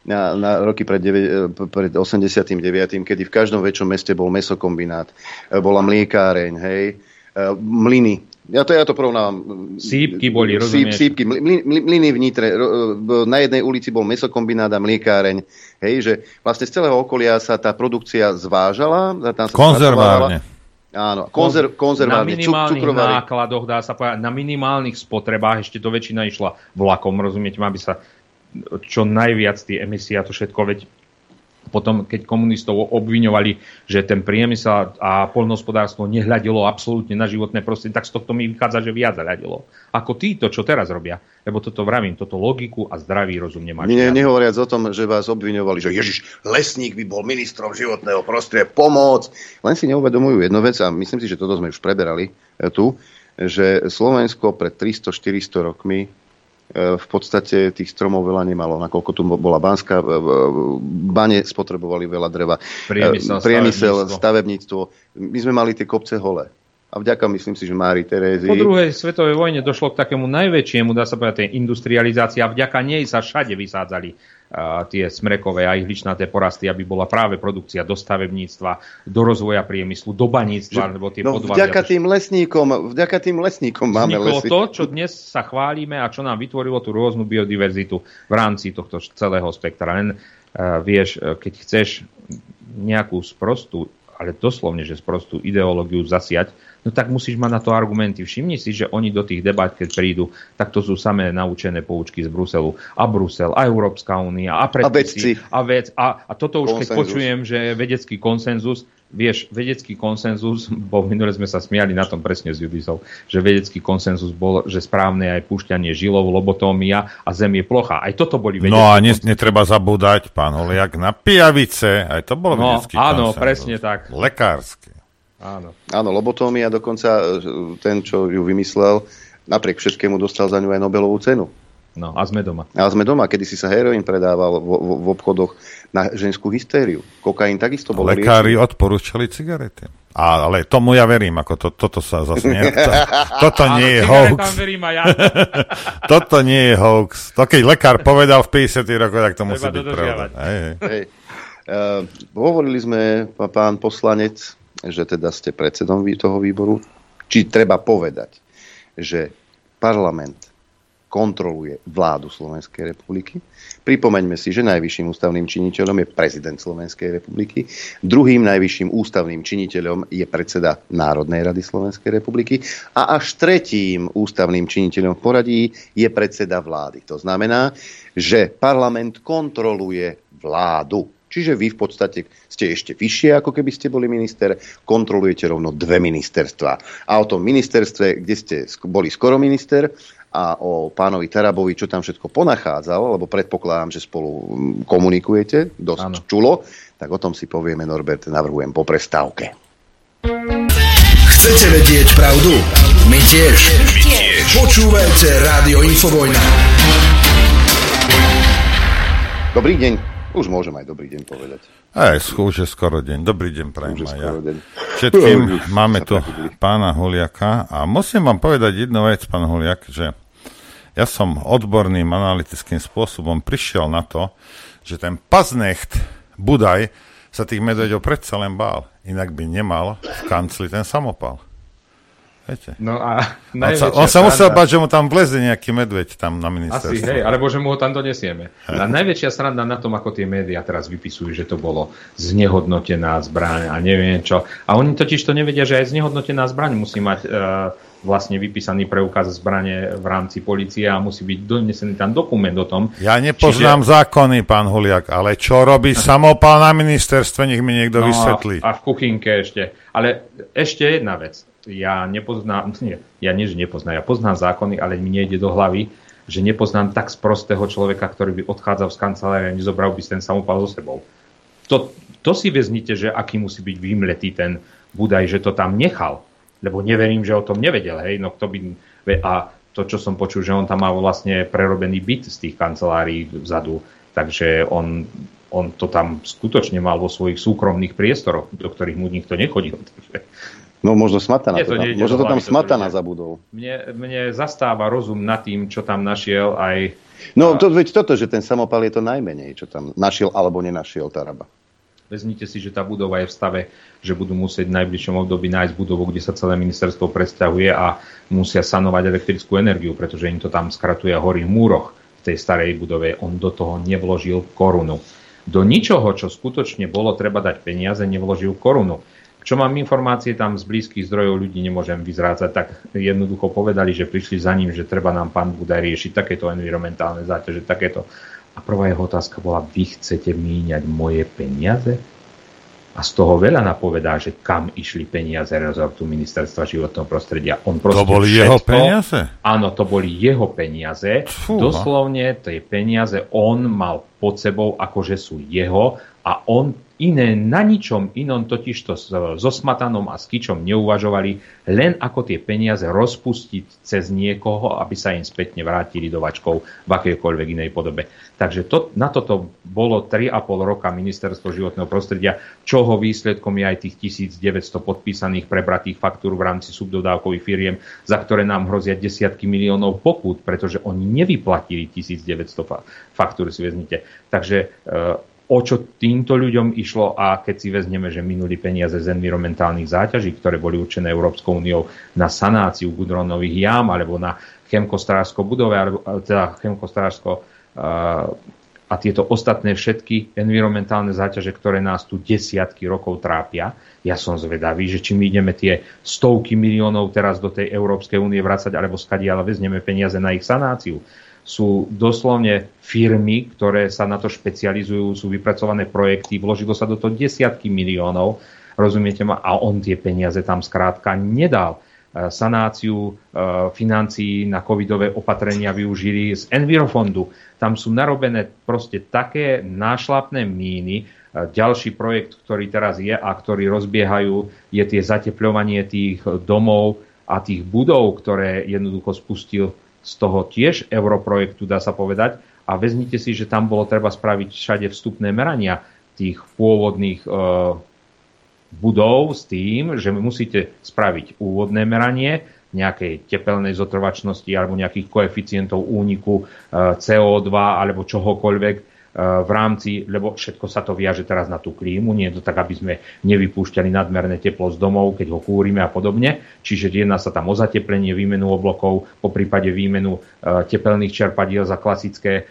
na, na roky pred, 9, pred 89., kedy v každom väčšom meste bol mesokombinát, bola mliekáreň, hej, mlyny, ja to, ja to porovnávam.
Sípky boli, rozumieš?
Sípky, mlyny v Nitre. Na jednej ulici bol mesokombinát a mliekáreň. Hej, že vlastne z celého okolia sa tá produkcia zvážala. Tam sa
Konzervárne.
Áno, konzer, konzervárne,
Na minimálnych cukrovary. nákladoch, dá sa povedať, na minimálnych spotrebách, ešte to väčšina išla vlakom, rozumiete, aby sa čo najviac tie emisie a to všetko, veď potom, keď komunistov obviňovali, že ten priemysel a poľnohospodárstvo nehľadilo absolútne na životné prostredie, tak z tohto mi vychádza, že viac hľadilo. Ako títo, čo teraz robia. Lebo toto vravím, toto logiku a zdravý rozum nemáš.
Nie, nehovoriac o tom, že vás obviňovali, že Ježiš, lesník by bol ministrom životného prostredia, pomoc. Len si neuvedomujú jednu vec a myslím si, že toto sme už preberali e, tu, že Slovensko pred 300-400 rokmi v podstate tých stromov veľa nemalo, nakoľko tu bola Banská, e, e, bane spotrebovali veľa dreva,
priemysel,
priemysel stavebníctvo. stavebníctvo. My sme mali tie kopce hole. A vďaka, myslím si, že Mári Terézy...
Po druhej svetovej vojne došlo k takému najväčšiemu, dá sa povedať, tej industrializácii a vďaka nej sa všade vysádzali tie smrekové a ihličnaté porasty, aby bola práve produkcia do stavebníctva, do rozvoja priemyslu, do baníctva, lebo tie
no, Vďaka tým lesníkom, vďaka tým lesníkom máme lesy.
to, čo dnes sa chválime a čo nám vytvorilo tú rôznu biodiverzitu v rámci tohto celého spektra. Len uh, vieš, e, keď chceš nejakú sprostú, ale doslovne, že sprostú ideológiu zasiať, no tak musíš mať na to argumenty. Všimni si, že oni do tých debat, keď prídu, tak to sú samé naučené poučky z Bruselu. A Brusel, a Európska únia, a predpisy, a, vec. A, a toto už konsenzus. keď počujem, že vedecký konsenzus, vieš, vedecký konsenzus, bo minule sme sa smiali na tom presne s Judisou, že vedecký konsenzus bol, že správne aj púšťanie žilov, lobotómia a zem je plocha. Aj toto boli vedecké
No a ne, netreba zabúdať, pán Holiak, na pijavice, aj to bol no, vedecký
áno,
konsenzus.
presne tak.
Lekársky.
Áno.
Áno, lobotómia, dokonca e, ten, čo ju vymyslel, napriek všetkému dostal za ňu aj Nobelovú cenu.
No a sme doma.
A sme doma, kedy si sa heroín predával v, v, v obchodoch na ženskú hystériu. Kokain takisto bol
Lekári riešený. odporúčali cigarety. A, ale tomu ja verím, ako to, toto sa zase nie, to, toto nie je hoax.
verím aj ja.
toto nie je hoax. To keď lekár povedal v 50 rokoch, tak to Treba musí byť pravda. Hej, hej.
Hej. Uh, hovorili sme, pán poslanec, že teda ste predsedom toho výboru, či treba povedať, že parlament kontroluje vládu Slovenskej republiky. Pripomeňme si, že najvyšším ústavným činiteľom je prezident Slovenskej republiky, druhým najvyšším ústavným činiteľom je predseda Národnej rady Slovenskej republiky a až tretím ústavným činiteľom v poradí je predseda vlády. To znamená, že parlament kontroluje vládu. Čiže vy v podstate ste ešte vyššie, ako keby ste boli minister, kontrolujete rovno dve ministerstva. A o tom ministerstve, kde ste boli skoro minister, a o pánovi Tarabovi, čo tam všetko ponachádzal, lebo predpokladám, že spolu mm, komunikujete dosť ano. čulo, tak o tom si povieme, Norbert, navrhujem po prestávke.
Chcete vedieť pravdu? My tiež. My tiež. Počúvajte Rádio Infovojna.
Dobrý deň. Už môžem aj dobrý deň povedať.
Aj, už je skoro deň. Dobrý deň, prajem aj ja. Deň. Všetkým máme tu pána Huliaka a musím vám povedať jednu vec, pán Huliak, že ja som odborným analytickým spôsobom prišiel na to, že ten paznecht Budaj sa tých medveďov predsa len bál. Inak by nemal v kancli ten samopal. Viete?
No a
on sa, on sa musel bať, že mu tam vleze nejaký medveď tam na ministerstve.
Asi, hej, alebo že mu ho tam donesieme. A najväčšia sranda na tom, ako tie médiá teraz vypisujú, že to bolo znehodnotená zbraň a neviem čo. A oni totiž to nevedia, že aj znehodnotená zbraň musí mať uh, vlastne vypísaný preukaz zbrane v rámci policie a musí byť donesený tam dokument o tom.
Ja nepoznám čiže... zákony, pán Huliak, ale čo robí samopal na ministerstve, nech mi niekto no, vysvetlí.
A v kuchynke ešte. Ale ešte jedna vec ja nepoznám, nie, ja nie, že nepoznám, ja poznám zákony, ale mi nejde do hlavy, že nepoznám tak sprostého človeka, ktorý by odchádzal z kancelárie a nezobral by ten samopal so sebou. To, to si veznite, že aký musí byť vymletý ten Budaj, že to tam nechal. Lebo neverím, že o tom nevedel. Hej? No, kto by, a to, čo som počul, že on tam má vlastne prerobený byt z tých kancelárií vzadu, takže on, on to tam skutočne mal vo svojich súkromných priestoroch, do ktorých mu nikto nechodil. Takže
No možno Smatana,
to nejde
možno to tam Smatana zabudol.
Mne, mne zastáva rozum nad tým, čo tam našiel aj...
No to, veď toto, že ten samopal je to najmenej, čo tam našiel alebo nenašiel Taraba.
Vezmite si, že tá budova je v stave, že budú musieť v najbližšom období nájsť budovu, kde sa celé ministerstvo presťahuje a musia sanovať elektrickú energiu, pretože im to tam skratuje a horí v múroch v tej starej budove. On do toho nevložil korunu. Do ničoho, čo skutočne bolo treba dať peniaze, nevložil korunu. Čo mám informácie tam z blízkych zdrojov ľudí, nemôžem vyzrácať, tak jednoducho povedali, že prišli za ním, že treba nám pán Budaj riešiť takéto environmentálne záťaže, takéto. A prvá jeho otázka bola, vy chcete míňať moje peniaze? A z toho veľa napovedá, že kam išli peniaze rezortu ministerstva životného prostredia. On proste
boli
všetko,
jeho peniaze?
Áno, to boli jeho peniaze.
Fúha.
Doslovne tie peniaze on mal pod sebou, akože sú jeho a on iné na ničom inom totižto s- so Smatanom a s Kičom neuvažovali, len ako tie peniaze rozpustiť cez niekoho, aby sa im spätne vrátili do vačkov v akejkoľvek inej podobe. Takže to, na toto bolo 3,5 roka ministerstvo životného prostredia, čoho výsledkom je aj tých 1900 podpísaných prebratých faktúr v rámci subdodávkových firiem, za ktoré nám hrozia desiatky miliónov pokút, pretože oni nevyplatili 1900 fa- faktúr, si vezmite. Takže e, o čo týmto ľuďom išlo a keď si vezmeme, že minuli peniaze z environmentálnych záťaží, ktoré boli určené Európskou úniou na sanáciu gudronových jám alebo na chemkostársko budove, alebo e, teda chemkostársko a tieto ostatné všetky environmentálne záťaže, ktoré nás tu desiatky rokov trápia. Ja som zvedavý, že či my ideme tie stovky miliónov teraz do tej Európskej únie vrácať, alebo skadiaľ vezmeme peniaze na ich sanáciu. Sú doslovne firmy, ktoré sa na to špecializujú, sú vypracované projekty, vložilo sa do toho desiatky miliónov, rozumiete ma, a on tie peniaze tam skrátka nedal E, sanáciu e, financií na covidové opatrenia využili z Envirofondu. Tam sú narobené proste také nášlapné míny. E, Ďalší projekt, ktorý teraz je a ktorý rozbiehajú, je tie zatepľovanie tých domov a tých budov, ktoré jednoducho spustil z toho tiež europrojektu, dá sa povedať. A vezmite si, že tam bolo treba spraviť všade vstupné merania tých pôvodných e, budov s tým, že musíte spraviť úvodné meranie nejakej tepelnej zotrvačnosti alebo nejakých koeficientov úniku e, CO2 alebo čohokoľvek v rámci, lebo všetko sa to viaže teraz na tú klímu, nie je to tak, aby sme nevypúšťali nadmerné teplo z domov, keď ho kúrime a podobne. Čiže jedná sa tam o zateplenie, výmenu oblokov, po prípade výmenu e, tepelných čerpadiel za klasické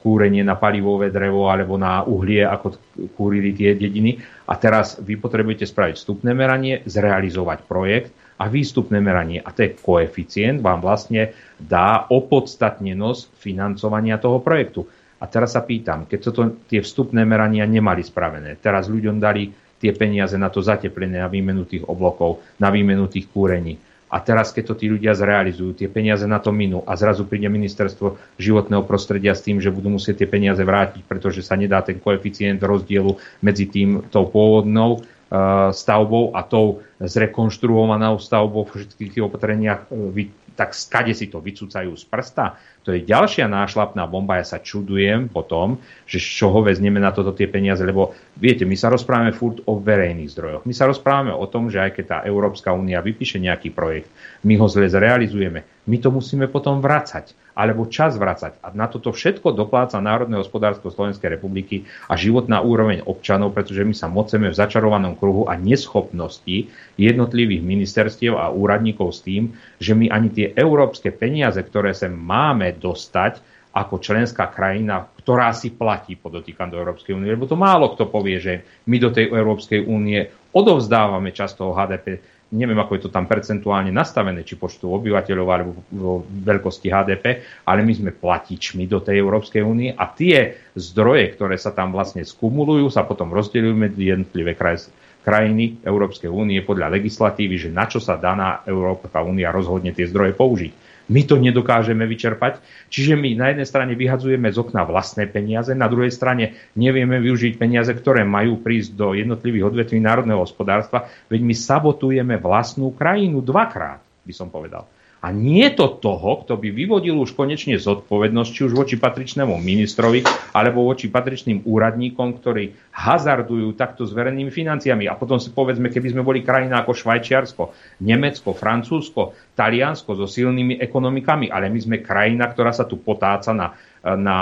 kúrenie na palivové drevo alebo na uhlie, ako kúrili tie dediny. A teraz vy potrebujete spraviť vstupné meranie, zrealizovať projekt a výstupné meranie. A ten koeficient vám vlastne dá opodstatnenosť financovania toho projektu. A teraz sa pýtam, keď toto, tie vstupné merania nemali spravené, teraz ľuďom dali tie peniaze na to zateplenie, na výmenu tých oblokov, na výmenu tých kúrení. A teraz, keď to tí ľudia zrealizujú, tie peniaze na to minú a zrazu príde ministerstvo životného prostredia s tým, že budú musieť tie peniaze vrátiť, pretože sa nedá ten koeficient rozdielu medzi tým tou pôvodnou uh, stavbou a tou zrekonštruovanou stavbou v všetkých tých opatreniach, vy, tak skade si to vycúcajú z prsta. To je ďalšia nášlapná bomba. Ja sa čudujem potom, že z čoho vezmeme na toto tie peniaze, lebo viete, my sa rozprávame furt o verejných zdrojoch. My sa rozprávame o tom, že aj keď tá Európska únia vypíše nejaký projekt, my ho zle zrealizujeme, my to musíme potom vracať alebo čas vracať. A na toto všetko dopláca Národné hospodárstvo Slovenskej republiky a životná úroveň občanov, pretože my sa moceme v začarovanom kruhu a neschopnosti jednotlivých ministerstiev a úradníkov s tým, že my ani tie európske peniaze, ktoré sem máme dostať, ako členská krajina, ktorá si platí, podotýkam do Európskej únie, lebo to málo kto povie, že my do tej Európskej únie odovzdávame často HDP neviem, ako je to tam percentuálne nastavené, či počtu obyvateľov alebo vo veľkosti HDP, ale my sme platičmi do tej Európskej únie a tie zdroje, ktoré sa tam vlastne skumulujú, sa potom rozdeľujú medzi jednotlivé kraj, krajiny Európskej únie podľa legislatívy, že na čo sa daná Európska únia rozhodne tie zdroje použiť. My to nedokážeme vyčerpať, čiže my na jednej strane vyhadzujeme z okna vlastné peniaze, na druhej strane nevieme využiť peniaze, ktoré majú prísť do jednotlivých odvetví národného hospodárstva, veď my sabotujeme vlastnú krajinu dvakrát, by som povedal. A nie to toho, kto by vyvodil už konečne zodpovednosť, či už voči patričnému ministrovi, alebo voči patričným úradníkom, ktorí hazardujú takto s verejnými financiami. A potom si povedzme, keby sme boli krajina ako Švajčiarsko, Nemecko, Francúzsko, Taliansko so silnými ekonomikami, ale my sme krajina, ktorá sa tu potáca na, na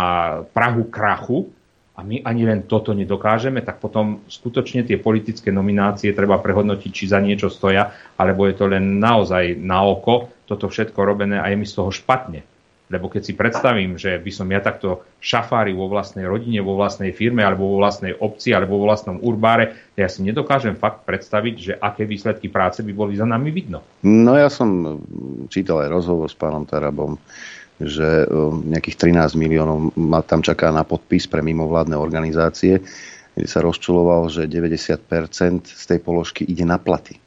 Prahu krachu, a my ani len toto nedokážeme, tak potom skutočne tie politické nominácie treba prehodnotiť, či za niečo stoja, alebo je to len naozaj na oko toto všetko robené a je mi z toho špatne. Lebo keď si predstavím, že by som ja takto šafári vo vlastnej rodine, vo vlastnej firme, alebo vo vlastnej obci, alebo vo vlastnom urbáre, ja si nedokážem fakt predstaviť, že aké výsledky práce by boli za nami vidno.
No ja som čítal aj rozhovor s pánom Tarabom, že um, nejakých 13 miliónov ma tam čaká na podpis pre mimovládne organizácie, kde sa rozčuloval, že 90% z tej položky ide na platy.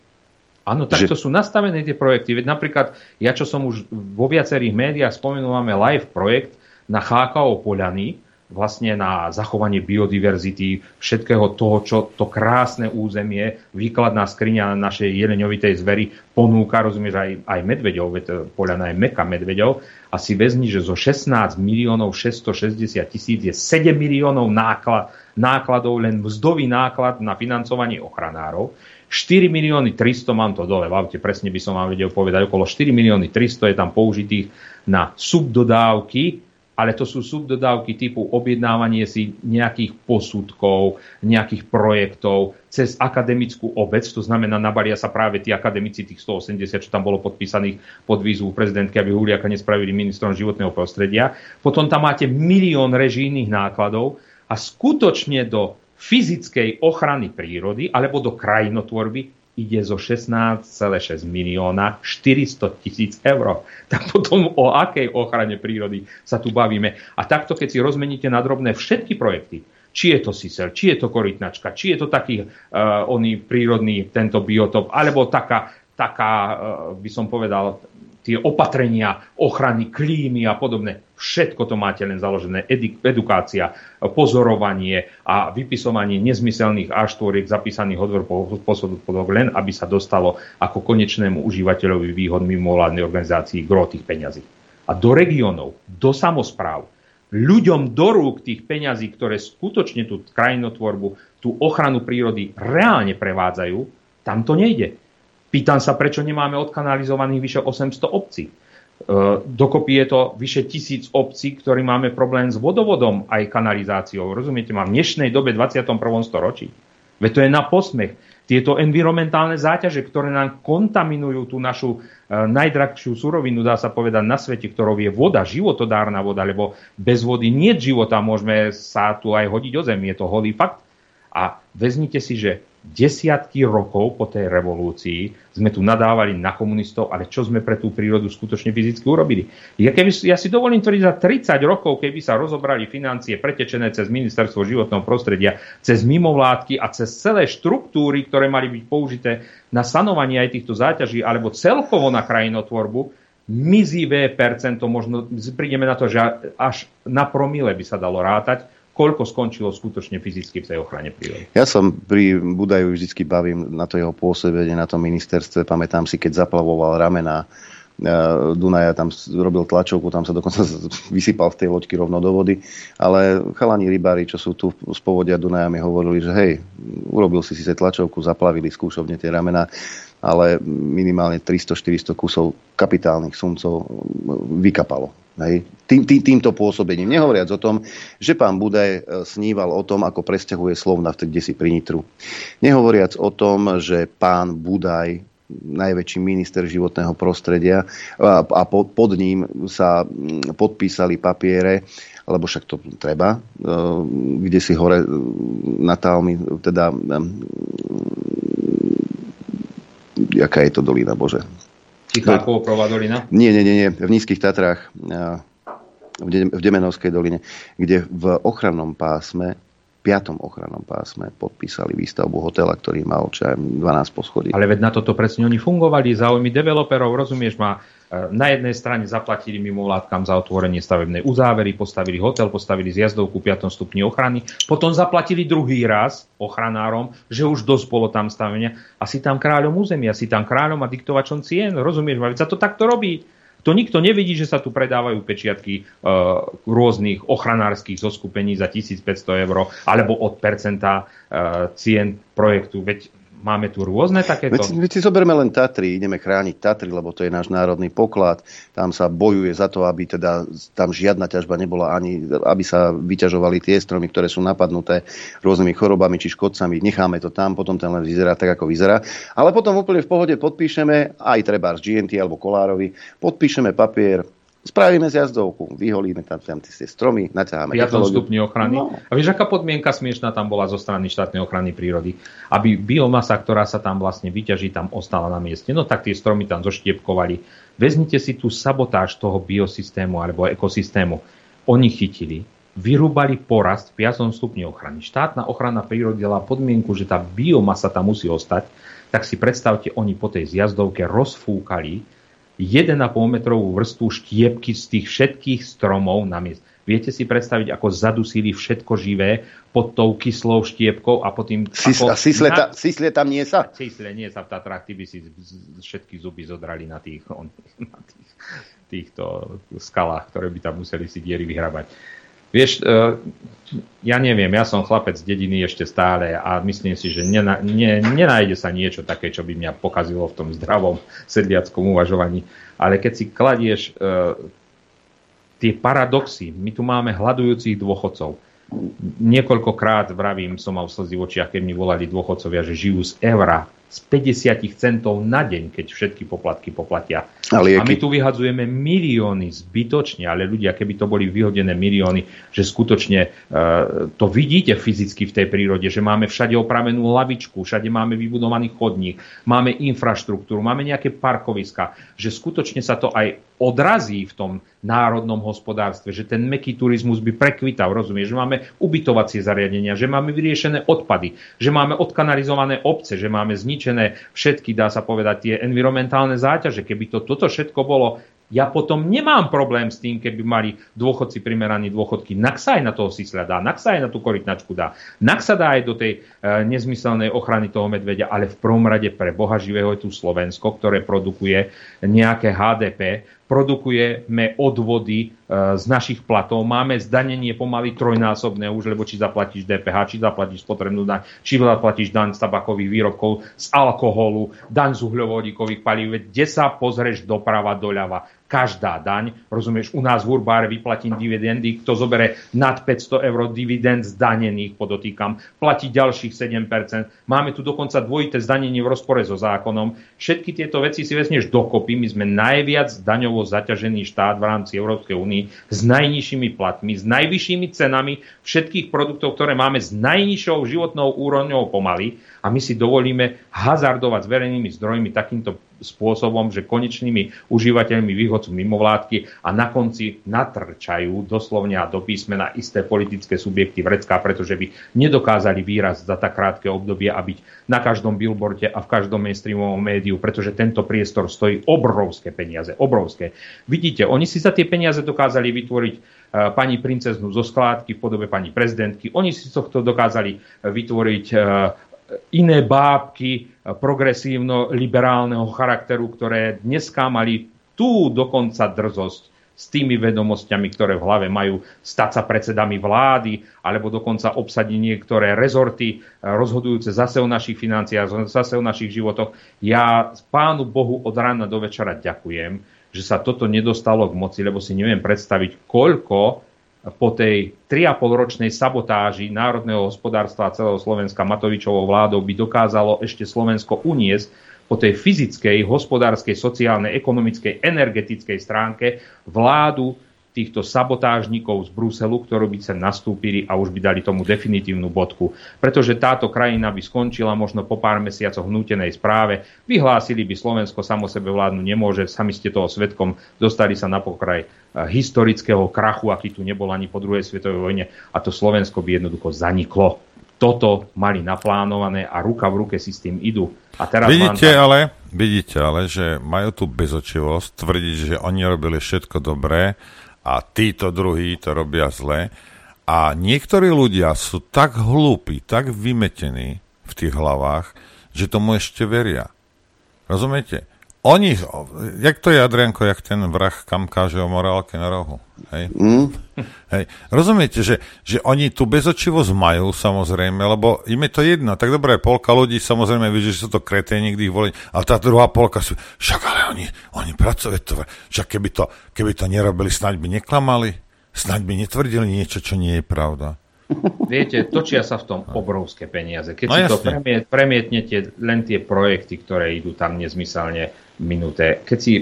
Áno, tak že... sú nastavené tie projekty. Veď napríklad, ja čo som už vo viacerých médiách spomenul, máme live projekt na HKO Poľany, vlastne na zachovanie biodiverzity, všetkého toho, čo to krásne územie, výkladná skriňa našej jeleňovitej zvery ponúka, rozumieš, aj, aj medveďov, veď poľana je meka medveďov, a si vezmi, že zo 16 miliónov 660 tisíc je 7 miliónov náklad, nákladov, len mzdový náklad na financovanie ochranárov, 4 milióny 300, mám to dole v aute, presne by som vám vedel povedať, okolo 4 milióny 300 je tam použitých na subdodávky ale to sú subdodávky typu objednávanie si nejakých posudkov, nejakých projektov cez akademickú obec, to znamená, nabalia sa práve tí akademici, tých 180, čo tam bolo podpísaných pod výzvu prezidentky, aby Huliaka nespravili ministrom životného prostredia. Potom tam máte milión režijných nákladov a skutočne do fyzickej ochrany prírody alebo do krajinotvorby ide zo 16,6 milióna 400 tisíc eur. Tak potom o akej ochrane prírody sa tu bavíme. A takto, keď si rozmeníte na drobné všetky projekty, či je to sisel, či je to korytnačka, či je to taký uh, oný prírodný tento biotop, alebo taká, taká uh, by som povedal, tie opatrenia ochrany klímy a podobné. Všetko to máte len založené. Edukácia, pozorovanie a vypisovanie nezmyselných A4 zapísaných odvor posudok len, aby sa dostalo ako konečnému užívateľovi výhod mimovládnej organizácii gro tých peňazí. A do regiónov, do samozpráv, ľuďom do rúk tých peňazí, ktoré skutočne tú krajinotvorbu, tú ochranu prírody reálne prevádzajú, tam to nejde. Pýtam sa, prečo nemáme odkanalizovaných vyše 800 obcí. E, dokopy je to vyše tisíc obcí, ktorí máme problém s vodovodom aj kanalizáciou. Rozumiete ma? V dnešnej dobe 21. storočí. Veď to je na posmech. Tieto environmentálne záťaže, ktoré nám kontaminujú tú našu e, najdrahšiu surovinu, dá sa povedať, na svete, ktorou je voda, životodárna voda, lebo bez vody nie života, môžeme sa tu aj hodiť o zem, je to holý fakt. A vezmite si, že desiatky rokov po tej revolúcii sme tu nadávali na komunistov, ale čo sme pre tú prírodu skutočne fyzicky urobili. Ja, keby, ja si dovolím tvrdiť, za 30 rokov, keby sa rozobrali financie pretečené cez ministerstvo životného prostredia, cez mimovládky a cez celé štruktúry, ktoré mali byť použité na sanovanie aj týchto záťaží, alebo celkovo na krajinotvorbu, mizivé percento, možno prídeme na to, že až na promile by sa dalo rátať, koľko skončilo skutočne fyzicky v tej ochrane prírody.
Ja som pri Budaju vždy bavím na to jeho pôsobenie na tom ministerstve. Pamätám si, keď zaplavoval ramena e, Dunaja tam robil tlačovku, tam sa dokonca vysypal z tej loďky rovno do vody. Ale chalani rybári, čo sú tu z povodia Dunaja, mi hovorili, že hej, urobil si si tlačovku, zaplavili skúšovne tie ramena, ale minimálne 300-400 kusov kapitálnych sumcov vykapalo Hej. Tým, tým, týmto pôsobením. Nehovoriac o tom, že pán Budaj e, sníval o tom, ako presťahuje Slovna vtedy si pri Nitru. Nehovoriac o tom, že pán Budaj najväčší minister životného prostredia a, a pod ním sa podpísali papiere, alebo však to treba, e, kde si hore e, na Talmi, teda jaká je to dolina, Bože,
Tichá dolina?
Nie, nie, nie, nie, v Nízkych Tatrách, v Demenovskej doline, kde v ochrannom pásme piatom ochrannom pásme podpísali výstavbu hotela, ktorý mal čo 12 poschodí.
Ale veď na toto presne oni fungovali, záujmy developerov, rozumieš ma, e, na jednej strane zaplatili mimovládkam za otvorenie stavebnej uzávery, postavili hotel, postavili zjazdovku 5. stupni ochrany, potom zaplatili druhý raz ochranárom, že už dosť bolo tam stavenia a si tam kráľom územia, si tam kráľom a diktovačom cien, rozumieš ma, veď sa to takto robí. To nikto nevidí, že sa tu predávajú pečiatky uh, rôznych ochranárskych zoskupení za 1500 eur alebo od percenta uh, cien projektu. Veď máme tu rôzne takéto...
Veď, veď si zoberme len Tatry, ideme chrániť Tatry, lebo to je náš národný poklad. Tam sa bojuje za to, aby teda tam žiadna ťažba nebola ani, aby sa vyťažovali tie stromy, ktoré sú napadnuté rôznymi chorobami či škodcami. Necháme to tam, potom ten len vyzerá tak, ako vyzerá. Ale potom úplne v pohode podpíšeme, aj treba z GNT alebo Kolárovi, podpíšeme papier, Spravíme zjazdovku, vyholíme tam, tam tie stromy, naťaháme
5 stupni ochrany. No. A vieš, aká podmienka smiešná tam bola zo strany štátnej ochrany prírody? Aby biomasa, ktorá sa tam vlastne vyťaží, tam ostala na mieste. No tak tie stromy tam zoštiepkovali. Vezmite si tú sabotáž toho biosystému alebo ekosystému. Oni chytili, vyrúbali porast v 5 stupni ochrany. Štátna ochrana prírody dala podmienku, že tá biomasa tam musí ostať, tak si predstavte, oni po tej zjazdovke rozfúkali 1,5 metrovú vrstvu štiepky z tých všetkých stromov na miest. Viete si predstaviť, ako zadusili všetko živé pod tou kyslou štiepkou a potom...
Sis,
ako,
a sisle, ta, sisle tam nie sa?
Sisle nie sa v Tatrách, ty by si všetky zuby zodrali na tých, na tých týchto skalách, ktoré by tam museli si diery vyhrabať. Vieš, e, ja neviem, ja som chlapec z dediny ešte stále a myslím si, že nena, ne, nenájde sa niečo také, čo by mňa pokazilo v tom zdravom sedliackom uvažovaní. Ale keď si kladieš uh, tie paradoxy, my tu máme hľadujúcich dôchodcov. Niekoľkokrát, vravím, som mal slzy v očiach, keď mi volali dôchodcovia, že žijú z eura z 50 centov na deň, keď všetky poplatky poplatia. Ale a my tu vyhadzujeme milióny zbytočne, ale ľudia, keby to boli vyhodené milióny, že skutočne uh, to vidíte fyzicky v tej prírode, že máme všade opravenú lavičku, všade máme vybudovaný chodník, máme infraštruktúru, máme nejaké parkoviska, že skutočne sa to aj odrazí v tom národnom hospodárstve, že ten meký turizmus by prekvital, rozumieš, že máme ubytovacie zariadenia, že máme vyriešené odpady, že máme odkanalizované obce, že máme zničené všetky, dá sa povedať, tie environmentálne záťaže. Keby to toto všetko bolo ja potom nemám problém s tým, keby mali dôchodci primeraní dôchodky. Nak sa aj na toho sisla dá, nak sa aj na tú korytnačku dá, nak sa dá aj do tej e, nezmyselnej ochrany toho medvedia, ale v prvom rade pre Boha živého je tu Slovensko, ktoré produkuje nejaké HDP, produkujeme odvody e, z našich platov, máme zdanenie pomaly trojnásobné už, lebo či zaplatíš DPH, či zaplatíš spotrebnú daň, či zaplatíš daň z tabakových výrobkov, z alkoholu, daň z uhľovodíkových palív, kde sa pozrieš doprava, doľava každá daň. Rozumieš, u nás v Urbáre vyplatím dividendy, kto zobere nad 500 eur dividend zdanených, podotýkam, platí ďalších 7%. Máme tu dokonca dvojité zdanenie v rozpore so zákonom. Všetky tieto veci si vezmeš dokopy. My sme najviac daňovo zaťažený štát v rámci Európskej únie s najnižšími platmi, s najvyššími cenami všetkých produktov, ktoré máme s najnižšou životnou úrovňou pomaly a my si dovolíme hazardovať s verejnými zdrojmi takýmto spôsobom, že konečnými užívateľmi výhodcu mimovládky a na konci natrčajú doslovne a do písmena isté politické subjekty vrecká, pretože by nedokázali výraz za tak krátke obdobie a byť na každom billboarde a v každom mainstreamovom médiu, pretože tento priestor stojí obrovské peniaze, obrovské. Vidíte, oni si za tie peniaze dokázali vytvoriť e, pani princeznú zo skládky v podobe pani prezidentky. Oni si to dokázali vytvoriť e, iné bábky eh, progresívno-liberálneho charakteru, ktoré dneska mali tú dokonca drzosť s tými vedomosťami, ktoré v hlave majú, stať sa predsedami vlády, alebo dokonca obsadiť niektoré rezorty eh, rozhodujúce zase o našich financiách, zase o našich životoch. Ja pánu Bohu od rána do večera ďakujem, že sa toto nedostalo k moci, lebo si neviem predstaviť, koľko po tej 3,5 ročnej sabotáži národného hospodárstva celého Slovenska Matovičovou vládou by dokázalo ešte Slovensko uniesť po tej fyzickej, hospodárskej, sociálnej, ekonomickej, energetickej stránke vládu týchto sabotážnikov z Bruselu, ktorí by sa nastúpili a už by dali tomu definitívnu bodku. Pretože táto krajina by skončila možno po pár mesiacoch hnútenej správe, vyhlásili by Slovensko samo sebe vládnu nemôže, sami ste toho svetkom, dostali sa na pokraj eh, historického krachu, aký tu nebol ani po druhej svetovej vojne a to Slovensko by jednoducho zaniklo. Toto mali naplánované a ruka v ruke si s tým idú. A teraz
vidíte, mám... ale, vidíte ale, že majú tu bezočivosť tvrdiť, že oni robili všetko dobré a títo druhí to robia zle. A niektorí ľudia sú tak hlúpi, tak vymetení v tých hlavách, že tomu ešte veria. Rozumiete? Oni, jak to je, Adrianko, jak ten vrah, kam káže o morálke na rohu. Hej? Mm. Hej. Rozumiete, že, že oni tú bezočivosť majú, samozrejme, lebo im je to jedno. Tak dobré, polka ľudí samozrejme vidí, že sú to kreténi, nikdy ich volí, ale tá druhá polka sú, však ale oni, oni pracujú, to, však keby to, keby to nerobili, snaď by neklamali, snaď by netvrdili niečo, čo nie je pravda.
Viete, točia sa v tom obrovské peniaze. Keď no, si jasne. to premiet, premietnete, len tie projekty, ktoré idú tam nezmyselne minuté, keď si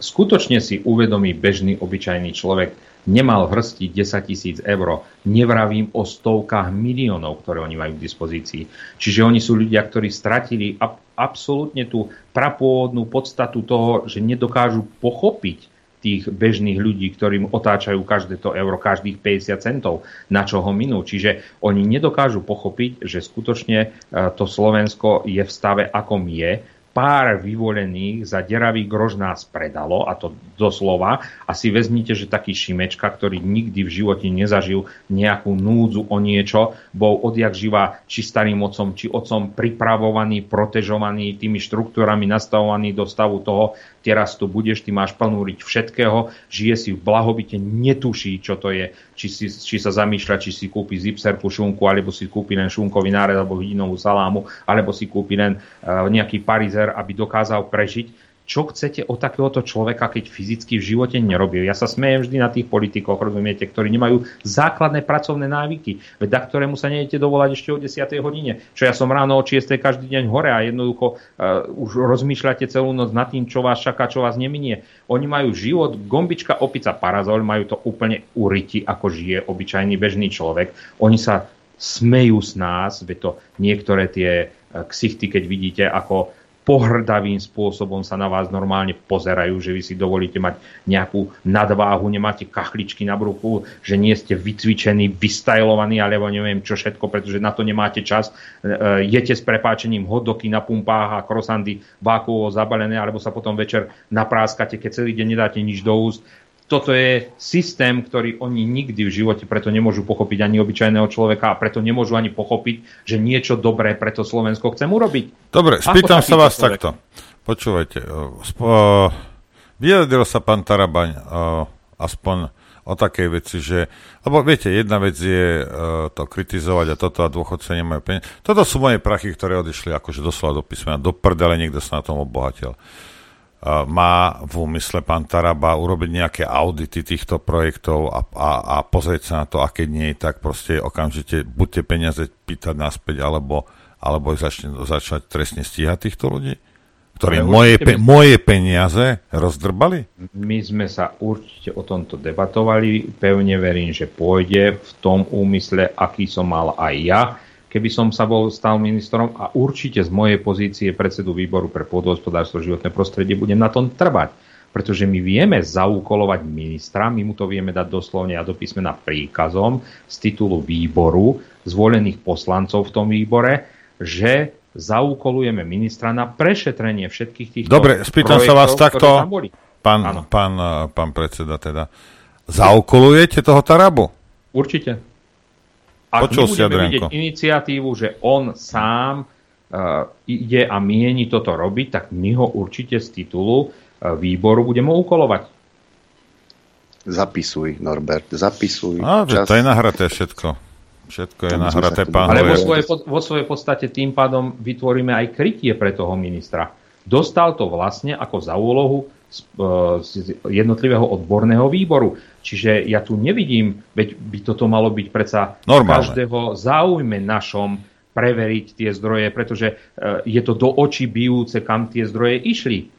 skutočne si uvedomí bežný, obyčajný človek, nemal hrstiť 10 tisíc eur. Nevravím o stovkách miliónov, ktoré oni majú k dispozícii. Čiže oni sú ľudia, ktorí stratili ab- absolútne tú prapôvodnú podstatu toho, že nedokážu pochopiť tých bežných ľudí, ktorým otáčajú každé to euro, každých 50 centov, na čo ho minú. Čiže oni nedokážu pochopiť, že skutočne e, to Slovensko je v stave, akom je, pár vyvolených za deravý grož nás predalo, a to doslova. A si vezmite, že taký Šimečka, ktorý nikdy v živote nezažil nejakú núdzu o niečo, bol odjak živa či starým otcom, či otcom pripravovaný, protežovaný tými štruktúrami, nastavovaný do stavu toho, teraz tu budeš, ty máš plnú riť všetkého, žije si v blahobite, netuší, čo to je, či, si, či sa zamýšľa, či si kúpi zipserku šunku, alebo si kúpi len šunkový nárez, alebo hydinovú salámu, alebo si kúpi len uh, nejaký parizer, aby dokázal prežiť čo chcete od takéhoto človeka, keď fyzicky v živote nerobí. Ja sa smejem vždy na tých politikoch, rozumiete, ktorí nemajú základné pracovné návyky, veď da ktorému sa nejdete dovolať ešte o 10. hodine. Čo ja som ráno o 6. každý deň hore a jednoducho uh, už rozmýšľate celú noc nad tým, čo vás čaká, čo vás neminie. Oni majú život, gombička, opica, parazol, majú to úplne uriti, ako žije obyčajný bežný človek. Oni sa smejú z nás, veď to niektoré tie ksichty, keď vidíte, ako pohrdavým spôsobom sa na vás normálne pozerajú, že vy si dovolíte mať nejakú nadváhu, nemáte kachličky na bruchu, že nie ste vycvičení, vystajlovaní, alebo neviem čo všetko, pretože na to nemáte čas. E, e, jete s prepáčením hodoky na pumpách a krosandy vákuovo zabalené, alebo sa potom večer napráskate, keď celý deň nedáte nič do úst toto je systém, ktorý oni nikdy v živote preto nemôžu pochopiť ani obyčajného človeka a preto nemôžu ani pochopiť, že niečo dobré preto Slovensko chcem urobiť.
Dobre, spýtam sa vás človek? takto. Počúvajte, spo, vyjadril sa pán Tarabaň aspoň o takej veci, že, lebo viete, jedna vec je uh, to kritizovať a toto a dôchodce nemajú peniaze. Toto sú moje prachy, ktoré odišli akože doslova do písmena, do prdele, niekto sa na tom obohatil. Eh, má v úmysle pán Taraba urobiť nejaké audity týchto projektov a, a, a pozrieť sa na to, a keď nie, tak proste okamžite buďte peniaze pýtať naspäť, alebo, alebo začne, začať trestne stíhať týchto ľudí, ktorí moje, pe, moje peniaze rozdrbali?
My sme sa určite o tomto debatovali, pevne verím, že pôjde v tom úmysle, aký som mal aj ja keby som sa bol stal ministrom a určite z mojej pozície predsedu výboru pre pôdohospodárstvo a životné prostredie budem na tom trvať. Pretože my vieme zaúkolovať ministra, my mu to vieme dať doslovne a do písmena príkazom z titulu výboru zvolených poslancov v tom výbore, že zaúkolujeme ministra na prešetrenie všetkých týchto
Dobre, spýtam sa vás takto, pán, pán, pán predseda teda. Zaukolujete toho Tarabu?
Určite. Ak Počul nebudeme vidieť iniciatívu, že on sám uh, ide a mieni toto robiť, tak my ho určite z titulu uh, výboru budeme ukolovať.
Zapisuj, Norbert, zapisuj.
A, čas. to je nahraté všetko. Všetko je nahraté, pán
Ale vo svojej, vo svojej podstate tým pádom vytvoríme aj krytie pre toho ministra. Dostal to vlastne ako za úlohu z jednotlivého odborného výboru. Čiže ja tu nevidím, veď by toto malo byť predsa Normálne. každého záujme našom preveriť tie zdroje, pretože e, je to do očí bijúce, kam tie zdroje išli.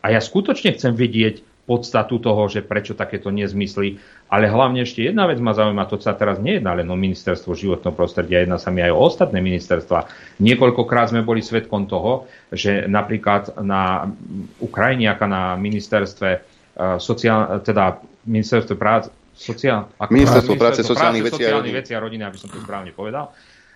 A ja skutočne chcem vidieť podstatu toho, že prečo takéto nezmysly. Ale hlavne ešte jedna vec ma zaujíma, to sa teraz nejedná len o ministerstvo životného prostredia, jedná sa mi aj o ostatné ministerstva. Niekoľkokrát sme boli svetkom toho, že napríklad na Ukrajine, ako na ministerstve uh, sociál, teda ministerstvo práce, sociál,
ministerstvo práce, sociálnych
vecí a rodiny, aby som to správne povedal,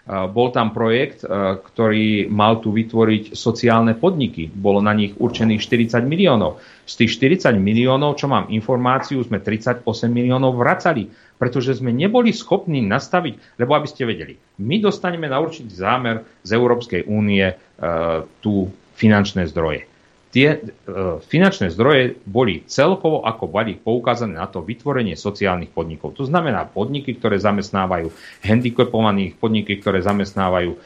bol tam projekt, ktorý mal tu vytvoriť sociálne podniky. Bolo na nich určených 40 miliónov. Z tých 40 miliónov, čo mám informáciu, sme 38 miliónov vracali, pretože sme neboli schopní nastaviť, lebo aby ste vedeli, my dostaneme na určitý zámer z Európskej únie tu finančné zdroje. Tie e, finančné zdroje boli celkovo ako balík poukázané na to vytvorenie sociálnych podnikov. To znamená podniky, ktoré zamestnávajú handicapovaných, podniky, ktoré zamestnávajú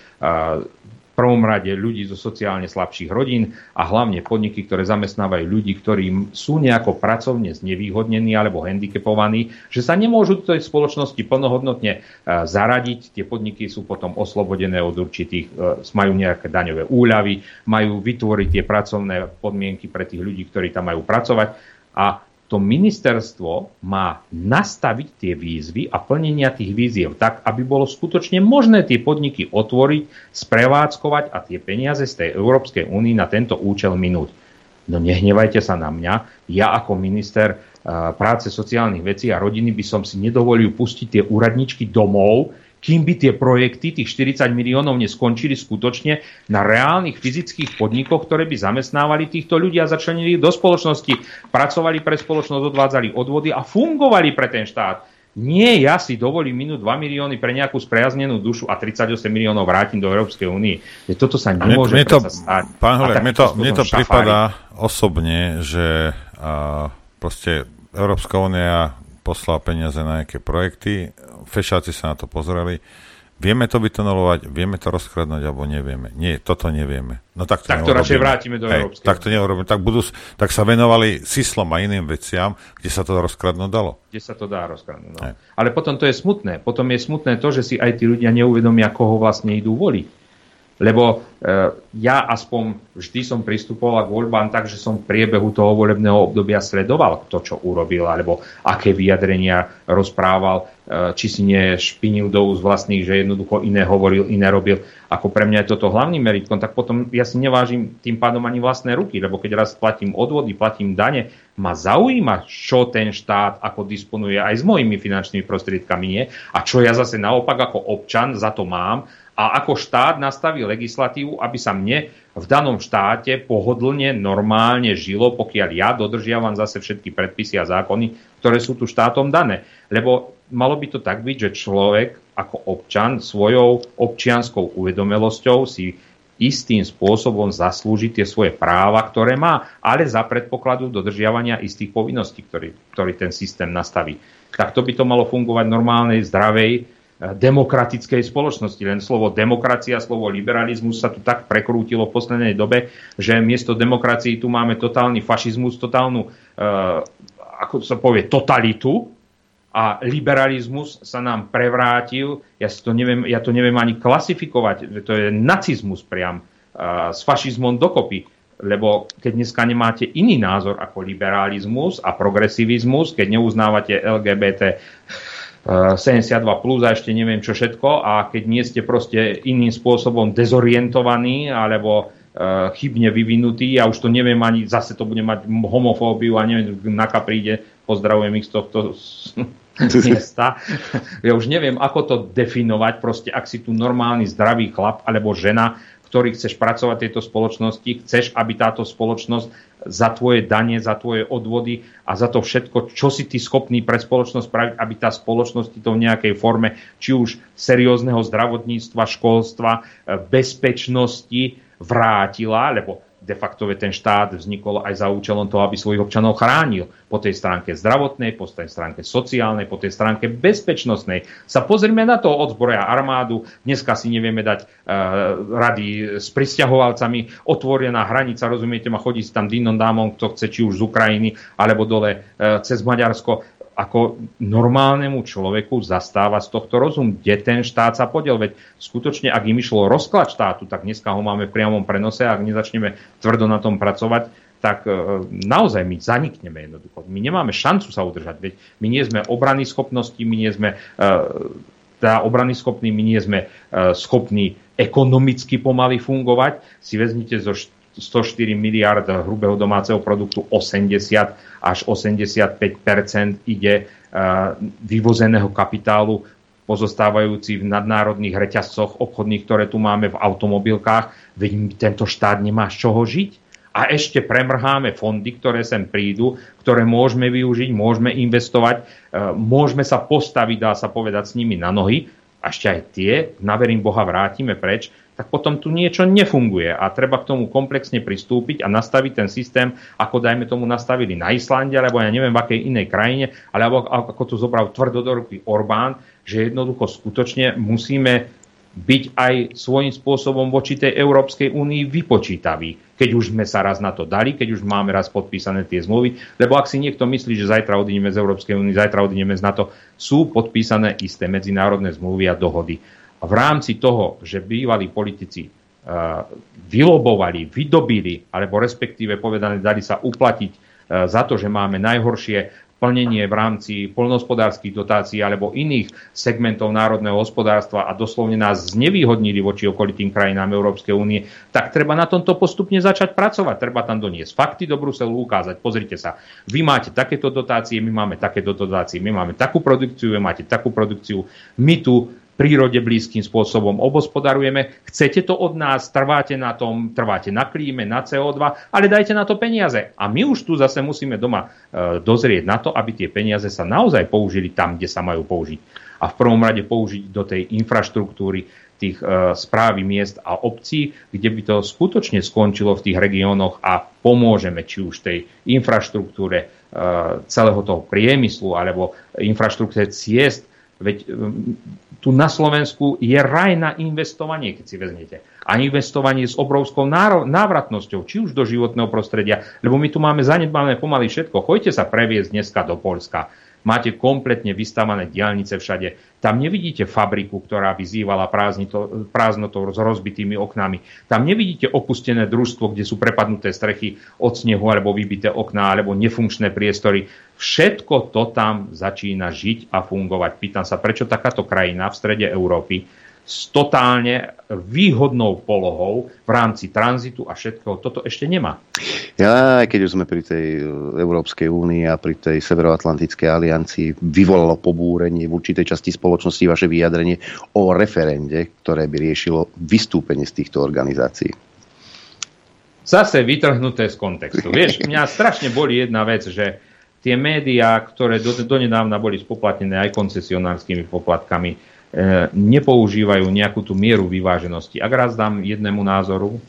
prvom rade ľudí zo sociálne slabších rodín a hlavne podniky, ktoré zamestnávajú ľudí, ktorí sú nejako pracovne znevýhodnení alebo handicapovaní, že sa nemôžu do tej spoločnosti plnohodnotne e, zaradiť. Tie podniky sú potom oslobodené od určitých, e, majú nejaké daňové úľavy, majú vytvoriť tie pracovné podmienky pre tých ľudí, ktorí tam majú pracovať. A to ministerstvo má nastaviť tie výzvy a plnenia tých výziev tak, aby bolo skutočne možné tie podniky otvoriť, sprevádzkovať a tie peniaze z tej Európskej únie na tento účel minúť. No nehnevajte sa na mňa. Ja ako minister uh, práce, sociálnych vecí a rodiny by som si nedovolil pustiť tie úradničky domov, kým by tie projekty, tých 40 miliónov neskončili skutočne na reálnych fyzických podnikoch, ktoré by zamestnávali týchto ľudí a začlenili do spoločnosti, pracovali pre spoločnosť, odvádzali odvody a fungovali pre ten štát. Nie, ja si dovolím minúť 2 milióny pre nejakú sprejaznenú dušu a 38 miliónov vrátim do Európskej únie. Toto sa nemôže
mne, mne to, stať. Pán Holek, mne to, mne to prípada osobne, že a, proste Európska únia poslal peniaze na nejaké projekty, fešáci sa na to pozreli, vieme to vytunelovať, vieme to rozkradnúť, alebo nevieme. Nie, toto nevieme. No tak to,
tak to radšej vrátime do Hej, Európskej.
Tak to neurobíme. Tak, budú, tak sa venovali syslom a iným veciam, kde sa to rozkradnúť dalo.
Kde sa to dá rozkradnúť. No. Ale potom to je smutné. Potom je smutné to, že si aj tí ľudia neuvedomia, koho vlastne idú voliť. Lebo e, ja aspoň vždy som pristupoval k voľbám tak, že som v priebehu toho volebného obdobia sledoval to, čo urobil, alebo aké vyjadrenia rozprával, e, či si nie špinil do úst vlastných, že jednoducho iné hovoril, iné robil. Ako pre mňa je toto hlavným meritkom, tak potom ja si nevážim tým pádom ani vlastné ruky, lebo keď raz platím odvody, platím dane, ma zaujíma, čo ten štát ako disponuje aj s mojimi finančnými prostriedkami nie a čo ja zase naopak ako občan za to mám a ako štát nastaví legislatívu, aby sa mne v danom štáte pohodlne, normálne žilo, pokiaľ ja dodržiavam zase všetky predpisy a zákony, ktoré sú tu štátom dané. Lebo malo by to tak byť, že človek ako občan svojou občianskou uvedomelosťou si istým spôsobom zaslúži tie svoje práva, ktoré má, ale za predpokladu dodržiavania istých povinností, ktorý, ktorý ten systém nastaví. Tak to by to malo fungovať normálnej, zdravej, demokratickej spoločnosti. Len slovo demokracia, slovo liberalizmus sa tu tak prekrútilo v poslednej dobe, že miesto demokracii tu máme totálny fašizmus, totálnu, uh, ako sa povie, totalitu a liberalizmus sa nám prevrátil. Ja, si to neviem, ja to neviem ani klasifikovať. To je nacizmus priam uh, s fašizmom dokopy lebo keď dneska nemáte iný názor ako liberalizmus a progresivizmus, keď neuznávate LGBT 72 plus a ešte neviem čo všetko a keď nie ste proste iným spôsobom dezorientovaní alebo uh, chybne vyvinutí, ja už to neviem ani, zase to bude mať homofóbiu a neviem, Naka príde, pozdravujem ich z tohto miesta. Ja už neviem, ako to definovať, proste ak si tu normálny zdravý chlap alebo žena, ktorý chceš pracovať tejto spoločnosti, chceš, aby táto spoločnosť za tvoje dane, za tvoje odvody a za to všetko, čo si ty schopný pre spoločnosť spraviť, aby tá spoločnosť to v nejakej forme, či už seriózneho zdravotníctva, školstva, bezpečnosti vrátila, lebo de facto ten štát vznikol aj za účelom toho, aby svojich občanov chránil. Po tej stránke zdravotnej, po tej stránke sociálnej, po tej stránke bezpečnostnej. Sa pozrime na to, odzbroja armádu, dneska si nevieme dať uh, rady s pristahovalcami, otvorená hranica, rozumiete ma, chodí si tam dinom dámom, kto chce, či už z Ukrajiny, alebo dole uh, cez Maďarsko ako normálnemu človeku zastáva z tohto rozum, kde ten štát sa podiel. Veď skutočne, ak im išlo rozklad štátu, tak dneska ho máme v priamom prenose, ak nezačneme tvrdo na tom pracovať, tak e, naozaj my zanikneme jednoducho. My nemáme šancu sa udržať. Veď my nie sme obrany schopnosti, my nie sme e, teda obrany schopní, my nie sme e, schopní ekonomicky pomaly fungovať. Si vezmite zo 104 miliard hrubého domáceho produktu 80 až 85 ide e, vyvozeného kapitálu pozostávajúci v nadnárodných reťazcoch obchodných, ktoré tu máme v automobilkách, veď tento štát nemá z čoho žiť. A ešte premrháme fondy, ktoré sem prídu, ktoré môžeme využiť, môžeme investovať, e, môžeme sa postaviť, dá sa povedať, s nimi na nohy, a ešte aj tie, na verím Boha, vrátime preč, tak potom tu niečo nefunguje a treba k tomu komplexne pristúpiť a nastaviť ten systém, ako dajme tomu nastavili na Islande, alebo ja neviem v akej inej krajine, alebo ako to zobral tvrdodorky Orbán, že jednoducho skutočne musíme byť aj svojím spôsobom voči tej Európskej únii vypočítaví, keď už sme sa raz na to dali, keď už máme raz podpísané tie zmluvy, lebo ak si niekto myslí, že zajtra odídeme z Európskej únie, zajtra odídeme z NATO, sú podpísané isté medzinárodné zmluvy a dohody. V rámci toho, že bývalí politici uh, vylobovali, vydobili, alebo respektíve povedané, dali sa uplatiť uh, za to, že máme najhoršie plnenie v rámci poľnohospodárskych dotácií alebo iných segmentov národného hospodárstva a doslovne nás znevýhodnili voči okolitým krajinám Európskej únie, tak treba na tomto postupne začať pracovať. Treba tam doniesť fakty do Bruselu, ukázať, pozrite sa, vy máte takéto dotácie, my máme takéto dotácie, my máme takú produkciu, vy máte takú produkciu, my tu prírode blízkym spôsobom obospodarujeme. Chcete to od nás, trváte na tom, trváte na klíme, na CO2, ale dajte na to peniaze. A my už tu zase musíme doma e, dozrieť na to, aby tie peniaze sa naozaj použili tam, kde sa majú použiť. A v prvom rade použiť do tej infraštruktúry, tých e, správy miest a obcí, kde by to skutočne skončilo v tých regiónoch a pomôžeme či už tej infraštruktúre e, celého toho priemyslu alebo infraštruktúre ciest, Veď tu na Slovensku je raj na investovanie, keď si vezmete. A investovanie s obrovskou návratnosťou, či už do životného prostredia, lebo my tu máme zanedbané pomaly všetko. Choďte sa previesť dneska do Polska máte kompletne vystavané diálnice všade. Tam nevidíte fabriku, ktorá by zývala prázdnotou s rozbitými oknami. Tam nevidíte opustené družstvo, kde sú prepadnuté strechy od snehu alebo vybité okná alebo nefunkčné priestory. Všetko to tam začína žiť a fungovať. Pýtam sa, prečo takáto krajina v strede Európy s totálne výhodnou polohou v rámci tranzitu a všetkého. Toto ešte nemá.
Ja, aj keď už sme pri tej e, Európskej únii a pri tej Severoatlantickej aliancii, vyvolalo pobúrenie v určitej časti spoločnosti vaše vyjadrenie o referende, ktoré by riešilo vystúpenie z týchto organizácií.
Zase vytrhnuté z kontextu. Vieš, mňa strašne boli jedna vec, že tie médiá, ktoré do, donedávna boli spoplatnené aj koncesionárskymi poplatkami, nepoužívajú nejakú tú mieru vyváženosti. Ak raz dám jednému názoru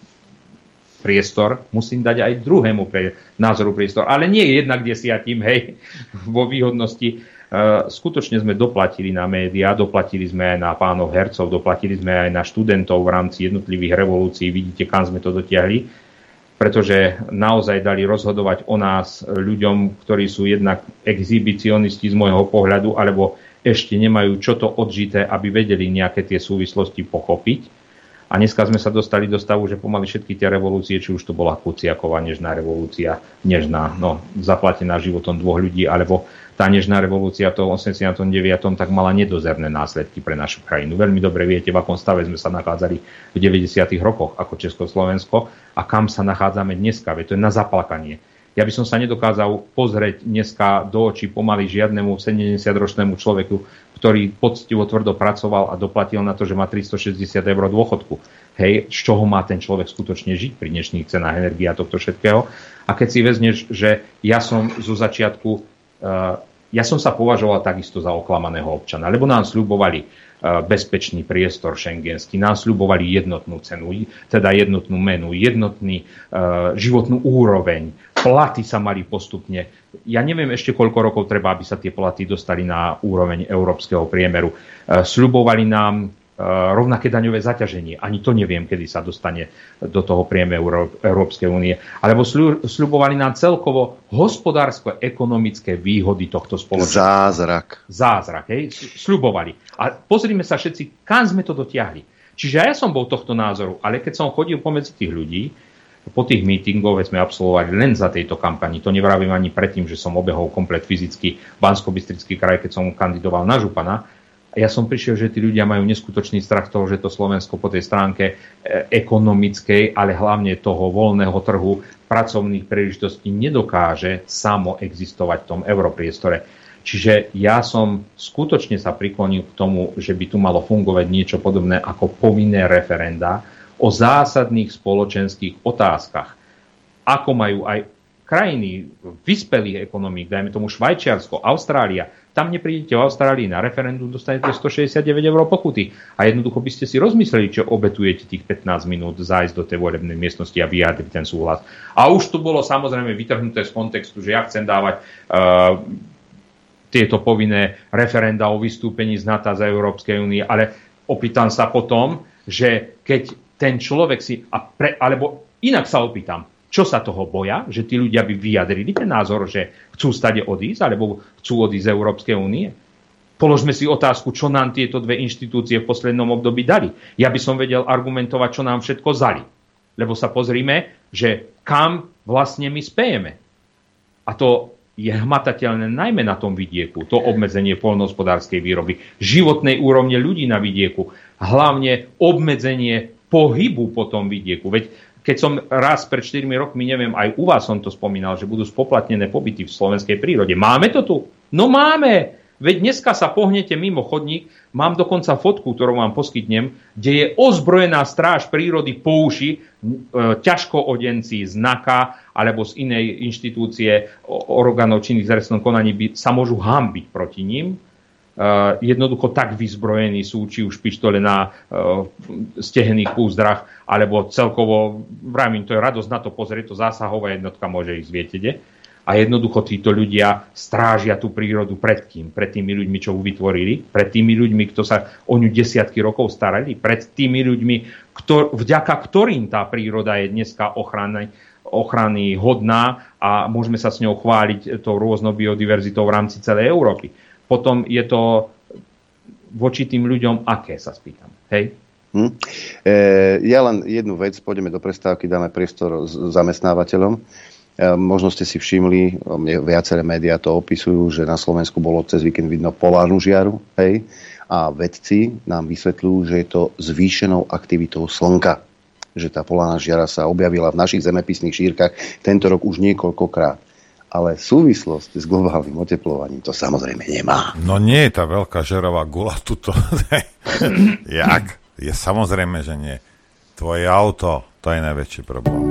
priestor, musím dať aj druhému pre, názoru priestor. Ale nie jednak desiatím, hej, vo výhodnosti. Uh, skutočne sme doplatili na médiá, doplatili sme aj na pánov hercov, doplatili sme aj na študentov v rámci jednotlivých revolúcií. Vidíte, kam sme to dotiahli pretože naozaj dali rozhodovať o nás ľuďom, ktorí sú jednak exhibicionisti z môjho pohľadu, alebo ešte nemajú čo to odžité, aby vedeli nejaké tie súvislosti pochopiť. A dneska sme sa dostali do stavu, že pomaly všetky tie revolúcie, či už to bola Kuciaková nežná revolúcia, nežná, no, zaplatená životom dvoch ľudí, alebo tá nežná revolúcia v tom 89. tak mala nedozerné následky pre našu krajinu. Veľmi dobre viete, v akom stave sme sa nachádzali v 90. rokoch ako Československo a kam sa nachádzame dneska. Veď to je na zaplakanie ja by som sa nedokázal pozrieť dneska do očí pomaly žiadnemu 70-ročnému človeku, ktorý poctivo tvrdo pracoval a doplatil na to, že má 360 eur dôchodku. Hej, z čoho má ten človek skutočne žiť pri dnešných cenách energie a tohto všetkého. A keď si vezmeš, že ja som zo začiatku, uh, ja som sa považoval takisto za oklamaného občana, lebo nám sľubovali uh, bezpečný priestor šengenský, nám sľubovali jednotnú cenu, teda jednotnú menu, jednotný uh, životnú úroveň, platy sa mali postupne. Ja neviem ešte, koľko rokov treba, aby sa tie platy dostali na úroveň európskeho priemeru. E, sľubovali nám e, rovnaké daňové zaťaženie. Ani to neviem, kedy sa dostane do toho priemeru Európskej únie. Alebo sľubovali nám celkovo hospodársko-ekonomické výhody tohto spoločnosti.
Zázrak.
Zázrak, hej? Sľubovali. A pozrime sa všetci, kam sme to dotiahli. Čiže ja som bol tohto názoru, ale keď som chodil pomedzi tých ľudí, po tých mítingoch sme absolvovali len za tejto kampani. To nevravím ani predtým, že som obehol komplet fyzicky bansko kraj, keď som kandidoval na župana. Ja som prišiel, že tí ľudia majú neskutočný strach toho, že to Slovensko po tej stránke e, ekonomickej, ale hlavne toho voľného trhu pracovných príležitostí nedokáže samo existovať v tom europriestore. Čiže ja som skutočne sa priklonil k tomu, že by tu malo fungovať niečo podobné ako povinné referenda, o zásadných spoločenských otázkach. Ako majú aj krajiny vyspelých ekonomík, dajme tomu Švajčiarsko, Austrália, tam neprídete v Austrálii na referendum, dostanete 169 eur pokuty. A jednoducho by ste si rozmysleli, čo obetujete tých 15 minút zájsť do tej volebnej miestnosti a vyjadriť ten súhlas. A už tu bolo samozrejme vytrhnuté z kontextu, že ja chcem dávať uh, tieto povinné referenda o vystúpení z NATO z Európskej únie, ale opýtam sa potom, že keď ten človek si, a pre, alebo inak sa opýtam, čo sa toho boja, že tí ľudia by vyjadrili ten názor, že chcú stade odísť, alebo chcú odísť z Európskej únie? Položme si otázku, čo nám tieto dve inštitúcie v poslednom období dali. Ja by som vedel argumentovať, čo nám všetko zali. Lebo sa pozrime, že kam vlastne my spejeme. A to je hmatateľné najmä na tom vidieku, to obmedzenie polnohospodárskej výroby, životnej úrovne ľudí na vidieku, hlavne obmedzenie pohybu po tom vidieku. Veď keď som raz pred 4 rokmi, neviem, aj u vás som to spomínal, že budú spoplatnené pobyty v slovenskej prírode. Máme to tu? No máme! Veď dneska sa pohnete mimo chodník, mám dokonca fotku, ktorú vám poskytnem, kde je ozbrojená stráž prírody po uši, e, ťažko odenci z NAKA alebo z inej inštitúcie orgánov činných zresnom konaní by sa môžu hambiť proti ním, jednoducho tak vyzbrojení sú, či už pištole na uh, stehených púzdrach, alebo celkovo, vravím, to je radosť na to pozrieť, to zásahová jednotka môže ísť, viete, kde? A jednoducho títo ľudia strážia tú prírodu pred kým? Pred tými ľuďmi, čo ju vytvorili? Pred tými ľuďmi, kto sa o ňu desiatky rokov starali? Pred tými ľuďmi, ktor, vďaka ktorým tá príroda je dneska ochrany, ochrany hodná a môžeme sa s ňou chváliť tou rôznou biodiverzitou v rámci celej Európy potom je to voči tým ľuďom aké, sa spýtam. Hej?
Hm. E, ja len jednu vec, pôjdeme do prestávky, dáme priestor zamestnávateľom. E, možno ste si všimli, viaceré médiá to opisujú, že na Slovensku bolo cez víkend vidno polárnu žiaru, hej, a vedci nám vysvetľujú, že je to zvýšenou aktivitou slnka. Že tá polárna žiara sa objavila v našich zemepisných šírkach tento rok už niekoľkokrát ale súvislosť s globálnym oteplovaním to samozrejme nemá.
No nie je tá veľká žerová gula tuto. Jak? Je samozrejme, že nie. Tvoje auto, to je najväčší problém.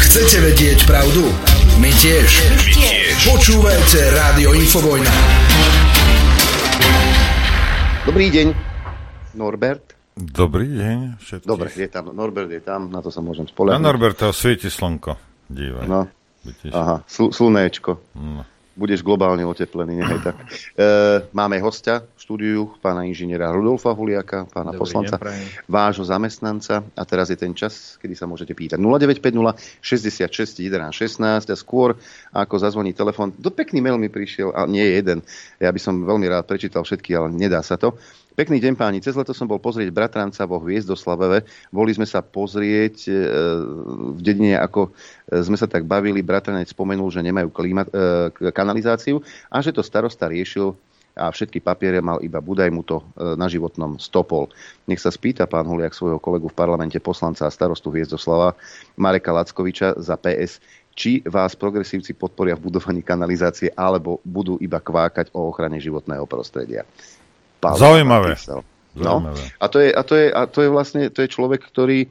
Chcete vedieť pravdu? My tiež. My tiež. Počúvajte Rádio Infovojna.
Dobrý deň, Norbert.
Dobrý deň
všetkých. Dobre, je tam, Norbert je tam, na to sa môžem spolehnúť.
Na Norberta svieti slnko, dívaj.
No, aha, sl- slnéčko. No. Budeš globálne oteplený, nechaj tak. E, máme hostia v štúdiu, pána inžiniera Rudolfa Huliaka, pána Dobrý poslanca, deň, vášho zamestnanca. A teraz je ten čas, kedy sa môžete pýtať. 0950 66 11 16 a skôr, ako zazvoní telefón. Do pekný mail mi prišiel, a nie je jeden. Ja by som veľmi rád prečítal všetky, ale nedá sa to. Pekný deň páni, cez leto som bol pozrieť bratranca vo Hviezdoslaveve. Boli sme sa pozrieť e, v dedine, ako e, sme sa tak bavili, bratranec spomenul, že nemajú klíma, e, kanalizáciu a že to starosta riešil a všetky papiere mal iba Budaj mu to na životnom stopol. Nech sa spýta pán Huliak svojho kolegu v parlamente poslanca a starostu Hviezdoslava Mareka Lackoviča za PS, či vás progresívci podporia v budovaní kanalizácie alebo budú iba kvákať o ochrane životného prostredia.
Pavel Zaujímavé.
No, a to, je, a, to je, a to je vlastne to je človek, ktorý e,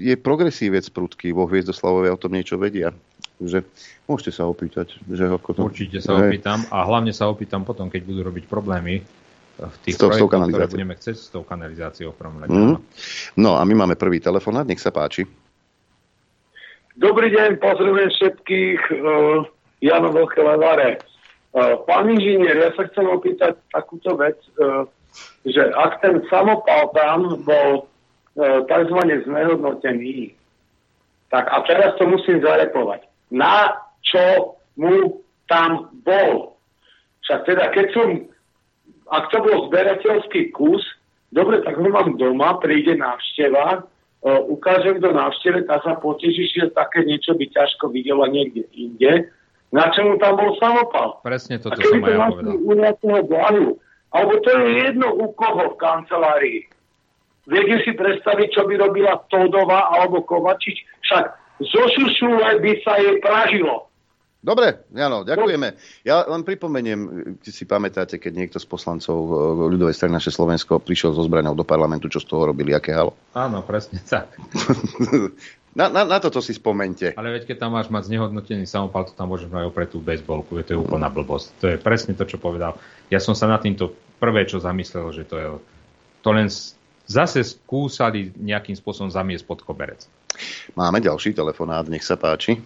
je progresívec prudký vo Hviezdoslavove, o tom niečo vedia. Že môžete sa opýtať. Že ako to,
Určite sa hej. opýtam a hlavne sa opýtam potom, keď budú robiť problémy v tých s projektoch, ktoré budeme chcieť s tou kanalizáciou v prvom rade. Mm.
No a my máme prvý telefonát, nech sa páči.
Dobrý deň, pozdravujem všetkých. Uh, Jano Veľké Levare. Eh, pán inžinier, ja sa chcem opýtať takúto vec, eh, že ak ten samopal tam bol eh, tzv. znehodnotený, tak a teraz to musím zarepovať. Na čo mu tam bol? Však teda, keď som, ak to bol zberateľský kus, dobre, tak ho mám doma, príde návšteva, ukážem do návšteve, tá sa poteší, že také niečo by ťažko videla niekde inde, na čomu tam bol samopal.
Presne toto som aj ja povedal. U nejakého
blahu, alebo to je jedno u koho v kancelárii. Viete si predstaviť, čo by robila Todová alebo Kovačič? Však zo šušule by sa jej pražilo.
Dobre, áno, ďakujeme. Ja len pripomeniem, si pamätáte, keď niekto z poslancov eh, ľudovej strany naše Slovensko prišiel so zbraňou do parlamentu, čo z toho robili, aké halo?
Áno, presne tak.
Na, na, na toto si spomente.
Ale veď keď tam máš mať znehodnotený samopal, to tam môžeš mať opretú bezbolku. To je úplná blbosť. To je presne to, čo povedal. Ja som sa na týmto prvé, čo zamyslel, že to je to len zase skúsali nejakým spôsobom zamiesť pod koberec.
Máme ďalší telefonát, nech sa páči.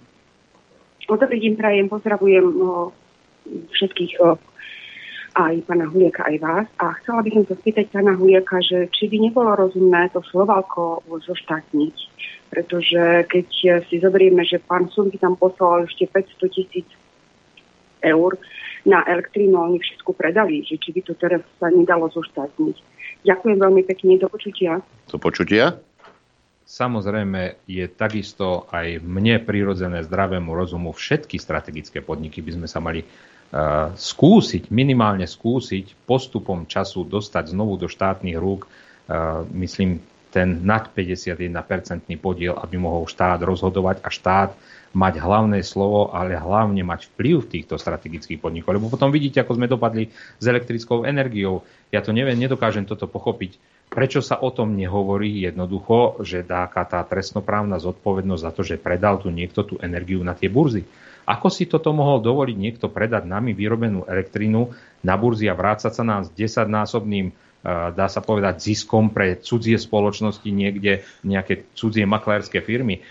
Dobrý deň, prajem, pozdravujem o, všetkých o, aj pána Huliaka, aj vás. A chcela by som sa spýtať pána Huliaka, že či by nebolo rozumné to Slovalko zoštátniť. Pretože keď si zoberieme, že pán Sunky tam poslal ešte 500 tisíc eur na elektrínu, oni všetko predali, že či by to teraz sa nedalo zoštátniť. Ďakujem veľmi pekne, do počutia.
Do počutia.
Samozrejme je takisto aj mne prirodzené zdravému rozumu všetky strategické podniky by sme sa mali uh, skúsiť, minimálne skúsiť postupom času dostať znovu do štátnych rúk, uh, myslím, ten nad 51-percentný podiel, aby mohol štát rozhodovať a štát mať hlavné slovo, ale hlavne mať vplyv v týchto strategických podnikoch. Lebo potom vidíte, ako sme dopadli s elektrickou energiou. Ja to neviem, nedokážem toto pochopiť. Prečo sa o tom nehovorí jednoducho, že dáka tá trestnoprávna zodpovednosť za to, že predal tu niekto tú energiu na tie burzy? Ako si toto mohol dovoliť niekto predať nami vyrobenú elektrínu na burzy a vrácať sa nám s 10-násobným dá sa povedať, ziskom pre cudzie spoločnosti niekde, nejaké cudzie maklerské firmy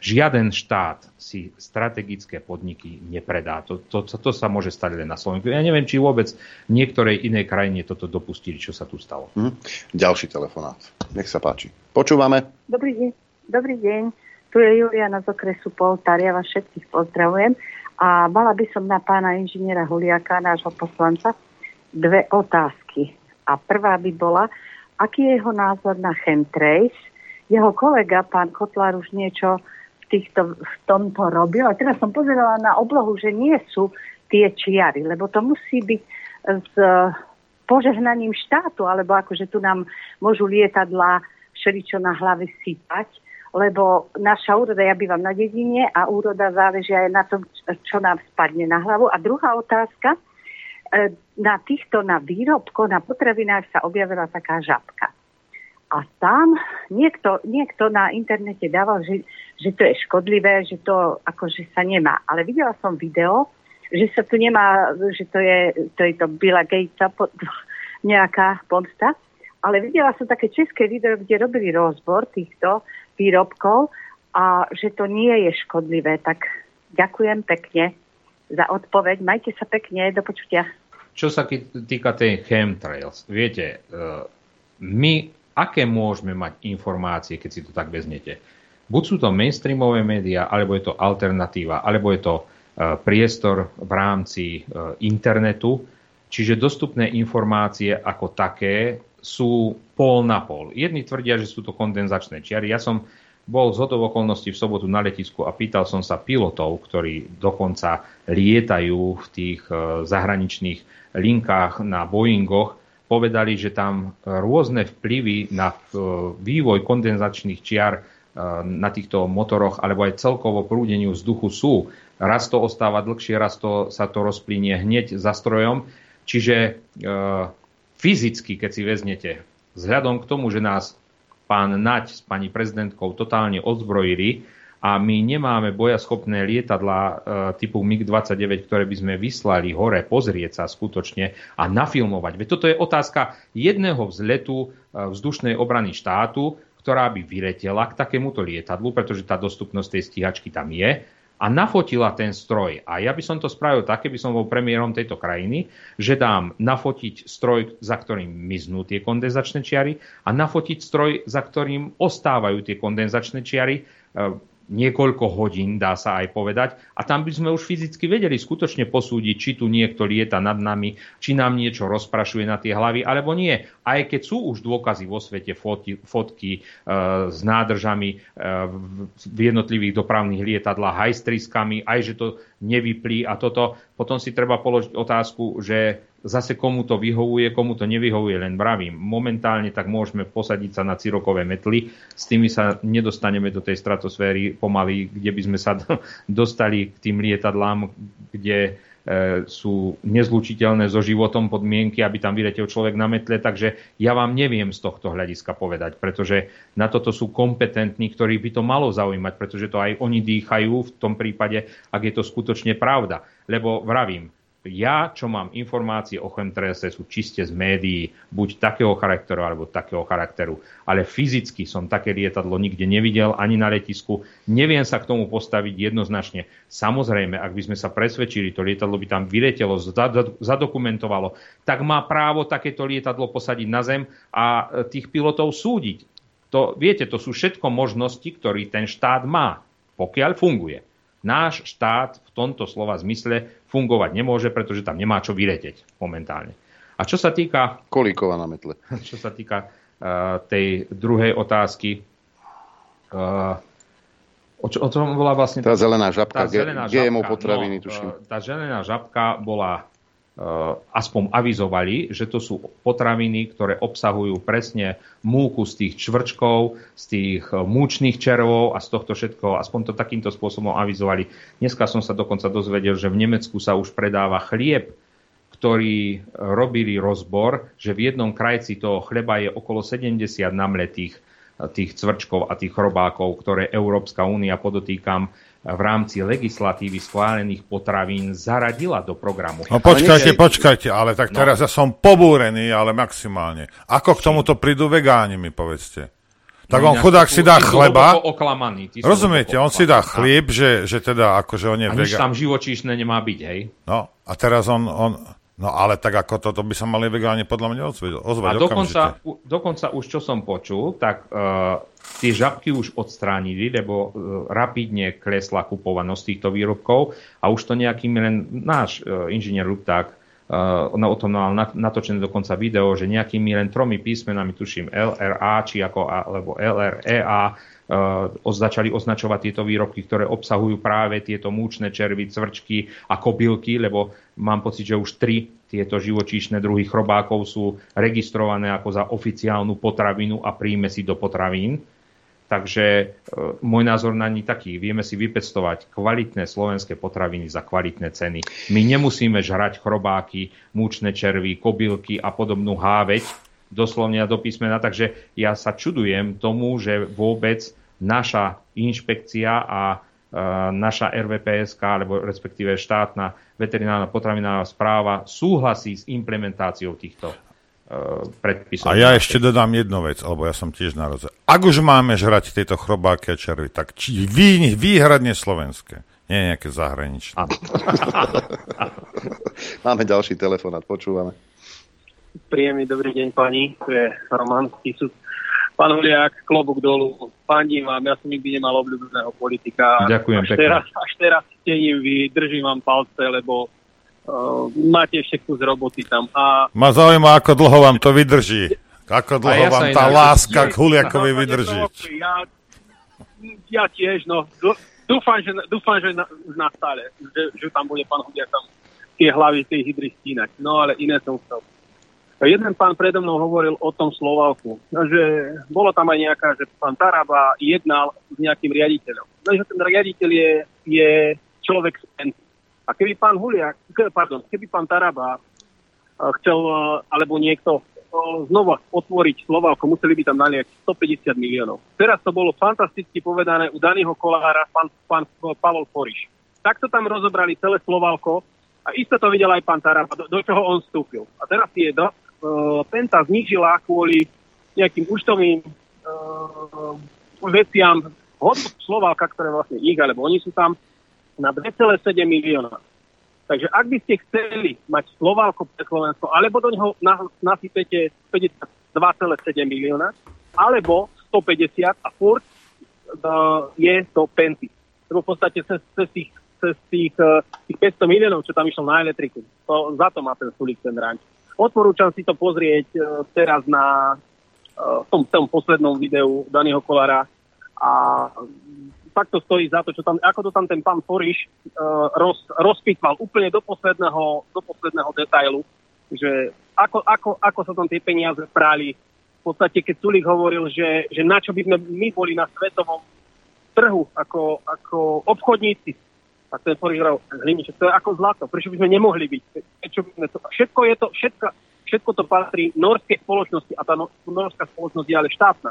žiaden štát si strategické podniky nepredá. To, to, to, to sa môže stať len na Slovensku. Ja neviem, či vôbec v niektorej inej krajine toto dopustili, čo sa tu stalo.
Hm. Ďalší telefonát. Nech sa páči. Počúvame.
Dobrý deň. Dobrý deň. Tu je Juliana z okresu Poltár. Ja vás všetkých pozdravujem. A mala by som na pána inžiniera Huliaka, nášho poslanca, dve otázky. A prvá by bola, aký je jeho názor na chemtrace. Jeho kolega, pán Kotlár, už niečo týchto, v tomto robil. A teraz som pozerala na oblohu, že nie sú tie čiary, lebo to musí byť s požehnaním štátu, alebo akože tu nám môžu lietadla všeličo na hlave sypať, lebo naša úroda, ja bývam na dedine a úroda záleží aj na tom, čo nám spadne na hlavu. A druhá otázka, na týchto, na výrobko, na potravinách sa objavila taká žabka. A tam niekto, niekto na internete dával, že, že to je škodlivé, že to akože sa nemá. Ale videla som video, že sa tu nemá, že to je to, je to Billa Gatesa nejaká pomsta. Ale videla som také české video, kde robili rozbor týchto výrobkov a že to nie je škodlivé. Tak ďakujem pekne za odpoveď. Majte sa pekne, do počutia.
Čo sa týka tej chemtrails, viete, e, my aké môžeme mať informácie, keď si to tak vezmete. Buď sú to mainstreamové médiá, alebo je to alternatíva, alebo je to e, priestor v rámci e, internetu. Čiže dostupné informácie ako také sú pol na pol. Jedni tvrdia, že sú to kondenzačné čiary. Ja som bol z hodov okolností v sobotu na letisku a pýtal som sa pilotov, ktorí dokonca lietajú v tých e, zahraničných linkách na Boeingoch, povedali, že tam rôzne vplyvy na e, vývoj kondenzačných čiar e, na týchto motoroch alebo aj celkovo prúdeniu vzduchu sú. Raz to ostáva dlhšie, raz to, sa to rozplynie hneď za strojom. Čiže e, fyzicky, keď si vezmete, vzhľadom k tomu, že nás pán Naď s pani prezidentkou totálne odzbrojili, a my nemáme bojaschopné lietadla e, typu MiG-29, ktoré by sme vyslali hore pozrieť sa skutočne a nafilmovať. Veď toto je otázka jedného vzletu e, vzdušnej obrany štátu, ktorá by vyletela k takémuto lietadlu, pretože tá dostupnosť tej stíhačky tam je a nafotila ten stroj. A ja by som to spravil tak, keby som bol premiérom tejto krajiny, že dám nafotiť stroj, za ktorým miznú tie kondenzačné čiary a nafotiť stroj, za ktorým ostávajú tie kondenzačné čiary e, niekoľko hodín, dá sa aj povedať. A tam by sme už fyzicky vedeli skutočne posúdiť, či tu niekto lieta nad nami, či nám niečo rozprašuje na tie hlavy, alebo nie. Aj keď sú už dôkazy vo svete, fotky, fotky e, s nádržami e, v jednotlivých dopravných lietadlách, aj s triskami, aj že to nevyplí a toto, potom si treba položiť otázku, že zase komu to vyhovuje, komu to nevyhovuje, len bravím. Momentálne tak môžeme posadiť sa na cirokové metly, s tými sa nedostaneme do tej stratosféry pomaly, kde by sme sa dostali k tým lietadlám, kde sú nezlučiteľné so životom podmienky, aby tam vyletel človek na metle, takže ja vám neviem z tohto hľadiska povedať, pretože na toto sú kompetentní, ktorí by to malo zaujímať, pretože to aj oni dýchajú v tom prípade, ak je to skutočne pravda. Lebo vravím, ja, čo mám informácie o chemtrailse, sú čiste z médií, buď takého charakteru, alebo takého charakteru. Ale fyzicky som také lietadlo nikde nevidel, ani na letisku. Neviem sa k tomu postaviť jednoznačne. Samozrejme, ak by sme sa presvedčili, to lietadlo by tam vyletelo, zadokumentovalo, tak má právo takéto lietadlo posadiť na zem a e, tých pilotov súdiť. To, viete, to sú všetko možnosti, ktoré ten štát má, pokiaľ funguje. Náš štát v tomto slova zmysle fungovať nemôže, pretože tam nemá čo vyleteť momentálne. A čo sa týka...
Kolíkova na metle.
Čo sa týka uh, tej druhej otázky, uh, o, čo, o čom bola vlastne...
Tá zelená žabka,
tá zelená
GMO
žabka,
potraviny,
no,
tuším.
Tá zelená žabka bola aspoň avizovali, že to sú potraviny, ktoré obsahujú presne múku z tých čvrčkov, z tých eh, múčných červov a z tohto všetko, aspoň to takýmto spôsobom avizovali. Dneska som sa dokonca dozvedel, že v Nemecku sa už predáva chlieb, ktorý robili rozbor, že v jednom krajci toho chleba je okolo 70 namletých eh, tých cvrčkov a tých chrobákov, ktoré Európska únia, podotýkam, v rámci legislatívy schválených potravín zaradila do programu.
No počkajte, počkajte, ale tak no. teraz no. ja som pobúrený, ale maximálne. Ako k tomuto prídu vegáni, mi povedzte. Tak no, on chudák si dá chleba.
Oklamaný,
rozumiete, on si dá chlieb, že, že teda akože on je
vegán. A nič tam živočíšne nemá byť, hej?
No, a teraz on, on No ale tak ako toto by sa mali vegáni podľa mňa ozvať.
A dokonca, dokonca už čo som počul, tak uh, tie žabky už odstránili, lebo uh, rapidne klesla kupovanosť týchto výrobkov a už to nejaký len náš uh, inžinier Lupták uh, o tom mal natočené dokonca video, že nejakými len tromi písmenami, tuším LRA, či ako, alebo LREA, začali označovať tieto výrobky, ktoré obsahujú práve tieto múčne červy, cvrčky a kobylky, lebo mám pocit, že už tri tieto živočíšne druhy chrobákov sú registrované ako za oficiálnu potravinu a príjme si do potravín. Takže e, môj názor na ní taký, vieme si vypestovať kvalitné slovenské potraviny za kvalitné ceny. My nemusíme žrať chrobáky, múčne červy, kobylky a podobnú háveť, doslovne a do písmena. Takže ja sa čudujem tomu, že vôbec naša inšpekcia a e, naša RVPSK, alebo respektíve štátna veterinárna potravinárna správa súhlasí s implementáciou týchto e, predpisov.
A ja ešte dodám jednu vec, alebo ja som tiež narodze. Ak už máme žrať tieto chrobáky a červy, tak či vý, výhradne slovenské, nie nejaké zahraničné.
máme ďalší telefonát, počúvame.
Príjemný dobrý deň pani, tu je Roman Kisut. Pán Huliak, klobúk dolu, fandím vám, ja som nikdy nemal obľúbeného politika.
Ďakujem
až pekne. Teraz, až teraz stením vy, držím vám palce, lebo uh, máte ešte kus roboty tam. A...
Ma zaujíma, ako dlho vám to vydrží. Ako dlho ja vám tá láska k Huliakovi vydrží.
Ja, ja tiež, no. Dúfam, že, dúfam, že na, už nastále, že, že tam bude pán Huliak tam tie hlavy tej hydry stínať. No ale iné som chcel. Jeden pán predo mnou hovoril o tom Slovalku, že bolo tam aj nejaká, že pán Taraba jednal s nejakým riaditeľom. No, ten riaditeľ je, je človek z. A keby pán Huliak, pardon, keby pán Taraba eh, chcel, eh, alebo niekto eh, znova otvoriť Slovalko, museli by tam naliať 150 miliónov. Teraz to bolo fantasticky povedané u daného kolára pán, pán Pavol Foriš. Takto tam rozobrali celé Slovalko a isto to videl aj pán Taraba, do, do čoho on vstúpil. A teraz uh, Penta znižila kvôli nejakým účtovým uh, veciam hodnotu Slováka, ktoré vlastne ich, alebo oni sú tam, na 2,7 milióna. Takže ak by ste chceli mať Sloválko pre Slovensko, alebo do neho nasypete 52,7 milióna, alebo 150 a furt uh, je to penty. Lebo v podstate cez, cez, tých, cez tých, uh, tých 500 miliónov, čo tam išlo na elektriku, to, za to má ten Sulik ten ranč. Odporúčam si to pozrieť e, teraz na e, v tom, tom poslednom videu Daného Kolára a fakt to stojí za to, čo tam, ako to tam ten pán Foriš uh, roz, rozpitval úplne do posledného, do posledného detailu, že ako, ako, ako sa tam tie peniaze práli. V podstate, keď Sulik hovoril, že, že na čo by sme my boli na svetovom trhu ako, ako obchodníci, a ten porizral hliniček, to je ako zlato. Prečo by sme nemohli byť? Prečo by sme to, všetko, je to, všetko, všetko to patrí norskej spoločnosti a tá no, norská spoločnosť je ale štátna.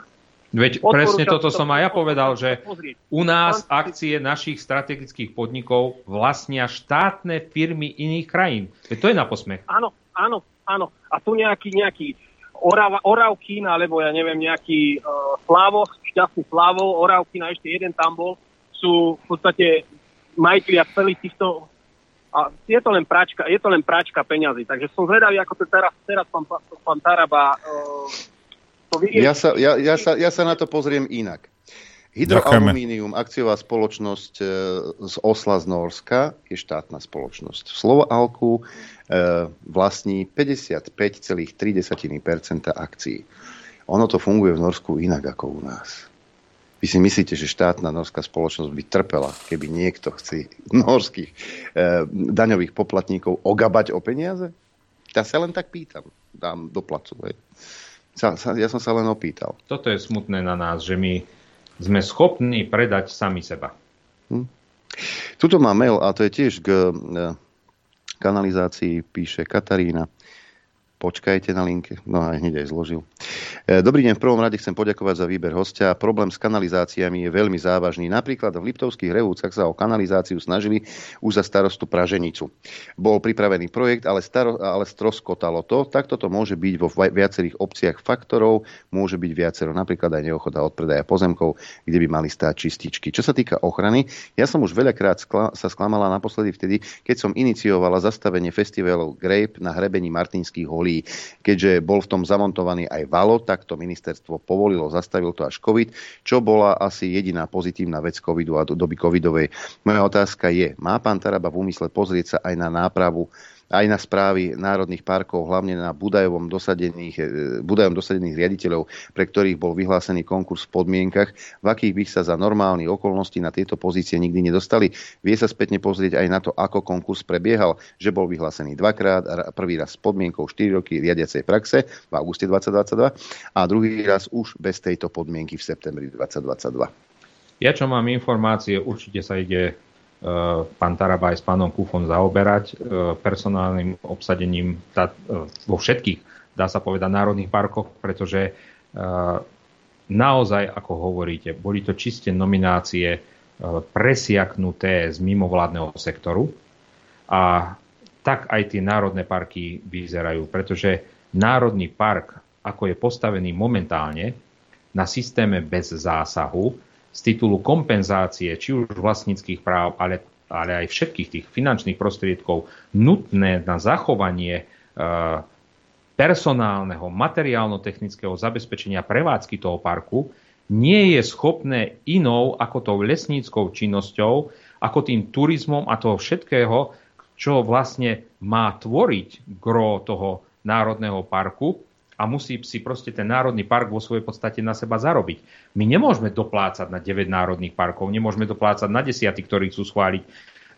Veď presne toto som aj ja povedal, že u nás akcie našich strategických podnikov vlastnia štátne firmy iných krajín. Veď to je na posmech.
Áno, áno, áno. A tu nejaký, nejaký Orava, Oravkín, alebo ja neviem, nejaký uh, Slavo, šťastný Slavo, Oravkín a ešte jeden tam bol, sú v podstate majiteľia celých týchto a je to len práčka, je to len práčka peňazí. Takže som zvedavý, ako to teraz, teraz pán, pán Taraba uh,
ja sa, ja, ja, sa, ja sa na to pozriem inak. Hydroalumínium, akciová spoločnosť e, z Osla z Norska, je štátna spoločnosť. Slovo Alku e, vlastní 55,3% akcií. Ono to funguje v Norsku inak ako u nás. Vy si myslíte, že štátna norská spoločnosť by trpela, keby niekto chce norských e, daňových poplatníkov ogabať o peniaze? Ja sa len tak pýtam. Dám do placu. Hej. Sa, sa, ja som sa len opýtal.
Toto je smutné na nás, že my sme schopní predať sami seba. Hm.
Tuto má mail a to je tiež k e, kanalizácii, píše Katarína. Počkajte na linke. No aj hneď aj zložil. E, dobrý deň, v prvom rade chcem poďakovať za výber hostia. Problém s kanalizáciami je veľmi závažný. Napríklad v Liptovských revúcach sa o kanalizáciu snažili už za starostu Praženicu. Bol pripravený projekt, ale, staro, ale stroskotalo to. Takto to môže byť vo viacerých obciach faktorov, môže byť viacero, napríklad aj neochota od predaja pozemkov, kde by mali stáť čističky. Čo sa týka ochrany, ja som už veľakrát skla, sa sklamala naposledy vtedy, keď som iniciovala zastavenie festivalu Grape na hrebení Martinských holí polí. Keďže bol v tom zamontovaný aj valo, tak to ministerstvo povolilo, zastavil to až COVID, čo bola asi jediná pozitívna vec covidu a doby covidovej. Moja otázka je, má pán Taraba v úmysle pozrieť sa aj na nápravu aj na správy národných parkov, hlavne na Budajovom dosadených, e, Budajom dosadených riaditeľov, pre ktorých bol vyhlásený konkurs v podmienkach, v akých by sa za normálne okolnosti na tieto pozície nikdy nedostali. Vie sa spätne pozrieť aj na to, ako konkurs prebiehal, že bol vyhlásený dvakrát, prvý raz s podmienkou 4 roky riadiacej praxe v auguste 2022 a druhý raz už bez tejto podmienky v septembri 2022.
Ja čo mám informácie, určite sa ide pán Taraba aj s pánom Kufom zaoberať eh, personálnym obsadením eh, vo všetkých, dá sa povedať, národných parkoch, pretože naozaj, ako hovoríte, boli to čiste nominácie presiaknuté z mimovládneho sektoru a tak aj tie národné parky vyzerajú, pretože národný park, ako je postavený momentálne na systéme bez zásahu, z titulu kompenzácie, či už vlastníckých práv, ale, ale aj všetkých tých finančných prostriedkov nutné na zachovanie e, personálneho, materiálno-technického zabezpečenia prevádzky toho parku, nie je schopné inou ako tou lesníckou činnosťou, ako tým turizmom a toho všetkého, čo vlastne má tvoriť gro toho národného parku, a musí si proste ten národný park vo svojej podstate na seba zarobiť. My nemôžeme doplácať na 9 národných parkov, nemôžeme doplácať na desiaty, ktorí chcú schváliť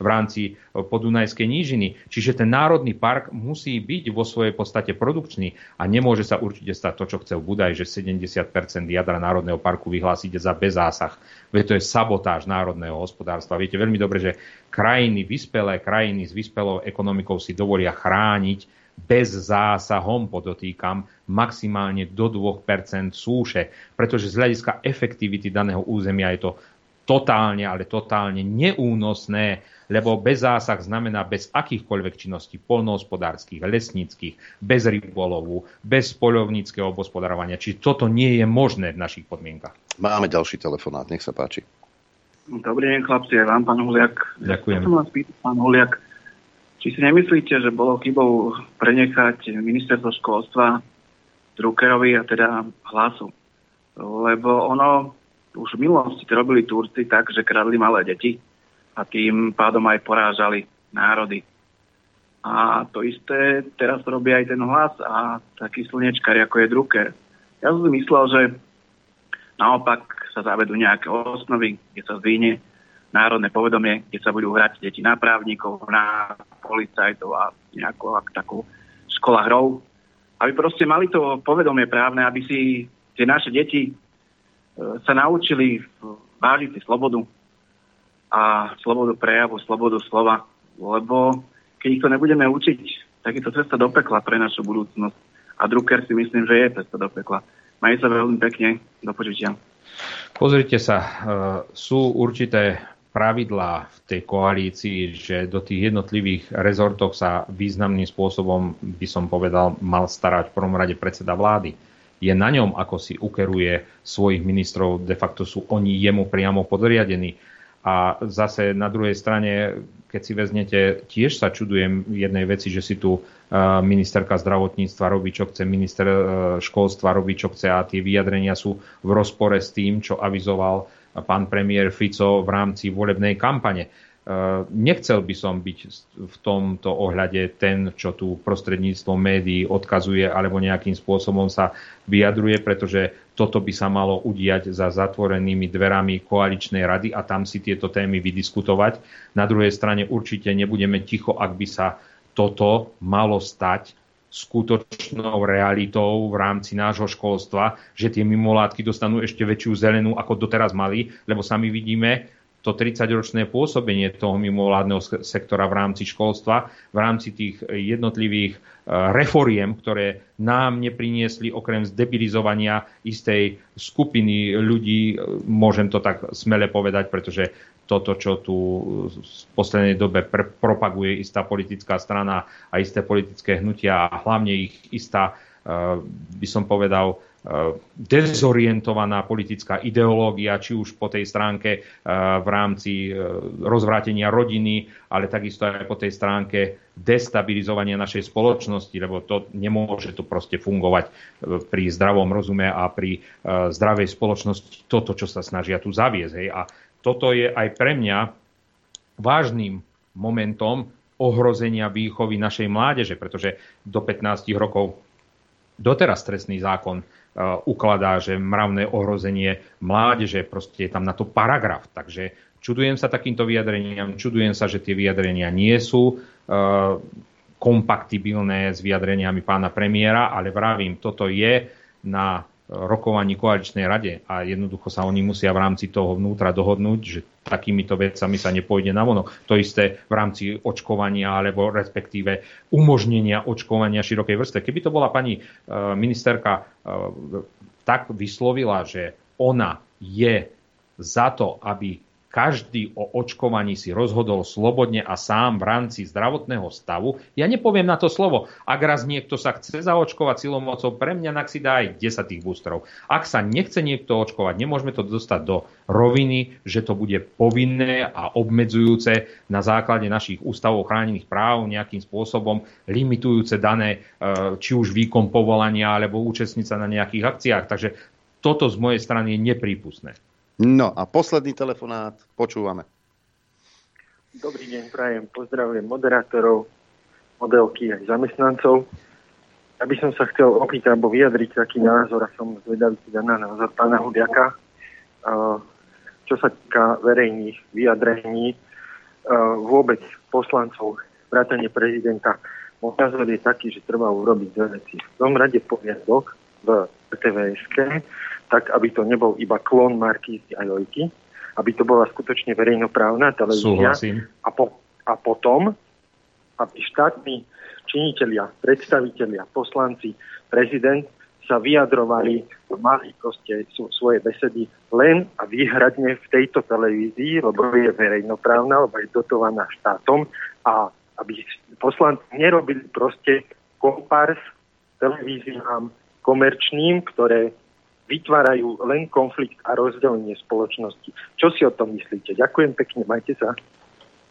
v rámci e, podunajskej nížiny. Čiže ten národný park musí byť vo svojej podstate produkčný a nemôže sa určite stať to, čo chce v Budaj, že 70% jadra národného parku vyhlásite za bezásah. Veď to je sabotáž národného hospodárstva. Viete veľmi dobre, že krajiny, vyspelé krajiny s vyspelou ekonomikou si dovolia chrániť bez zásahom, podotýkam, maximálne do 2% súše, pretože z hľadiska efektivity daného územia je to totálne, ale totálne neúnosné, lebo bez zásah znamená bez akýchkoľvek činností polnohospodárských, lesníckých, bez rybolovu, bez poľovníckého obospodarovania. Čiže toto nie je možné v našich podmienkach.
Máme ďalší telefonát, nech sa páči.
Dobrý deň, chlapci, aj vám, pán Huliak.
Ďakujem.
Chcem vás pýtať, pán Huliak, či si nemyslíte, že bolo chybou prenechať ministerstvo školstva Druckerovi a teda hlasu? Lebo ono už v minulosti to robili Turci tak, že kradli malé deti a tým pádom aj porážali národy. A to isté teraz robí aj ten hlas a taký slnečkar, ako je Drucker. Ja som myslel, že naopak sa zavedú nejaké osnovy, kde sa zvýne národné povedomie, kde sa budú hrať deti na právnikov, na policajtov a nejakú takú škola hrov. Aby proste mali to povedomie právne, aby si tie naše deti e, sa naučili vážiť si slobodu, a slobodu prejavu, slobodu slova, lebo keď ich to nebudeme učiť, tak je to cesta do pekla pre našu budúcnosť. A Drucker si myslím, že je cesta do pekla. Majte sa veľmi pekne, do počutia.
Pozrite sa, e, sú určité pravidlá v tej koalícii, že do tých jednotlivých rezortov sa významným spôsobom, by som povedal, mal starať v prvom rade predseda vlády. Je na ňom, ako si ukeruje svojich ministrov, de facto sú oni jemu priamo podriadení. A zase na druhej strane, keď si vezmete, tiež sa čudujem jednej veci, že si tu ministerka zdravotníctva robí, čo chce, minister e, školstva robí, čo chce a tie vyjadrenia sú v rozpore s tým, čo avizoval pán premiér Fico v rámci volebnej kampane. Nechcel by som byť v tomto ohľade ten, čo tu prostredníctvom médií odkazuje alebo nejakým spôsobom sa vyjadruje, pretože toto by sa malo udiať za zatvorenými dverami koaličnej rady a tam si tieto témy vydiskutovať. Na druhej strane určite nebudeme ticho, ak by sa toto malo stať skutočnou realitou v rámci nášho školstva, že tie mimovládky dostanú ešte väčšiu zelenú, ako doteraz mali, lebo sami vidíme to 30-ročné pôsobenie toho mimovládneho sektora v rámci školstva, v rámci tých jednotlivých e, reforiem, ktoré nám nepriniesli okrem zdebilizovania istej skupiny ľudí, e, môžem to tak smele povedať, pretože toto, čo tu v poslednej dobe pr- propaguje istá politická strana a isté politické hnutia a hlavne ich istá, uh, by som povedal, uh, dezorientovaná politická ideológia, či už po tej stránke v rámci rozvrátenia rodiny, ale takisto aj po tej stránke destabilizovania našej spoločnosti, lebo to nemôže to proste fungovať pri zdravom rozume a pri zdravej spoločnosti toto, čo sa snažia tu zaviesť. Hej. A toto je aj pre mňa vážnym momentom ohrozenia výchovy našej mládeže, pretože do 15 rokov doteraz trestný zákon uh, ukladá, že mravné ohrozenie mládeže, proste je tam na to paragraf. Takže čudujem sa takýmto vyjadreniam, čudujem sa, že tie vyjadrenia nie sú uh, kompaktibilné s vyjadreniami pána premiéra, ale vravím, toto je na rokovaní koaličnej rade a jednoducho sa oni musia v rámci toho vnútra dohodnúť, že takýmito vecami sa nepôjde na vono. To isté v rámci očkovania alebo respektíve umožnenia očkovania širokej vrstve. Keby to bola pani e, ministerka e, tak vyslovila, že ona je za to, aby každý o očkovaní si rozhodol slobodne a sám v rámci zdravotného stavu. Ja nepoviem na to slovo. Ak raz niekto sa chce zaočkovať silomocou, pre mňa nak si dá aj 10 tých boostrov. Ak sa nechce niekto očkovať, nemôžeme to dostať do roviny, že to bude povinné a obmedzujúce na základe našich ústavov chránených práv nejakým spôsobom limitujúce dané e, či už výkon povolania alebo účastnica na nejakých akciách. Takže toto z mojej strany je neprípustné.
No a posledný telefonát, počúvame.
Dobrý deň, prajem, pozdravujem moderátorov, modelky aj zamestnancov. Ja by som sa chcel opýtať alebo vyjadriť taký názor a som zvedavý teda na názor pána Hudiaka, čo sa týka verejných vyjadrení vôbec poslancov, vrátane prezidenta. Môj názor je taký, že treba urobiť dve veci. V tom rade poriadok v TVSK, tak aby to nebol iba klon Markízy a Jojky, aby to bola skutočne verejnoprávna televízia. A, po, a potom, aby štátni činitelia, predstavitelia, poslanci, prezident sa vyjadrovali, mali proste svoje besedy len a výhradne v tejto televízii, lebo je verejnoprávna, lebo je dotovaná štátom a aby poslanci nerobili proste kompars televíziám komerčným, ktoré vytvárajú len konflikt a rozdelenie spoločnosti. Čo si o tom myslíte? Ďakujem pekne, majte sa.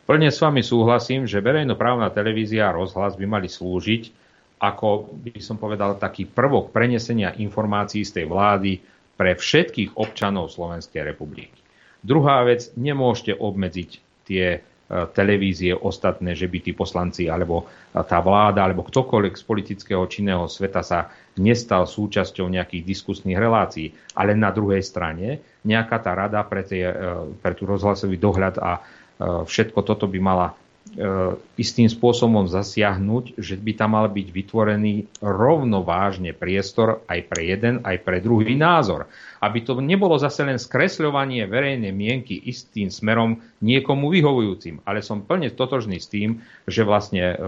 Plne s vami súhlasím, že verejnoprávna televízia a rozhlas by mali slúžiť ako, by som povedal, taký prvok prenesenia informácií z tej vlády pre všetkých občanov Slovenskej republiky. Druhá vec, nemôžete obmedziť tie televízie ostatné, že by tí poslanci alebo tá vláda alebo ktokoľvek z politického činného sveta sa nestal súčasťou nejakých diskusných relácií. Ale na druhej strane nejaká tá rada pre, tie, e, pre tú rozhlasový dohľad a e, všetko toto by mala istým spôsobom zasiahnuť, že by tam mal byť vytvorený rovnovážne priestor aj pre jeden, aj pre druhý názor. Aby to nebolo zase len skresľovanie verejnej mienky istým smerom niekomu vyhovujúcim. Ale som plne totožný s tým, že vlastne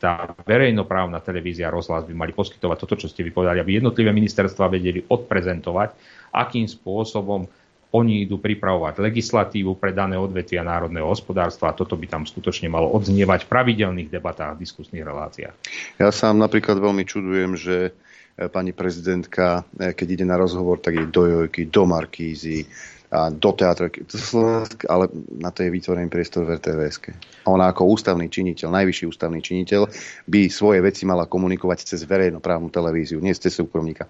tá verejnoprávna televízia rozhlas by mali poskytovať toto, čo ste vypovedali, aby jednotlivé ministerstva vedeli odprezentovať, akým spôsobom oni idú pripravovať legislatívu pre dané odvetvia národného hospodárstva a toto by tam skutočne malo odznievať v pravidelných debatách, diskusných reláciách.
Ja sám napríklad veľmi čudujem, že e, pani prezidentka, e, keď ide na rozhovor, tak ide do Jojky, do Markízy, a do teatra, ale na to je vytvorený priestor v rtvs A ona ako ústavný činiteľ, najvyšší ústavný činiteľ, by svoje veci mala komunikovať cez verejnoprávnu televíziu, nie cez súkromníka.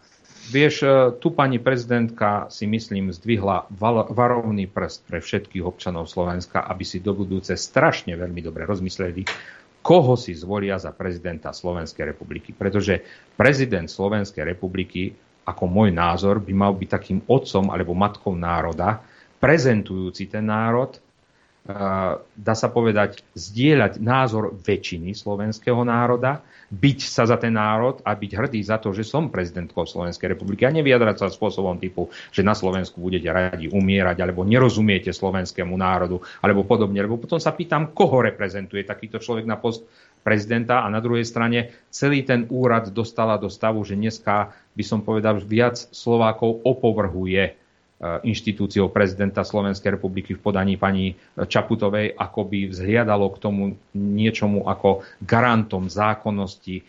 Vieš, e, tu pani prezidentka si myslím zdvihla varovný prst pre všetkých občanov Slovenska, aby si do budúce strašne veľmi dobre rozmysleli, koho si zvolia za prezidenta Slovenskej republiky. Pretože prezident Slovenskej republiky, ako môj názor, by mal byť takým otcom alebo matkou národa, prezentujúci ten národ, dá sa povedať, zdieľať názor väčšiny slovenského národa, byť sa za ten národ a byť hrdý za to, že som prezidentkou Slovenskej republiky a nevyjadrať sa spôsobom typu, že na Slovensku budete radi umierať alebo nerozumiete slovenskému národu alebo podobne. Lebo potom sa pýtam, koho reprezentuje takýto človek na post prezidenta a na druhej strane celý ten úrad dostala do stavu, že dneska by som povedal, viac Slovákov opovrhuje Eh, inštitúciou prezidenta Slovenskej republiky v podaní pani Čaputovej, ako by vzhliadalo k tomu niečomu ako garantom zákonnosti, eh,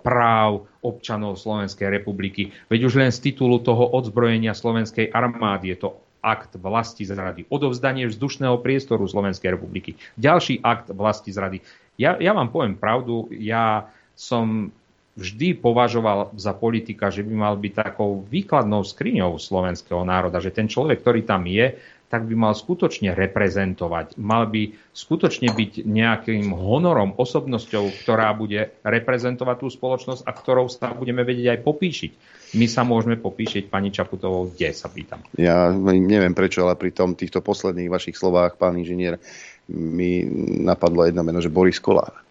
práv občanov Slovenskej republiky. Veď už len z titulu toho odzbrojenia Slovenskej armády je to akt vlasti zrady, odovzdanie vzdušného priestoru Slovenskej republiky, ďalší akt vlasti zrady. Ja, ja vám poviem pravdu, ja som vždy považoval za politika, že by mal byť takou výkladnou skriňou slovenského národa, že ten človek, ktorý tam je, tak by mal skutočne reprezentovať. Mal by skutočne byť nejakým honorom, osobnosťou, ktorá bude reprezentovať tú spoločnosť a ktorou sa budeme vedieť aj popíšiť. My sa môžeme popíšiť pani Čaputovou, kde sa pýtam.
Ja neviem prečo, ale pri tom týchto posledných vašich slovách, pán inžinier, mi napadlo jedno meno, že Boris Kolár.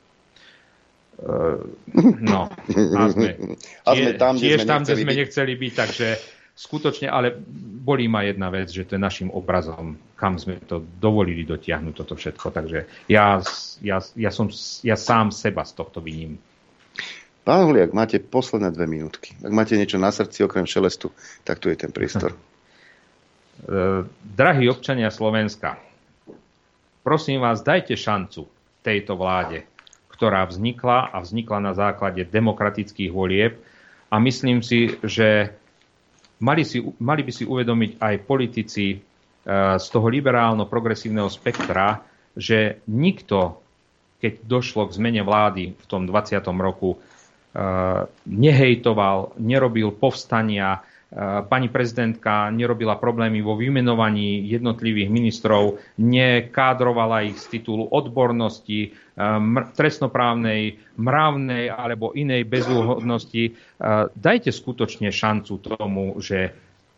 No, a sme, a sme tam, kde sme, tam, kde sme nechceli byť, takže skutočne, ale bolí ma jedna vec, že to je našim obrazom, kam sme to dovolili dotiahnuť toto všetko, takže ja, ja, ja, som, ja sám seba z tohto viním.
Pán Huliak, máte posledné dve minútky. Ak máte niečo na srdci okrem šelestu, tak tu je ten priestor.
Drahí občania Slovenska, prosím vás, dajte šancu tejto vláde ktorá vznikla a vznikla na základe demokratických volieb. A myslím si, že mali, si, mali by si uvedomiť aj politici e, z toho liberálno-progresívneho spektra, že nikto, keď došlo k zmene vlády v tom 20. roku, e, nehejtoval, nerobil povstania, pani prezidentka nerobila problémy vo vymenovaní jednotlivých ministrov, nekádrovala ich z titulu odbornosti, eh, trestnoprávnej, mravnej alebo inej bezúhodnosti. Eh, dajte skutočne šancu tomu, že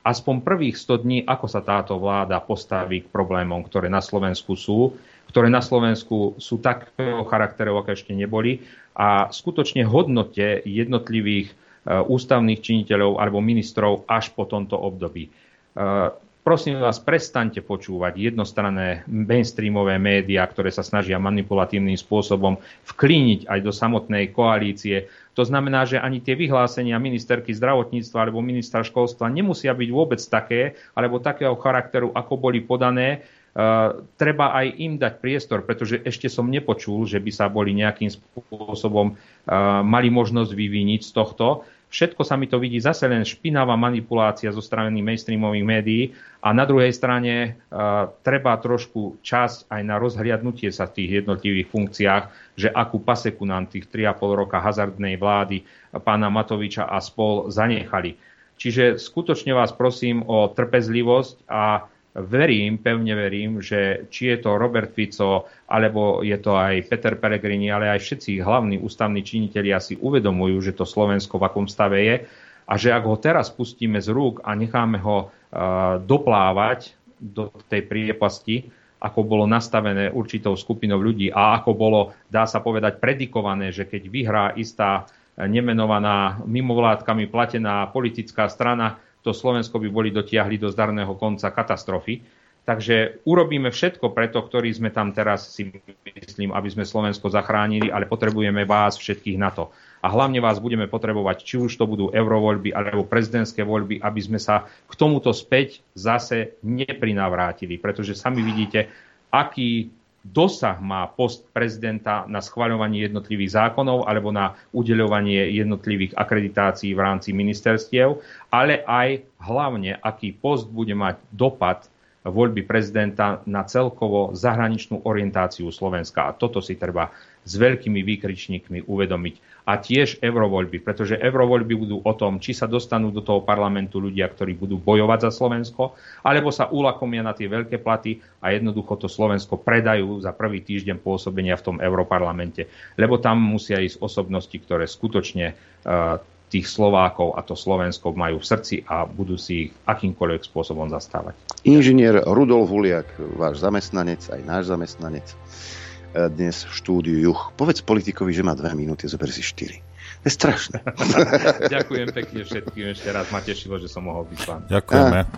aspoň prvých 100 dní, ako sa táto vláda postaví k problémom, ktoré na Slovensku sú, ktoré na Slovensku sú takého charakteru, ako ešte neboli a skutočne hodnote jednotlivých Eh, ústavných činiteľov alebo ministrov až po tomto období. Eh, prosím vás, prestaňte počúvať jednostranné mainstreamové médiá, ktoré sa snažia manipulatívnym spôsobom vklíniť aj do samotnej koalície. To znamená, že ani tie vyhlásenia ministerky zdravotníctva alebo ministra školstva nemusia byť vôbec také, alebo takého charakteru, ako boli podané, Uh, treba aj im dať priestor, pretože ešte som nepočul, že by sa boli nejakým spôsobom mali možnosť vyviniť z tohto. Všetko sa mi to vidí zase len špinavá manipulácia zo strany mainstreamových médií a na druhej strane uh, treba trošku časť aj na rozhliadnutie sa v tých jednotlivých funkciách, že akú paseku nám tých 3,5 roka hazardnej vlády pána Matoviča a spol zanechali. Čiže skutočne vás prosím o trpezlivosť a verím, pevne verím, že či je to Robert Fico, alebo je to aj Peter Pellegrini, ale aj všetci hlavní ústavní činitelia si uvedomujú, že to Slovensko v akom stave je a že ak ho teraz pustíme z rúk a necháme ho uh, doplávať do tej priepasti, ako bolo nastavené určitou skupinou ľudí a ako bolo, dá sa povedať, predikované, že keď vyhrá istá nemenovaná mimovládkami platená politická strana, to Slovensko by boli dotiahli do zdarného konca katastrofy. Takže urobíme všetko preto, ktorí sme tam teraz, si myslím, aby sme Slovensko zachránili, ale potrebujeme vás všetkých na to. A hlavne vás budeme potrebovať, či už to budú eurovoľby alebo prezidentské voľby, aby sme sa k tomuto späť zase neprinavrátili. Pretože sami vidíte, aký dosah má post prezidenta na schvaľovanie jednotlivých zákonov alebo na udeľovanie jednotlivých akreditácií v rámci ministerstiev, ale aj hlavne, aký post bude mať dopad voľby prezidenta na celkovo zahraničnú orientáciu Slovenska. A toto si treba s veľkými výkričníkmi uvedomiť. A tiež eurovoľby, pretože eurovoľby budú o tom, či sa dostanú do toho parlamentu ľudia, ktorí budú bojovať za Slovensko, alebo sa ulakomia na tie veľké platy a jednoducho to Slovensko predajú za prvý týždeň pôsobenia v tom europarlamente. Lebo tam musia ísť osobnosti, ktoré skutočne uh, tých Slovákov a to Slovensko majú v srdci a budú si ich akýmkoľvek spôsobom zastávať.
Inžinier Rudolf Huliak, váš zamestnanec, aj náš zamestnanec, e, dnes v štúdiu Juch. Povedz politikovi, že má dve minúty, zober si štyri. To je strašné.
Ďakujem pekne všetkým ešte raz. Ma tešilo, že som mohol byť vami.
Ďakujeme. A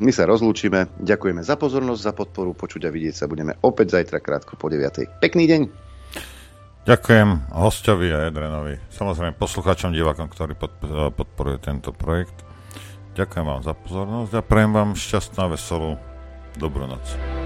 my sa rozlúčime. Ďakujeme za pozornosť, za podporu. Počuť a vidieť sa budeme opäť zajtra krátko po 9. Pekný deň.
Ďakujem hostovi a Edrenovi, samozrejme poslucháčom, divákom, ktorí podporujú tento projekt. Ďakujem vám za pozornosť a prajem vám šťastnú a veselú dobrú noc.